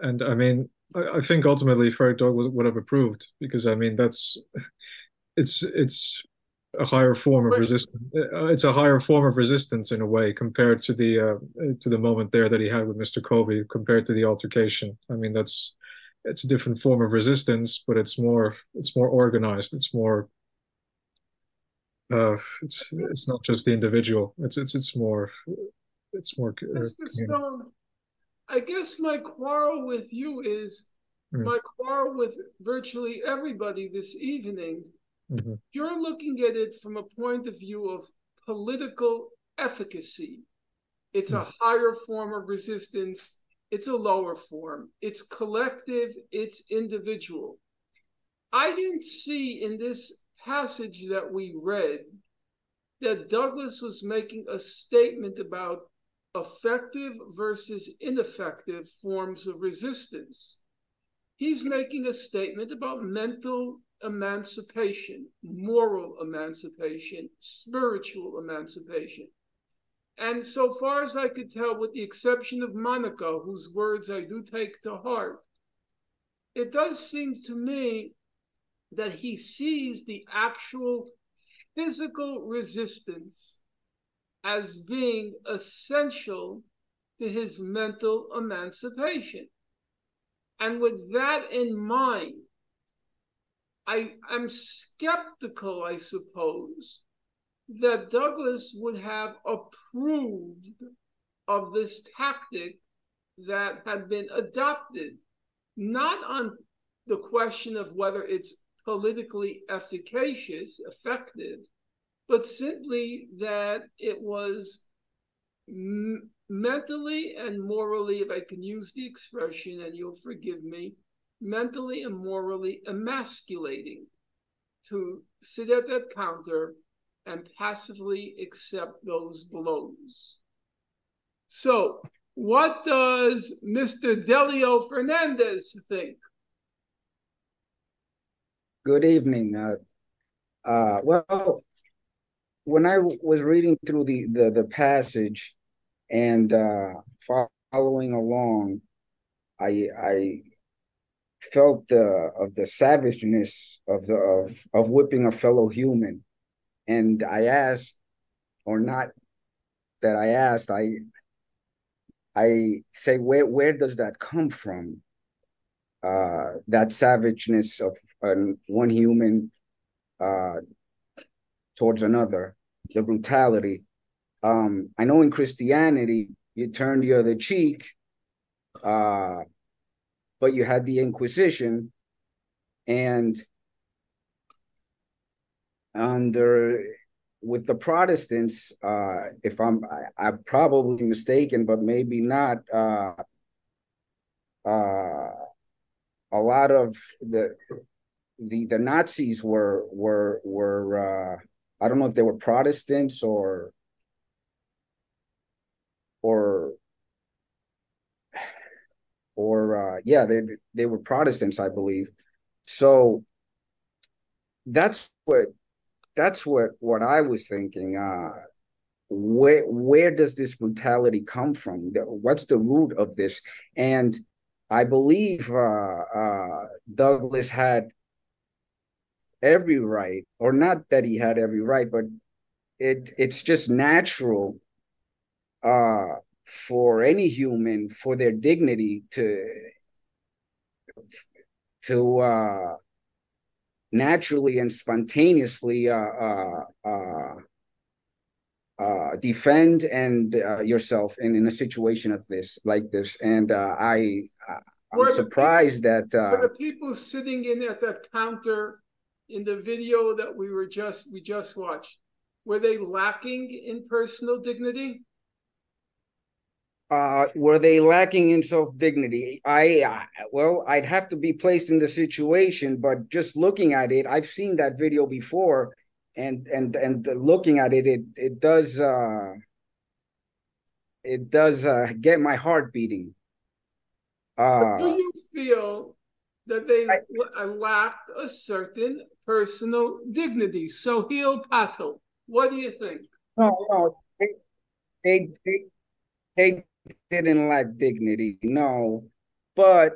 and I mean, I, I think ultimately Frederick Douglass would have approved because I mean that's it's it's a higher form of resistance. Uh, It's a higher form of resistance in a way compared to the uh, to the moment there that he had with Mr. Covey compared to the altercation. I mean, that's it's a different form of resistance, but it's more it's more organized. It's more uh, it's it's not just the individual. It's it's it's more it's more. Uh, Mr. Stone, I guess my quarrel with you is Mm. my quarrel with virtually everybody this evening. Mhm. You're looking at it from a point of view of political efficacy. It's a higher form of resistance, it's a lower form, it's collective, it's individual. I didn't see in this passage that we read that Douglass was making a statement about effective versus ineffective forms of resistance. He's making a statement about mental emancipation, moral emancipation, spiritual emancipation. And so far as I could tell, with the exception of Monica, whose words I do take to heart, it does seem to me that he sees the actual physical resistance as being essential to his mental emancipation. And with that in mind, I am skeptical, I suppose, that Douglass would have approved of this tactic that had been adopted, not on the question of whether it's politically efficacious, effective, but simply that it was m- mentally and morally, if I can use the expression, and you'll forgive me, mentally and morally emasculating to sit at that counter and passively accept those blows. So, what does Mr. Delio Fernandez think? Good evening. Uh, uh, well, when I was reading through the the, the passage and uh, following along, I I felt the of the savageness of the of of whipping a fellow human, and I asked, or not that I asked, I I say where where does that come from? Uh, that savageness of one human uh, towards another, the brutality. Um, I know in Christianity you turn the other cheek, uh, but you had the Inquisition, and under with the Protestants, uh, if I'm I, am probably mistaken, but maybe not. Uh, uh, a lot of the the the Nazis were were were uh, I don't know if they were Protestants or or or uh, yeah they they were Protestants I believe. So that's what that's what what I was thinking uh where where does this brutality come from? What's the root of this? And I believe uh, uh, Douglass had every right, or not that he had every right, but it it's just natural uh, for any human for their dignity to to uh, naturally and spontaneously uh, uh, uh, uh, defend and uh, yourself in, in a situation of this like this and uh, i i'm Were surprised that For uh, the people sitting in at that counter in the video that we were just we just watched, were they lacking in personal dignity? Uh were they lacking in self-dignity i uh, well i'd have to be placed in the situation but just looking at it i've seen that video before and and and looking at it it it does uh it does uh get my heart beating But do uh you feel that they l- lacked a certain personal dignity? So Heel Patel, what do you think? no no they, they they they didn't lack dignity no but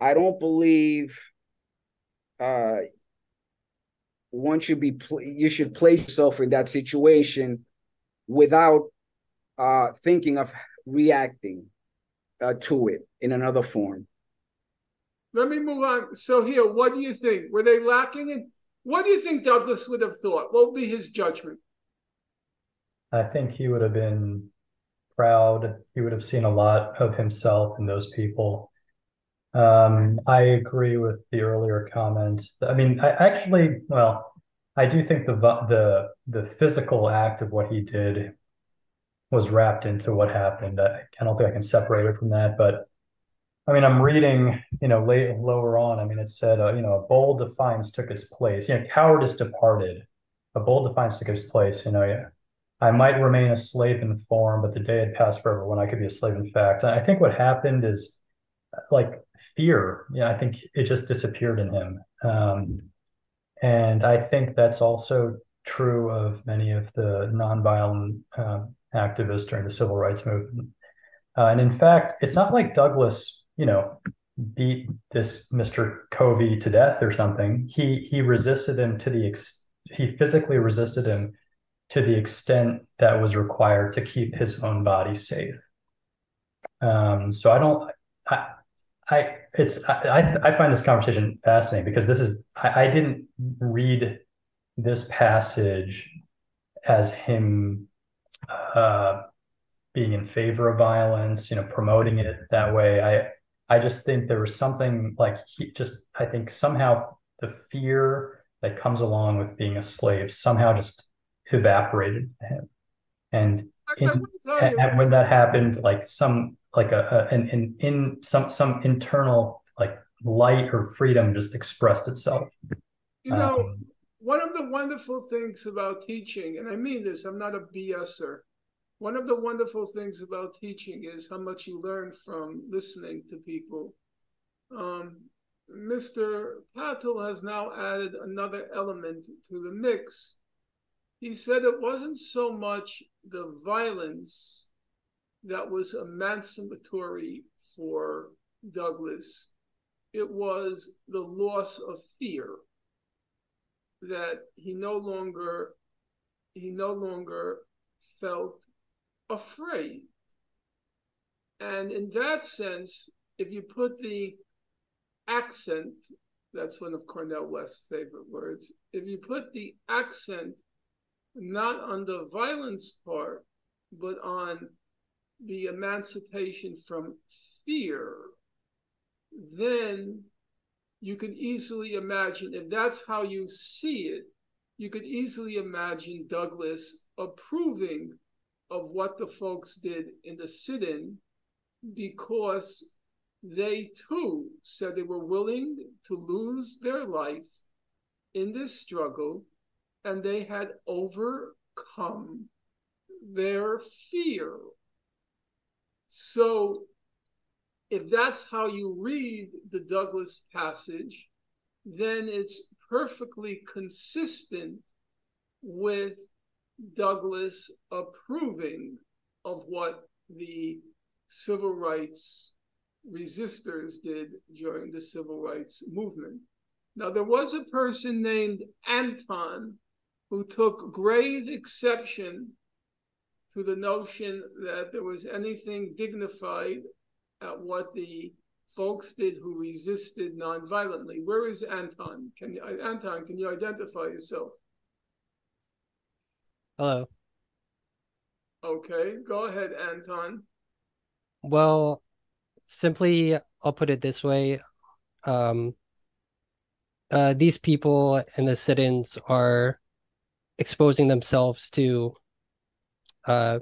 i don't believe uh one should be pl- you should place yourself in that situation without uh thinking of reacting uh, to it in another form Let me move on. So here, what do you think? Were they lacking in what do you think Douglass would have thought? What would be his judgment? I think he would have been proud. He would have seen a lot of himself in those people. Um, I agree with the earlier comment. I mean, I actually, well, I do think the the the physical act of what he did was wrapped into what happened. I, I don't think I can separate it from that, but I mean, I'm reading, you know, late lower on. I mean, it said, uh, you know, a bold defiance took its place. You know, cowardice departed. A bold defiance took its place. You know, yeah. I might remain a slave in form, but the day had passed forever when I could be a slave in fact. And I think what happened is like fear. Yeah, I think it just disappeared in him. Um, and I think that's also true of many of the nonviolent um, activists during the civil rights movement. Uh, and in fact, it's not like Douglass, you know, beat this Mr. Covey to death or something. He he resisted him to the ex he physically resisted him to the extent that was required to keep his own body safe. Um, so I don't I I it's I I find this conversation fascinating because this is I, I didn't read this passage as him uh being in favor of violence, you know, promoting it that way. I I just think there was something like he just I think somehow the fear that comes along with being a slave somehow just evaporated him. And in, and, when that happened, like some like a, a an, an in some some internal like light or freedom just expressed itself. You know, Um, one of the wonderful things about teaching, and I mean this, I'm not a BSer. One of the wonderful things about teaching is how much you learn from listening to people. Um, Mr. Patel has now added another element to the mix. He said it wasn't so much the violence that was emancipatory for Douglass, it was the loss of fear that he no longer he no longer felt afraid. And in that sense, if you put the accent, that's one of Cornel West's favorite words, if you put the accent not on the violence part, but on the emancipation from fear, then you can easily imagine if that's how you see it, you could easily imagine Douglass approving of what the folks did in the sit in because they too said they were willing to lose their life in this struggle and they had overcome their fear. So, if that's how you read the Douglass passage, then it's perfectly consistent with Douglass approving of what the civil rights resistors did during the civil rights movement. Now, there was a person named Anton who took grave exception to the notion that there was anything dignified at what the folks did who resisted nonviolently. Where is Anton? Can you, Anton? Can you identify yourself? Hello. Okay, go ahead, Anton. Well, simply, I'll put it this way. Um, uh, these people and the sit-ins are exposing themselves to uh,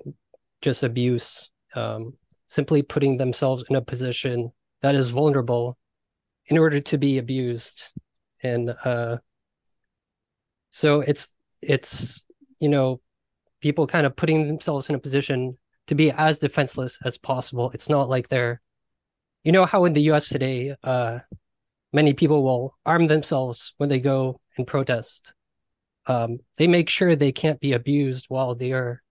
just abuse, um, simply putting themselves in a position that is vulnerable in order to be abused. And uh, so it's it's you know people kind of putting themselves in a position to be as defenseless as possible. It's not like they're you know how in the US today uh, many people will arm themselves when they go and protest. Um, they make sure they can't be abused while they are,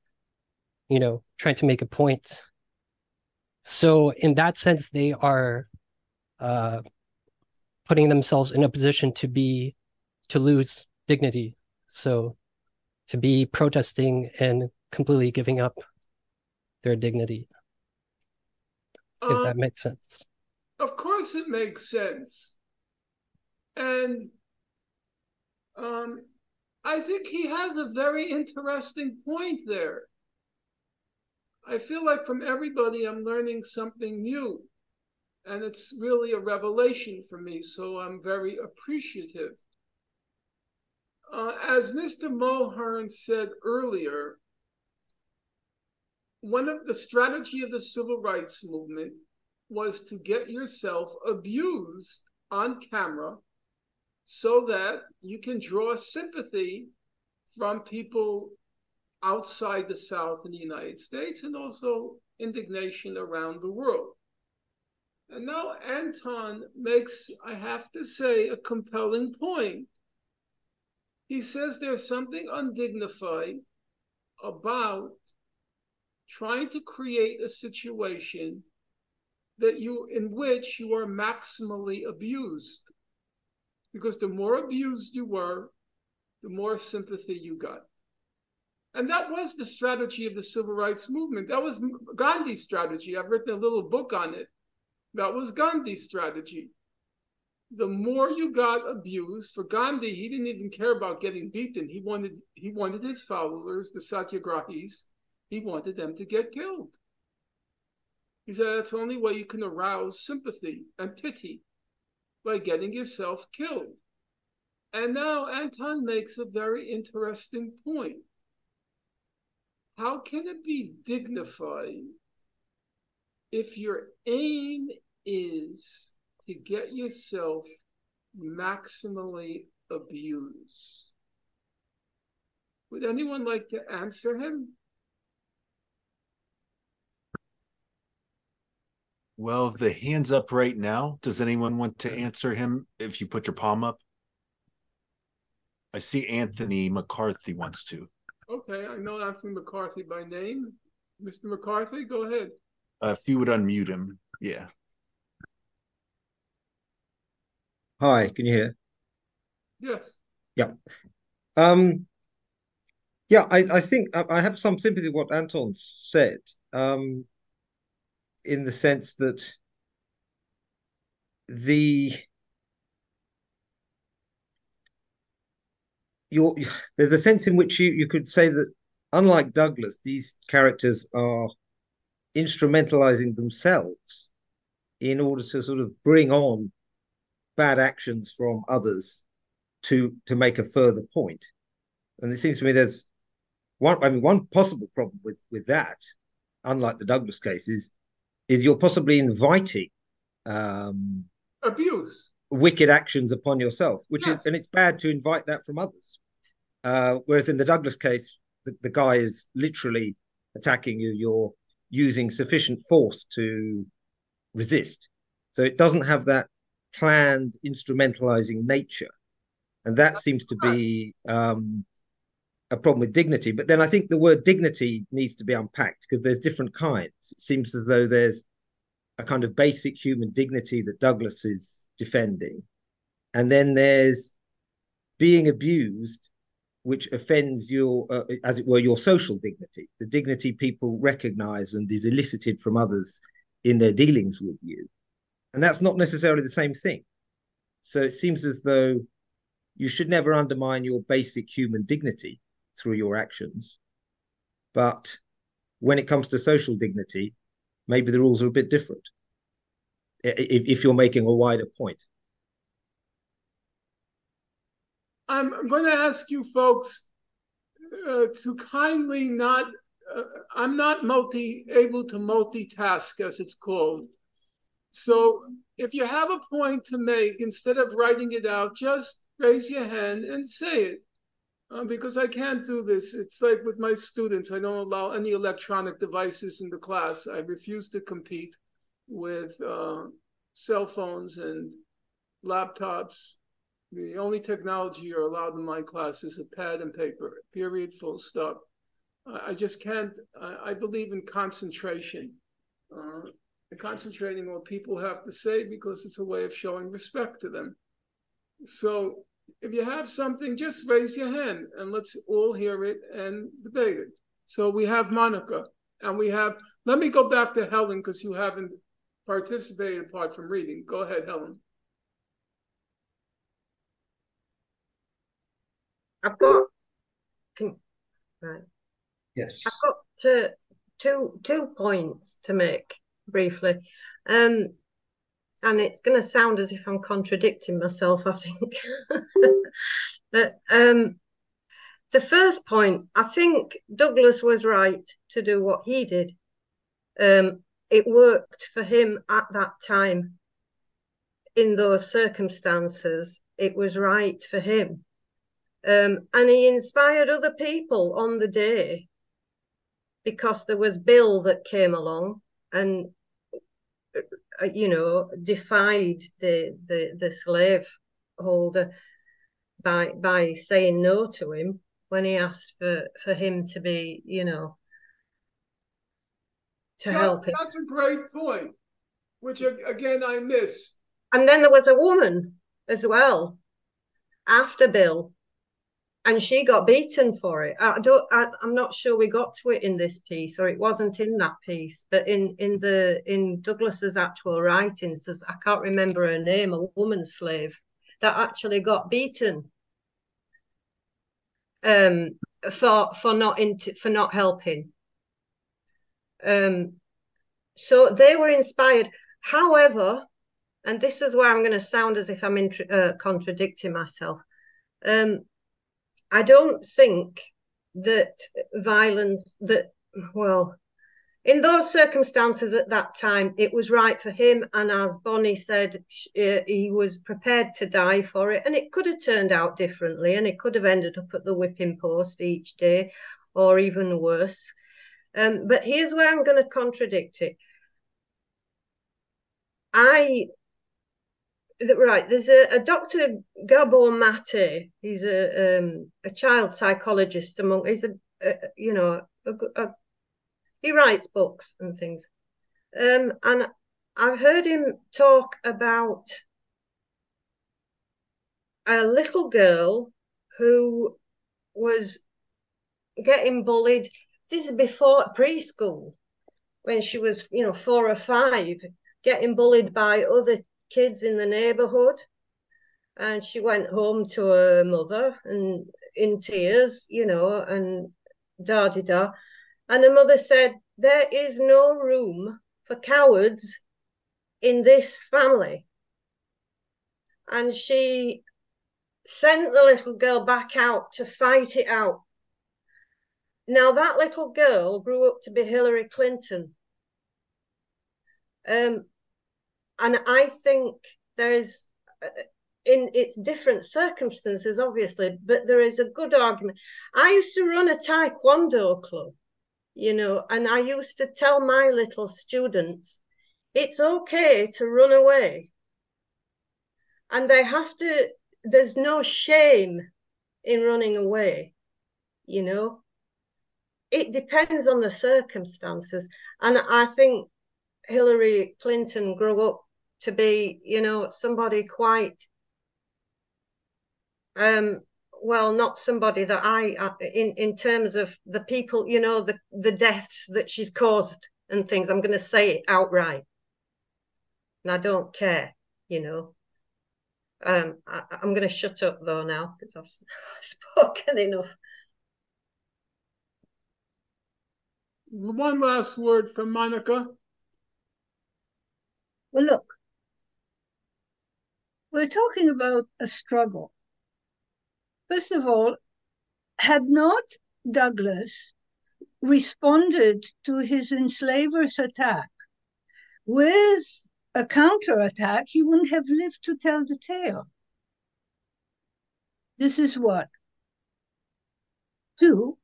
you know, trying to make a point. So in that sense, they are uh, putting themselves in a position to be to lose dignity. So to be protesting and completely giving up their dignity. if Uh, that makes sense. Of course, it makes sense. And um, I think he has a very interesting point there. I feel like from everybody, I'm learning something new. And it's really a revelation for me. So I'm very appreciative. Uh, as Mr. Mulhern said earlier, one of the strategy of the civil rights movement was to get yourself abused on camera so that you can draw sympathy from people outside the South in the United States and also indignation around the world. And now Anton makes, I have to say, a compelling point. He says there's something undignified about trying to create a situation that you in which you are maximally abused because the more abused you were the more sympathy you got. And that was the strategy of the civil rights movement. That was gandhi's strategy. I've written a little book on it. That was gandhi's strategy. The more you got abused for gandhi he didn't even care about getting beaten. He wanted he wanted his followers the satyagrahis he wanted them to get killed. He said that's the only way you can arouse sympathy and pity by getting yourself killed. And now Anton makes a very interesting point. How can it be dignified if your aim is to get yourself maximally abused? Would anyone like to answer him? Well, the hand's up right now. Does anyone want to answer him if you put your palm up? I see Anthony McCarthy wants to. Okay, I know Anthony McCarthy by name. Mr. McCarthy, go ahead. Uh, if you would unmute him. Yeah. Hi, can you hear? Yes. Yeah. Um, yeah, I, I think I, I have some sympathy with what Anton said, um, in the sense that the you're, there's a sense in which you, you could say that unlike Douglass, these characters are instrumentalizing themselves in order to sort of bring on bad actions from others to to make a further point. And it seems to me there's one, I mean, one possible problem with, with that, unlike the Douglass case, is you're possibly inviting um, abuse, wicked actions upon yourself, which Yes. is, and it's bad to invite that from others. Uh, whereas in the Douglass case, the, the guy is literally attacking you. You're using sufficient force to resist. So it doesn't have that planned instrumentalizing nature. And that seems to be um, a problem with dignity. But then I think the word dignity needs to be unpacked because there's different kinds. It seems as though there's a kind of basic human dignity that Douglass is defending. And then there's being abused, which offends your, uh, as it were, your social dignity, the dignity people recognize and is elicited from others in their dealings with you. And that's not necessarily the same thing. So it seems as though you should never undermine your basic human dignity through your actions. But when it comes to social dignity, maybe the rules are a bit different. If, if you're making a wider point. I'm going to ask you folks uh, to kindly not. Uh, I'm not multi able to multitask, as it's called. So if you have a point to make, instead of writing it out, just raise your hand and say it. Uh, because I can't do this. It's like with my students, I don't allow any electronic devices in the class. I refuse to compete with uh, cell phones and laptops. The only technology you're allowed in my class is a pad and paper, period, full stop. I just can't, I, I believe in concentration. Uh, concentrating on what people have to say because it's a way of showing respect to them. So if you have something, just raise your hand and let's all hear it and debate it. So we have Monica and we have, let me go back to Helen because you haven't participated apart from reading. Go ahead, Helen. I've got, can, right. Yes. I've got two, two, two points to make briefly. Um, and it's going to sound as if I'm contradicting myself, I think. but um, the first point, I think Douglass was right to do what he did. Um, it worked for him at that time. In those circumstances, it was right for him. Um, and he inspired other people on the day because there was Bill that came along and Uh, you know defied the the the slave holder by by saying no to him when he asked for for him to be you know to Yeah, help him That's a great point, which again I miss. and then there was a woman as well after Bill and she got beaten for it. I don't. I, I'm not sure we got to it in this piece, or it wasn't in that piece. But in in the in Douglass's actual writings, there's, I can't remember her name, a woman slave that actually got beaten um, for for not into for not helping. Um, so they were inspired. However, and this is where I'm going to sound as if I'm uh, contradicting myself. Um, I don't think that violence that well in those circumstances at that time it was right for him. And as bonnie said uh, he was prepared to die for it. And it could have turned out differently. And it could have ended up at the whipping post each day or even worse. Um, but here's where i'm going to contradict it. I right there's a, a dr gabor mate. He's a um, a child psychologist among he's a, a you know a, he writes books and things. Um and i've heard him talk about a little girl who was getting bullied. This is before preschool when she was you know four or five getting bullied by other kids in the neighborhood and she went home to her mother and in tears you know and da da da and her mother said there is no room for cowards in this family and she sent the little girl back out to fight it out. Now, that little girl grew up to be Hillary Clinton. Um, and I think there is, uh, in its different circumstances, obviously, but there is a good argument. I used to run a taekwondo club, you know, and I used to tell my little students, it's okay to run away. And they have to, there's no shame in running away, you know. It depends on the circumstances. And I think Hillary Clinton grew up to be, you know, somebody quite um well not somebody that I uh, in in terms of the people, you know, the the deaths that she's caused and things. I'm going to say it outright. And I don't care, you know. Um, I, am going to shut up though now because I've spoken enough. One last word from Monica. Well, look, we're talking about a struggle. First of all, had not Douglass responded to his enslavers' attack with a counterattack, he wouldn't have lived to tell the tale. This is what. Two,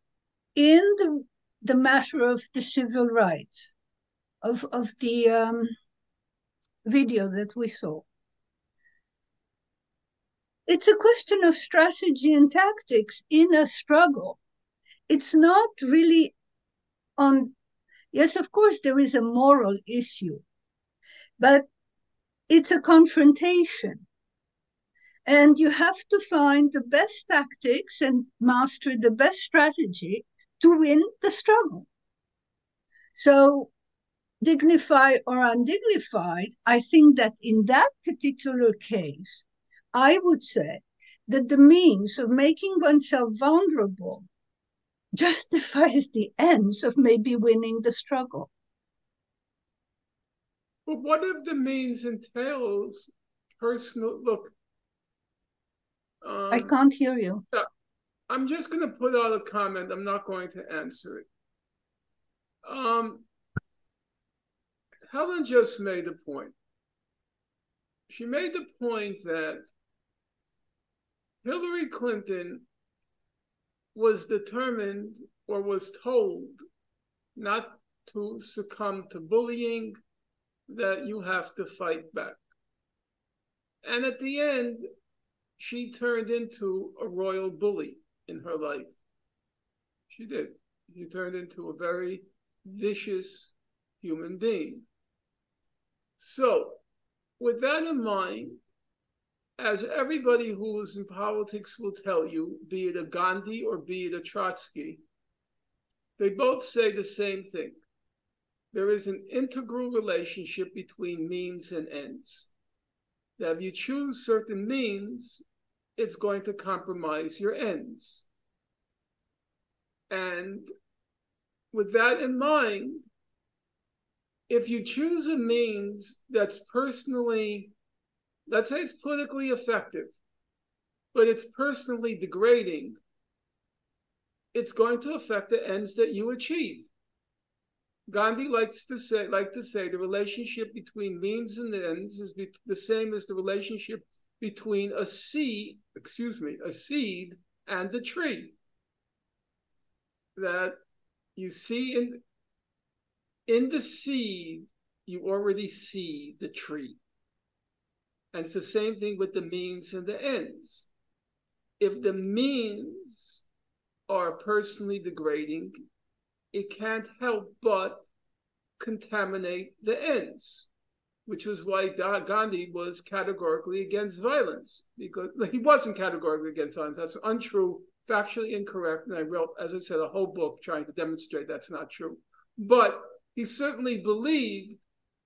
in the, the matter of the civil rights, of, of the um, video that we saw, it's a question of strategy and tactics in a struggle. It's not really on, yes, of course, there is a moral issue but it's a confrontation. And you have to find the best tactics and master the best strategy to win the struggle. So, dignified or undignified, I think that in that particular case, I would say that the means of making oneself vulnerable justifies the ends of maybe winning the struggle. But what if the means entails personal look? Um, I can't hear you. I'm just going to put out a comment. I'm not going to answer it. Um, Helen just made a point. She made the point that Hillary Clinton was determined or was told not to succumb to bullying, that you have to fight back. And at the end, she turned into a royal bully in her life. She did. She turned into a very vicious human being. So, with that in mind, as everybody who is in politics will tell you, be it a Gandhi or be it a Trotsky, they both say the same thing there is an integral relationship between means and ends. Now, if you choose certain means, it's going to compromise your ends. And with that in mind, if you choose a means that's personally, let's say it's politically effective, but it's personally degrading, it's going to affect the ends that you achieve. Gandhi likes to say, like to say, the relationship between means and ends is be- the same as the relationship between a seed, excuse me, a seed and the tree. That you see in in the seed, you already see the tree. And it's the same thing with the means and the ends. If the means are personally degrading, it can't help but contaminate the ends, which was why Gandhi was categorically against violence because he wasn't categorically against violence. That's untrue, factually incorrect. And I wrote, as I said, a whole book trying to demonstrate that's not true. But he certainly believed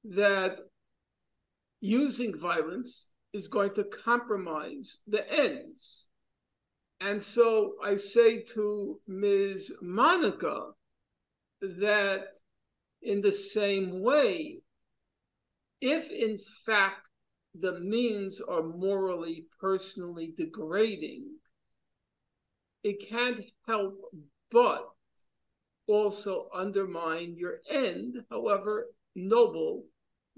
that using violence is going to compromise the ends. And so I say to Ms. Monica, that in the same way, if in fact the means are morally, personally degrading, it can't help but also undermine your end, however noble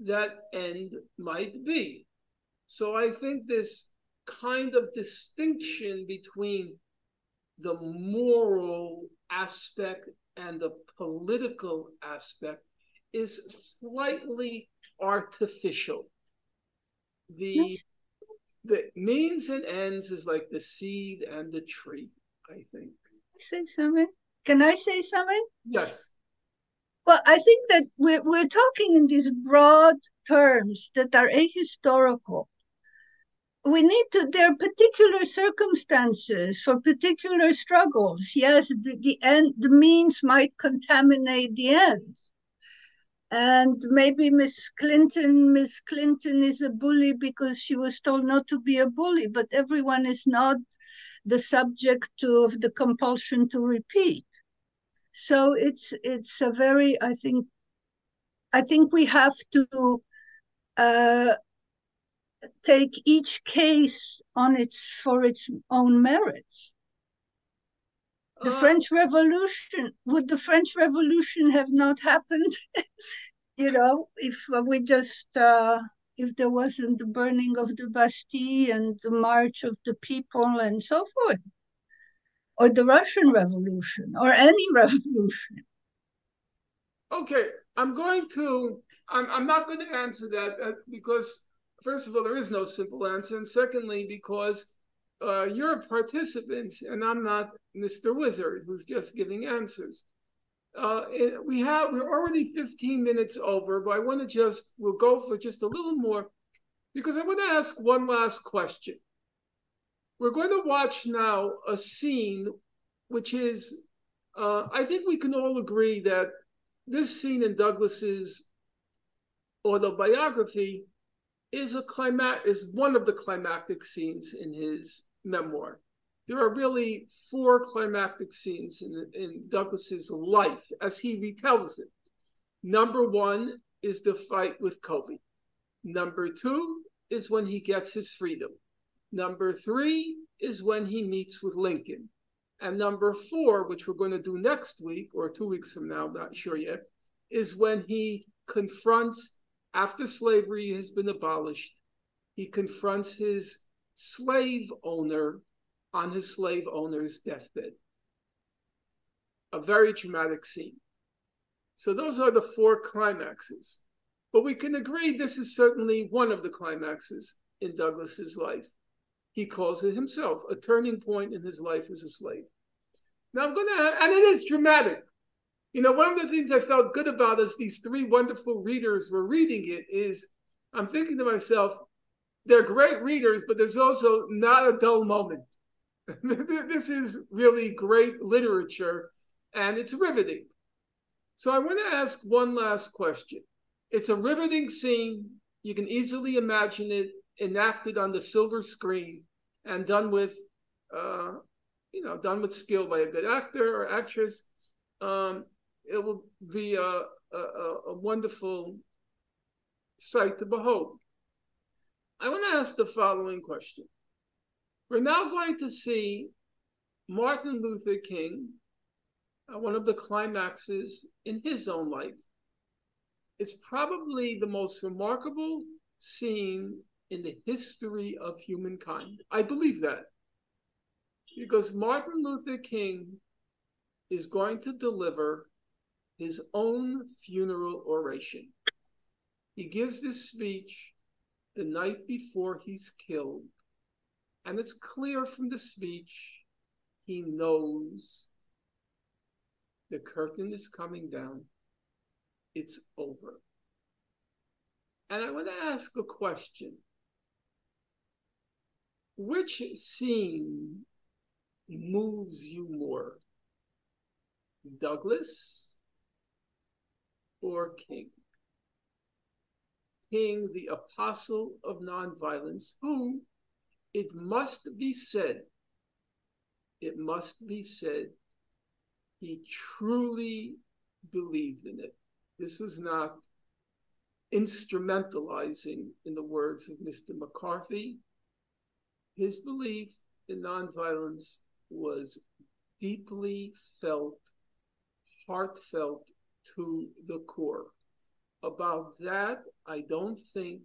that end might be. So I think this kind of distinction between the moral aspect and the political aspect is slightly artificial. The Yes. the means and ends is like the seed and the tree, I think. say something? Can I say something? Yes. Well, I think that we're, we're talking in these broad terms that are ahistorical. We need to, there are particular circumstances for particular struggles. Yes, the, the end, the means might contaminate the ends. And maybe Miss Clinton, Miss Clinton is a bully because she was told not to be a bully, but everyone is not the subject of the compulsion to repeat. So it's it's a very I think I think we have to uh, take each case on its for its own merits. The French Revolution would the French Revolution have not happened, you know, if we just uh, if there wasn't the burning of the Bastille and the march of the people and so forth, or the Russian Revolution, or any revolution. Okay, I'm going to. I'm. I'm not going to answer that uh, because, first of all, there is no simple answer, and secondly, because uh, you're a participant, and I'm not Mr. Wizard who's just giving answers. Uh, it, we have. We're already 15 minutes over, but I want to just. We'll go for just a little more, because I want to ask one last question. We're going to watch now a scene, which is. Uh, I think we can all agree that this scene in Douglass's autobiography is a climax is one of the climactic scenes in his memoir. There are really four climactic scenes in, in Douglass's life as he retells it. Number one is the fight with Covey. Number two is when he gets his freedom. Number three is when he meets with Lincoln. And number four, which we're going to do next week or two weeks from now, not sure yet, is when he confronts, after slavery has been abolished, he confronts his slave owner on his slave owner's deathbed. A very dramatic scene. So those are the four climaxes. But we can agree this is certainly one of the climaxes in Douglass's life. He calls it himself a turning point in his life as a slave. Now I'm going to, and it is dramatic. You know, one of the things I felt good about as these three wonderful readers were reading it is I'm thinking to myself, they're great readers, but there's also not a dull moment. this is really great literature and it's riveting. So I want to ask one last question. It's a riveting scene. You can easily imagine it enacted on the silver screen and done with, uh, you know, done with skill by a good actor or actress. Um, it will be a, a, a wonderful sight to behold. I want to ask the following question. We're now going to see Martin Luther King, one of the climaxes in his own life. It's probably the most remarkable scene in the history of humankind. I believe that. Because Martin Luther King is going to deliver his own funeral oration. He gives this speech the night before he's killed. And it's clear from the speech he knows the curtain is coming down. It's over. And I want to ask a question. Which scene moves you more? Douglass or King? King, the apostle of nonviolence, who, it must be said, it must be said, he truly believed in it. This was not instrumentalizing, in the words of Mr. McCarthy, his belief in nonviolence was deeply felt, heartfelt to the core. About that, I don't think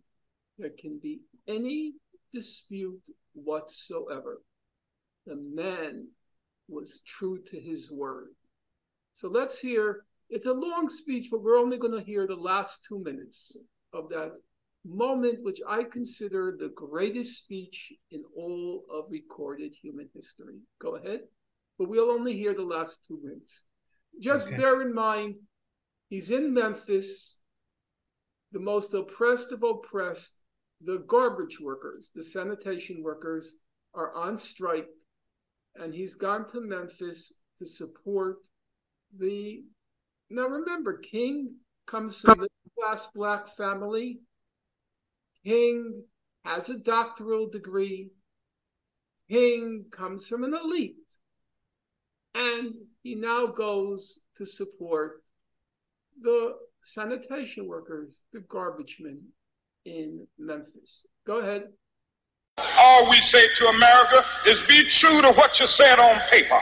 there can be any dispute whatsoever. The man was true to his word. So let's hear it's a long speech, but we're only going to hear the last two minutes of that moment, which I consider the greatest speech in all of recorded human history. Go ahead. But we'll only hear the last two minutes. Just okay. bear in mind, he's in Memphis, the most oppressed of oppressed. The garbage workers, the sanitation workers, are on strike, and he's gone to Memphis to support the now remember, King comes from a class black family. King has a doctoral degree. King comes from an elite. And he now goes to support the sanitation workers, the garbage men in Memphis. Go ahead. All we say to America is be true to what you said on paper.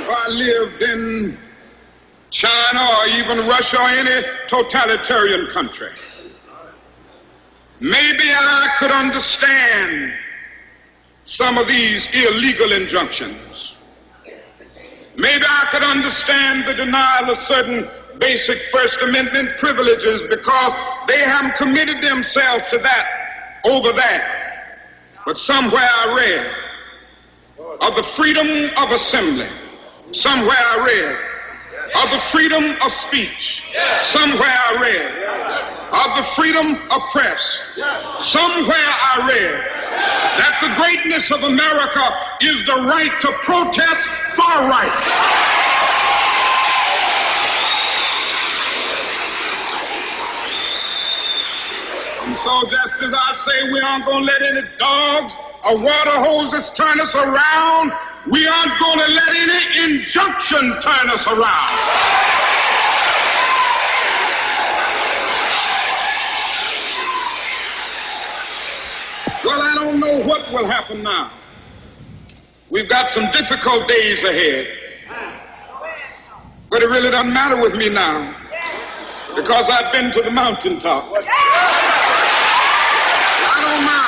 if I lived in China or even Russia or any totalitarian country, maybe I could understand some of these illegal injunctions. Maybe I could understand the denial of certain basic First Amendment privileges because they haven't committed themselves to that over there. But somewhere I read of the freedom of assembly Somewhere I read of the freedom of speech. Somewhere I read of the freedom of press. Somewhere I read that the greatness of America is the right to protest far right. And so just as I say we aren't going to let any dogs or water hoses turn us around, we aren't going to let any injunction turn us around. Well, I don't know what will happen now. We've got some difficult days ahead. But it really doesn't matter with me now because I've been to the mountaintop. I don't mind.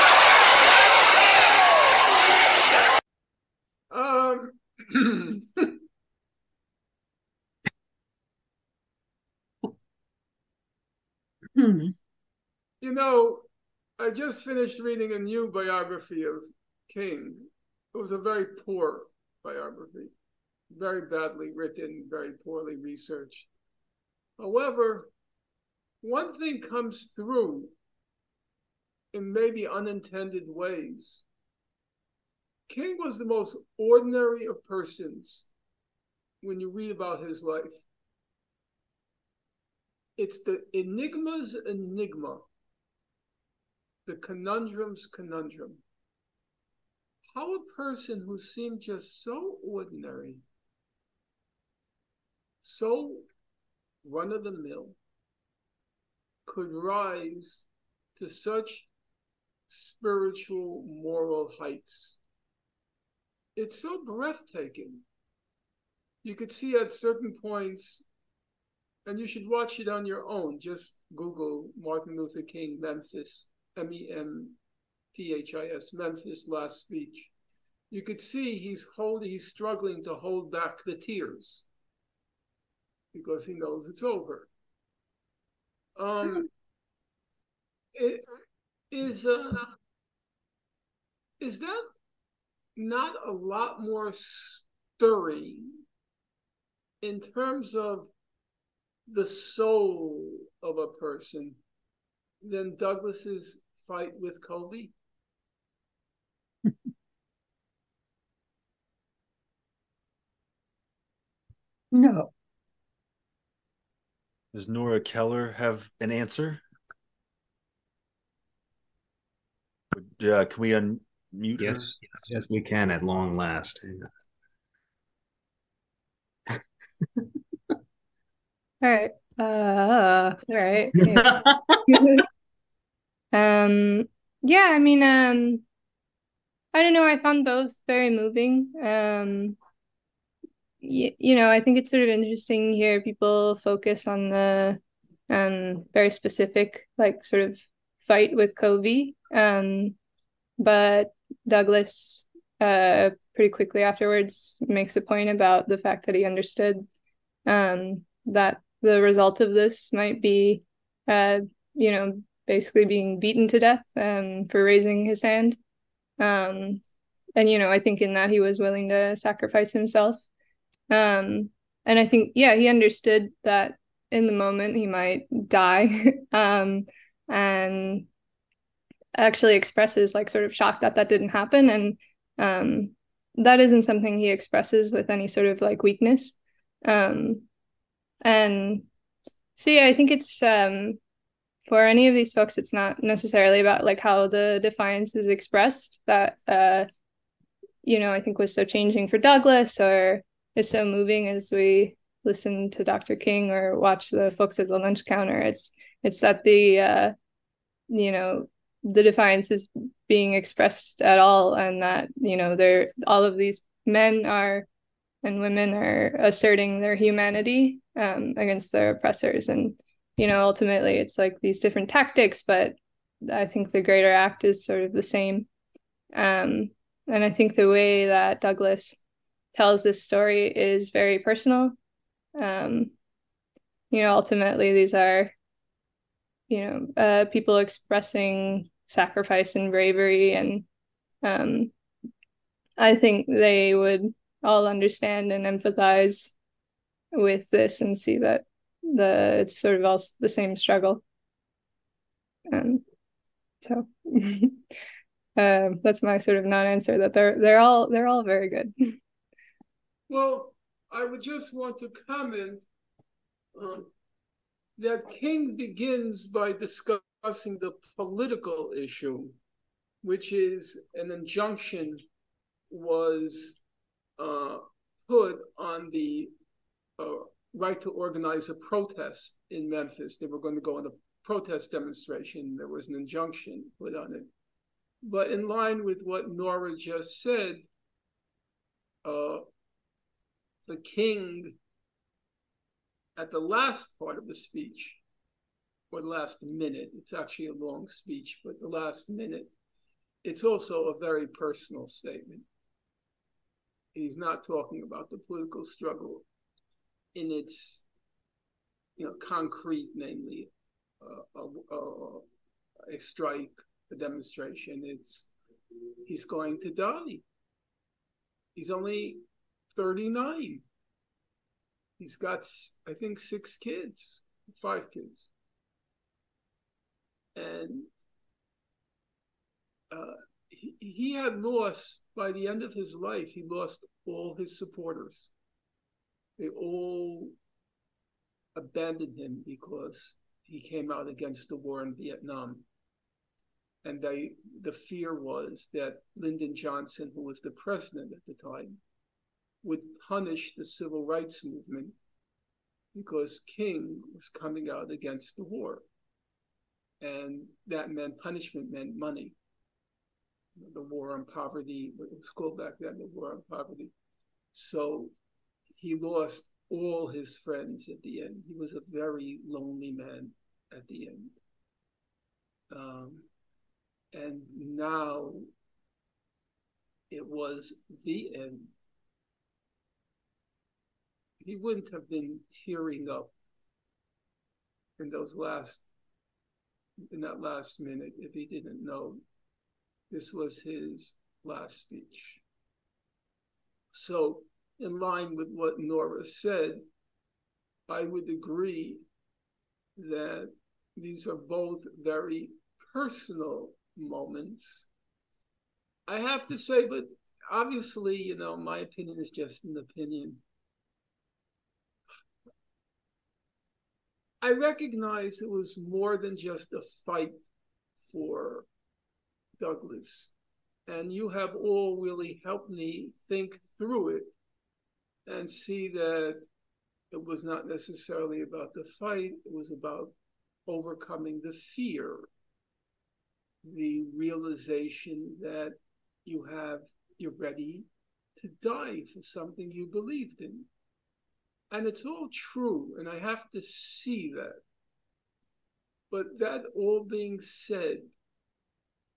Um, you know, I just finished reading a new biography of King. It was a very poor biography, very badly written, very poorly researched. However, one thing comes through in maybe unintended ways King was the most ordinary of persons when you read about his life. It's the enigma's enigma, the conundrum's conundrum. How a person who seemed just so ordinary, so run of the mill, could rise to such spiritual, moral heights it's so breathtaking. you could see at certain points, and you should watch it on your own. Just Google Martin Luther King Memphis, M E M P H I S, Memphis last speech. You could see he's holding, he's struggling to hold back the tears because he knows it's over. Um, it, is uh, is that not a lot more stirring in terms of the soul of a person than Douglass's fight with Covey? No. Does Nora Keller have an answer? Yeah, uh, can we unmute her? Yes, yes, we can at long last. All right. Uh, all right. Yeah. um, yeah, I mean, um, I don't know. I found both very moving. Um, y you know, I think it's sort of interesting here. People focus on the um very specific, like sort of fight with Covey. Um, but Douglass, uh, pretty quickly afterwards makes a point about the fact that he understood um that the result of this might be, uh, you know, basically being beaten to death um, for raising his hand. Um, and, you know, I think in that he was willing to sacrifice himself. Um, and I think, yeah, he understood that in the moment he might die. um, and actually expresses like sort of shock that that didn't happen. And um, that isn't something he expresses with any sort of like weakness. Um, and so yeah, I think it's um for any of these folks, it's not necessarily about like how the defiance is expressed that uh you know, I think was so changing for Douglass or is so moving as we listen to Dr. King or watch the folks at the lunch counter. It's it's that the uh you know the defiance is being expressed at all and that you know they're all of these men are and women are asserting their humanity um, against their oppressors. And you know ultimately it's like these different tactics but i think the greater act is sort of the same. Um, and i think the way that douglass tells this story is very personal. Um, you know ultimately these are you know uh, people expressing sacrifice and bravery and um, i think they would all understand and empathize with this and see that the it's sort of all the same struggle. Um, so uh, that's my sort of non-answer that they're they're all they're all very good. Well, I would just want to comment um, that King begins by discussing the political issue, which is an injunction was uh, put on the uh, right to organize a protest in Memphis. They were going to go on a protest demonstration. There was an injunction put on it. But in line with what Nora just said, uh, the king, at the last part of the speech, or the last minute, it's actually a long speech, but the last minute, it's also a very personal statement. He's not talking about the political struggle in its you know concrete, namely uh, a, a, a strike, a demonstration. It's he's going to die. He's only 39. He's got, I think, six kids, five kids. And uh, he, he had lost, by the end of his life, he lost all his supporters they all abandoned him because he came out against the war in Vietnam. And they, the fear was that Lyndon Johnson, who was the president at the time, would punish the civil rights movement because King was coming out against the war. And that meant punishment meant money. The war on poverty, it was called back then the war on poverty. So he lost all his friends at the end. He was a very lonely man at the end. Um, and now it was the end. He wouldn't have been tearing up in those last in that last minute if he didn't know this was his last speech. So, in line with what Nora said, I would agree that these are both very personal moments. I have to say, but obviously, you know, my opinion is just an opinion. I recognize it was more than just a fight for Douglass. And you have all really helped me think through it and see that it was not necessarily about the fight, it was about overcoming the fear, the realization that you have, you're ready to die for something you believed in. And it's all true, and I have to see that. But that all being said,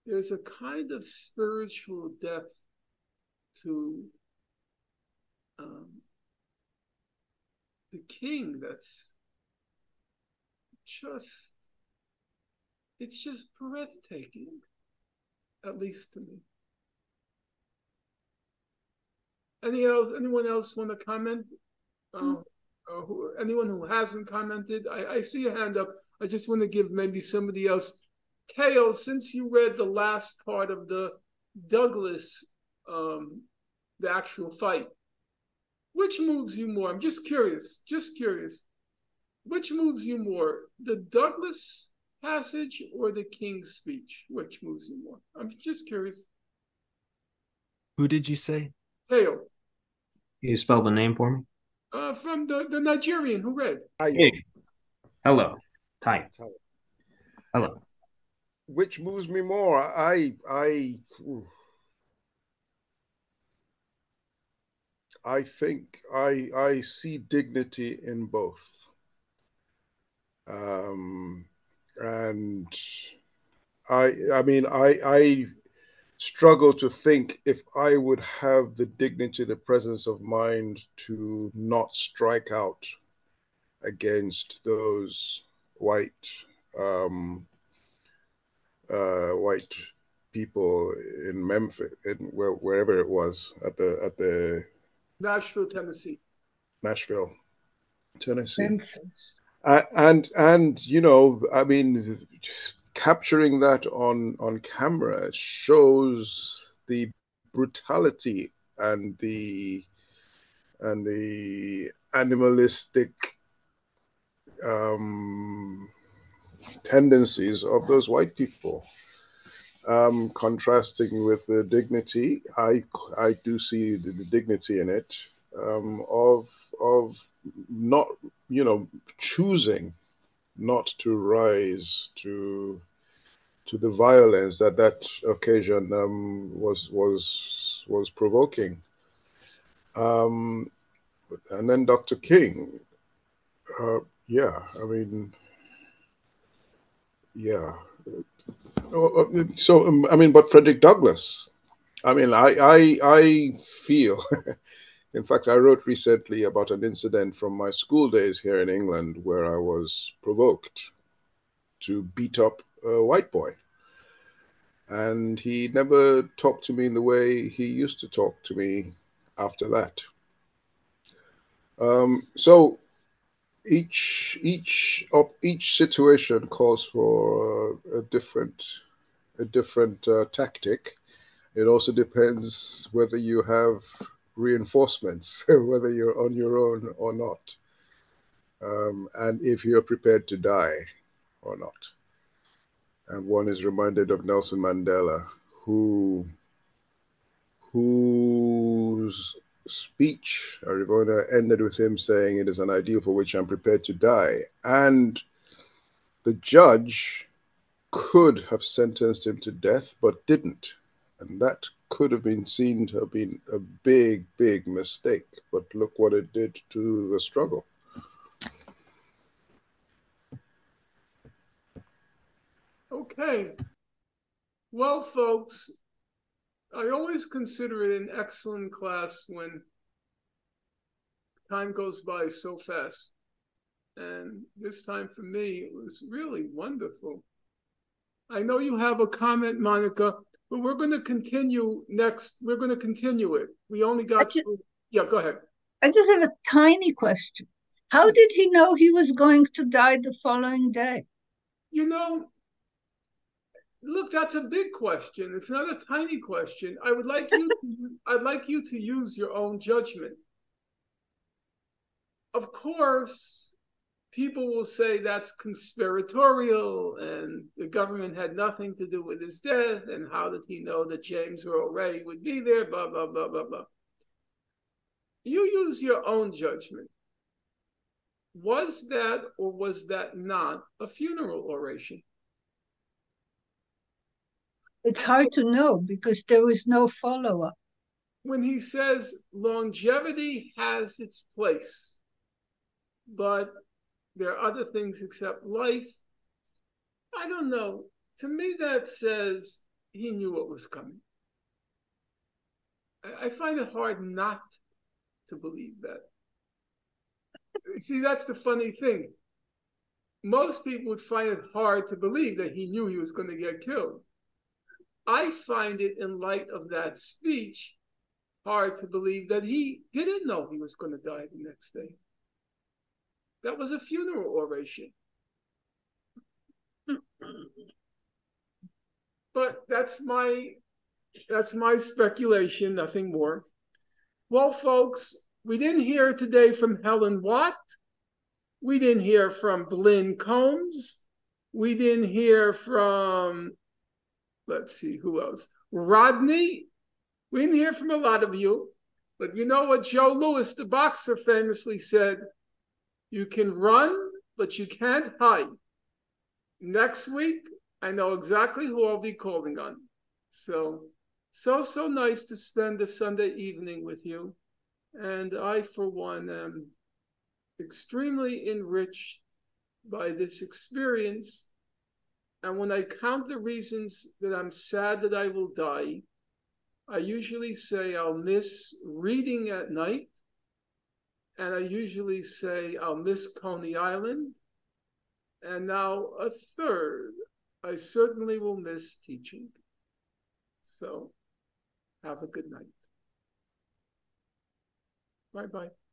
there's a kind of spiritual depth to um, the king that's just, it's just breathtaking, at least to me. Any else, anyone else want to comment? Uh, uh, who, anyone who hasn't commented, I, I see a hand up. I just want to give maybe somebody else. Tayo, since you read the last part of the Douglass, um, the actual fight, which moves you more? I'm just curious, just curious. Which moves you more, the Douglass passage or the King's speech? Which moves you more? I'm just curious. Who did you say? Tayo. Can you spell the name for me? Uh, from the, the Nigerian who read. Hey. Hello. Hi. Hello. Which moves me more? I I I think I I see dignity in both. Um and I I mean I I struggle to think if I would have the dignity, the presence of mind to not strike out against those white um, uh, white people in Memphis, in where, wherever it was at the at the Nashville, Tennessee. Nashville, Tennessee. Memphis. Uh, and and you know, I mean, just capturing that on on camera shows the brutality and the and the animalistic um, tendencies of those white people. Um, contrasting with the dignity, I I do see the, the dignity in it um, of of not you know choosing not to rise to to the violence that that occasion um, was was was provoking. Um, and then Dr. King, uh, yeah, I mean, yeah. So um, I mean, but Frederick Douglass, I mean, I I I feel. In fact, I wrote recently about an incident from my school days here in England where I was provoked to beat up a white boy. And he never talked to me in the way he used to talk to me after that. Um, so each each of each situation calls for uh, a different a different uh, tactic. It also depends whether you have reinforcements, whether you're on your own or not, um, and if you're prepared to die or not. And one is reminded of Nelson Mandela, who whose speech, Rivonia, ended with him saying, It is an ideal for which I'm prepared to die. And the judge could have sentenced him to death, but didn't. And that could have been seen to have been a big, big mistake. But look what it did to the struggle. Okay. Well, folks, I always consider it an excellent class when time goes by so fast. And this time for me, it was really wonderful. I know you have a comment, Monica, but we're going to continue next. We're going to continue it. We only got just. Yeah, go ahead. I just have a tiny question. How did he know he was going to die the following day? You know, look, that's a big question. It's not a tiny question. I would like you. to, I'd like you to use your own judgment. Of course, people will say that's conspiratorial and the government had nothing to do with his death and how did he know that James Earl Ray would be there, blah, blah, blah, blah, blah. You use your own judgment. Was that or was that not a funeral oration? It's hard to know because there was no follow up. When he says longevity has its place, but there are other things except life. I don't know. To me, that says he knew what was coming. I, I find it hard not to believe that. See, that's the funny thing. Most people would find it hard to believe that he knew he was going to get killed. I find it, in light of that speech, hard to believe that he didn't know he was going to die the next day. That was a funeral oration. but that's my that's my speculation, nothing more. Well, folks, we didn't hear today from Helen Watt. We didn't hear from Blinn Combs. We didn't hear from, let's see, who else? Rodney. We didn't hear from a lot of you. But you know what Joe Louis, the boxer, famously said? You can run, but you can't hide. Next week, I know exactly who I'll be calling on. So, so, so nice to spend a Sunday evening with you. And I, for one, am extremely enriched by this experience. And when I count the reasons that I'm sad that I will die, I usually say I'll miss reading at night and I usually say I'll miss Coney Island. And now a third, I certainly will miss teaching. So have a good night. Bye bye.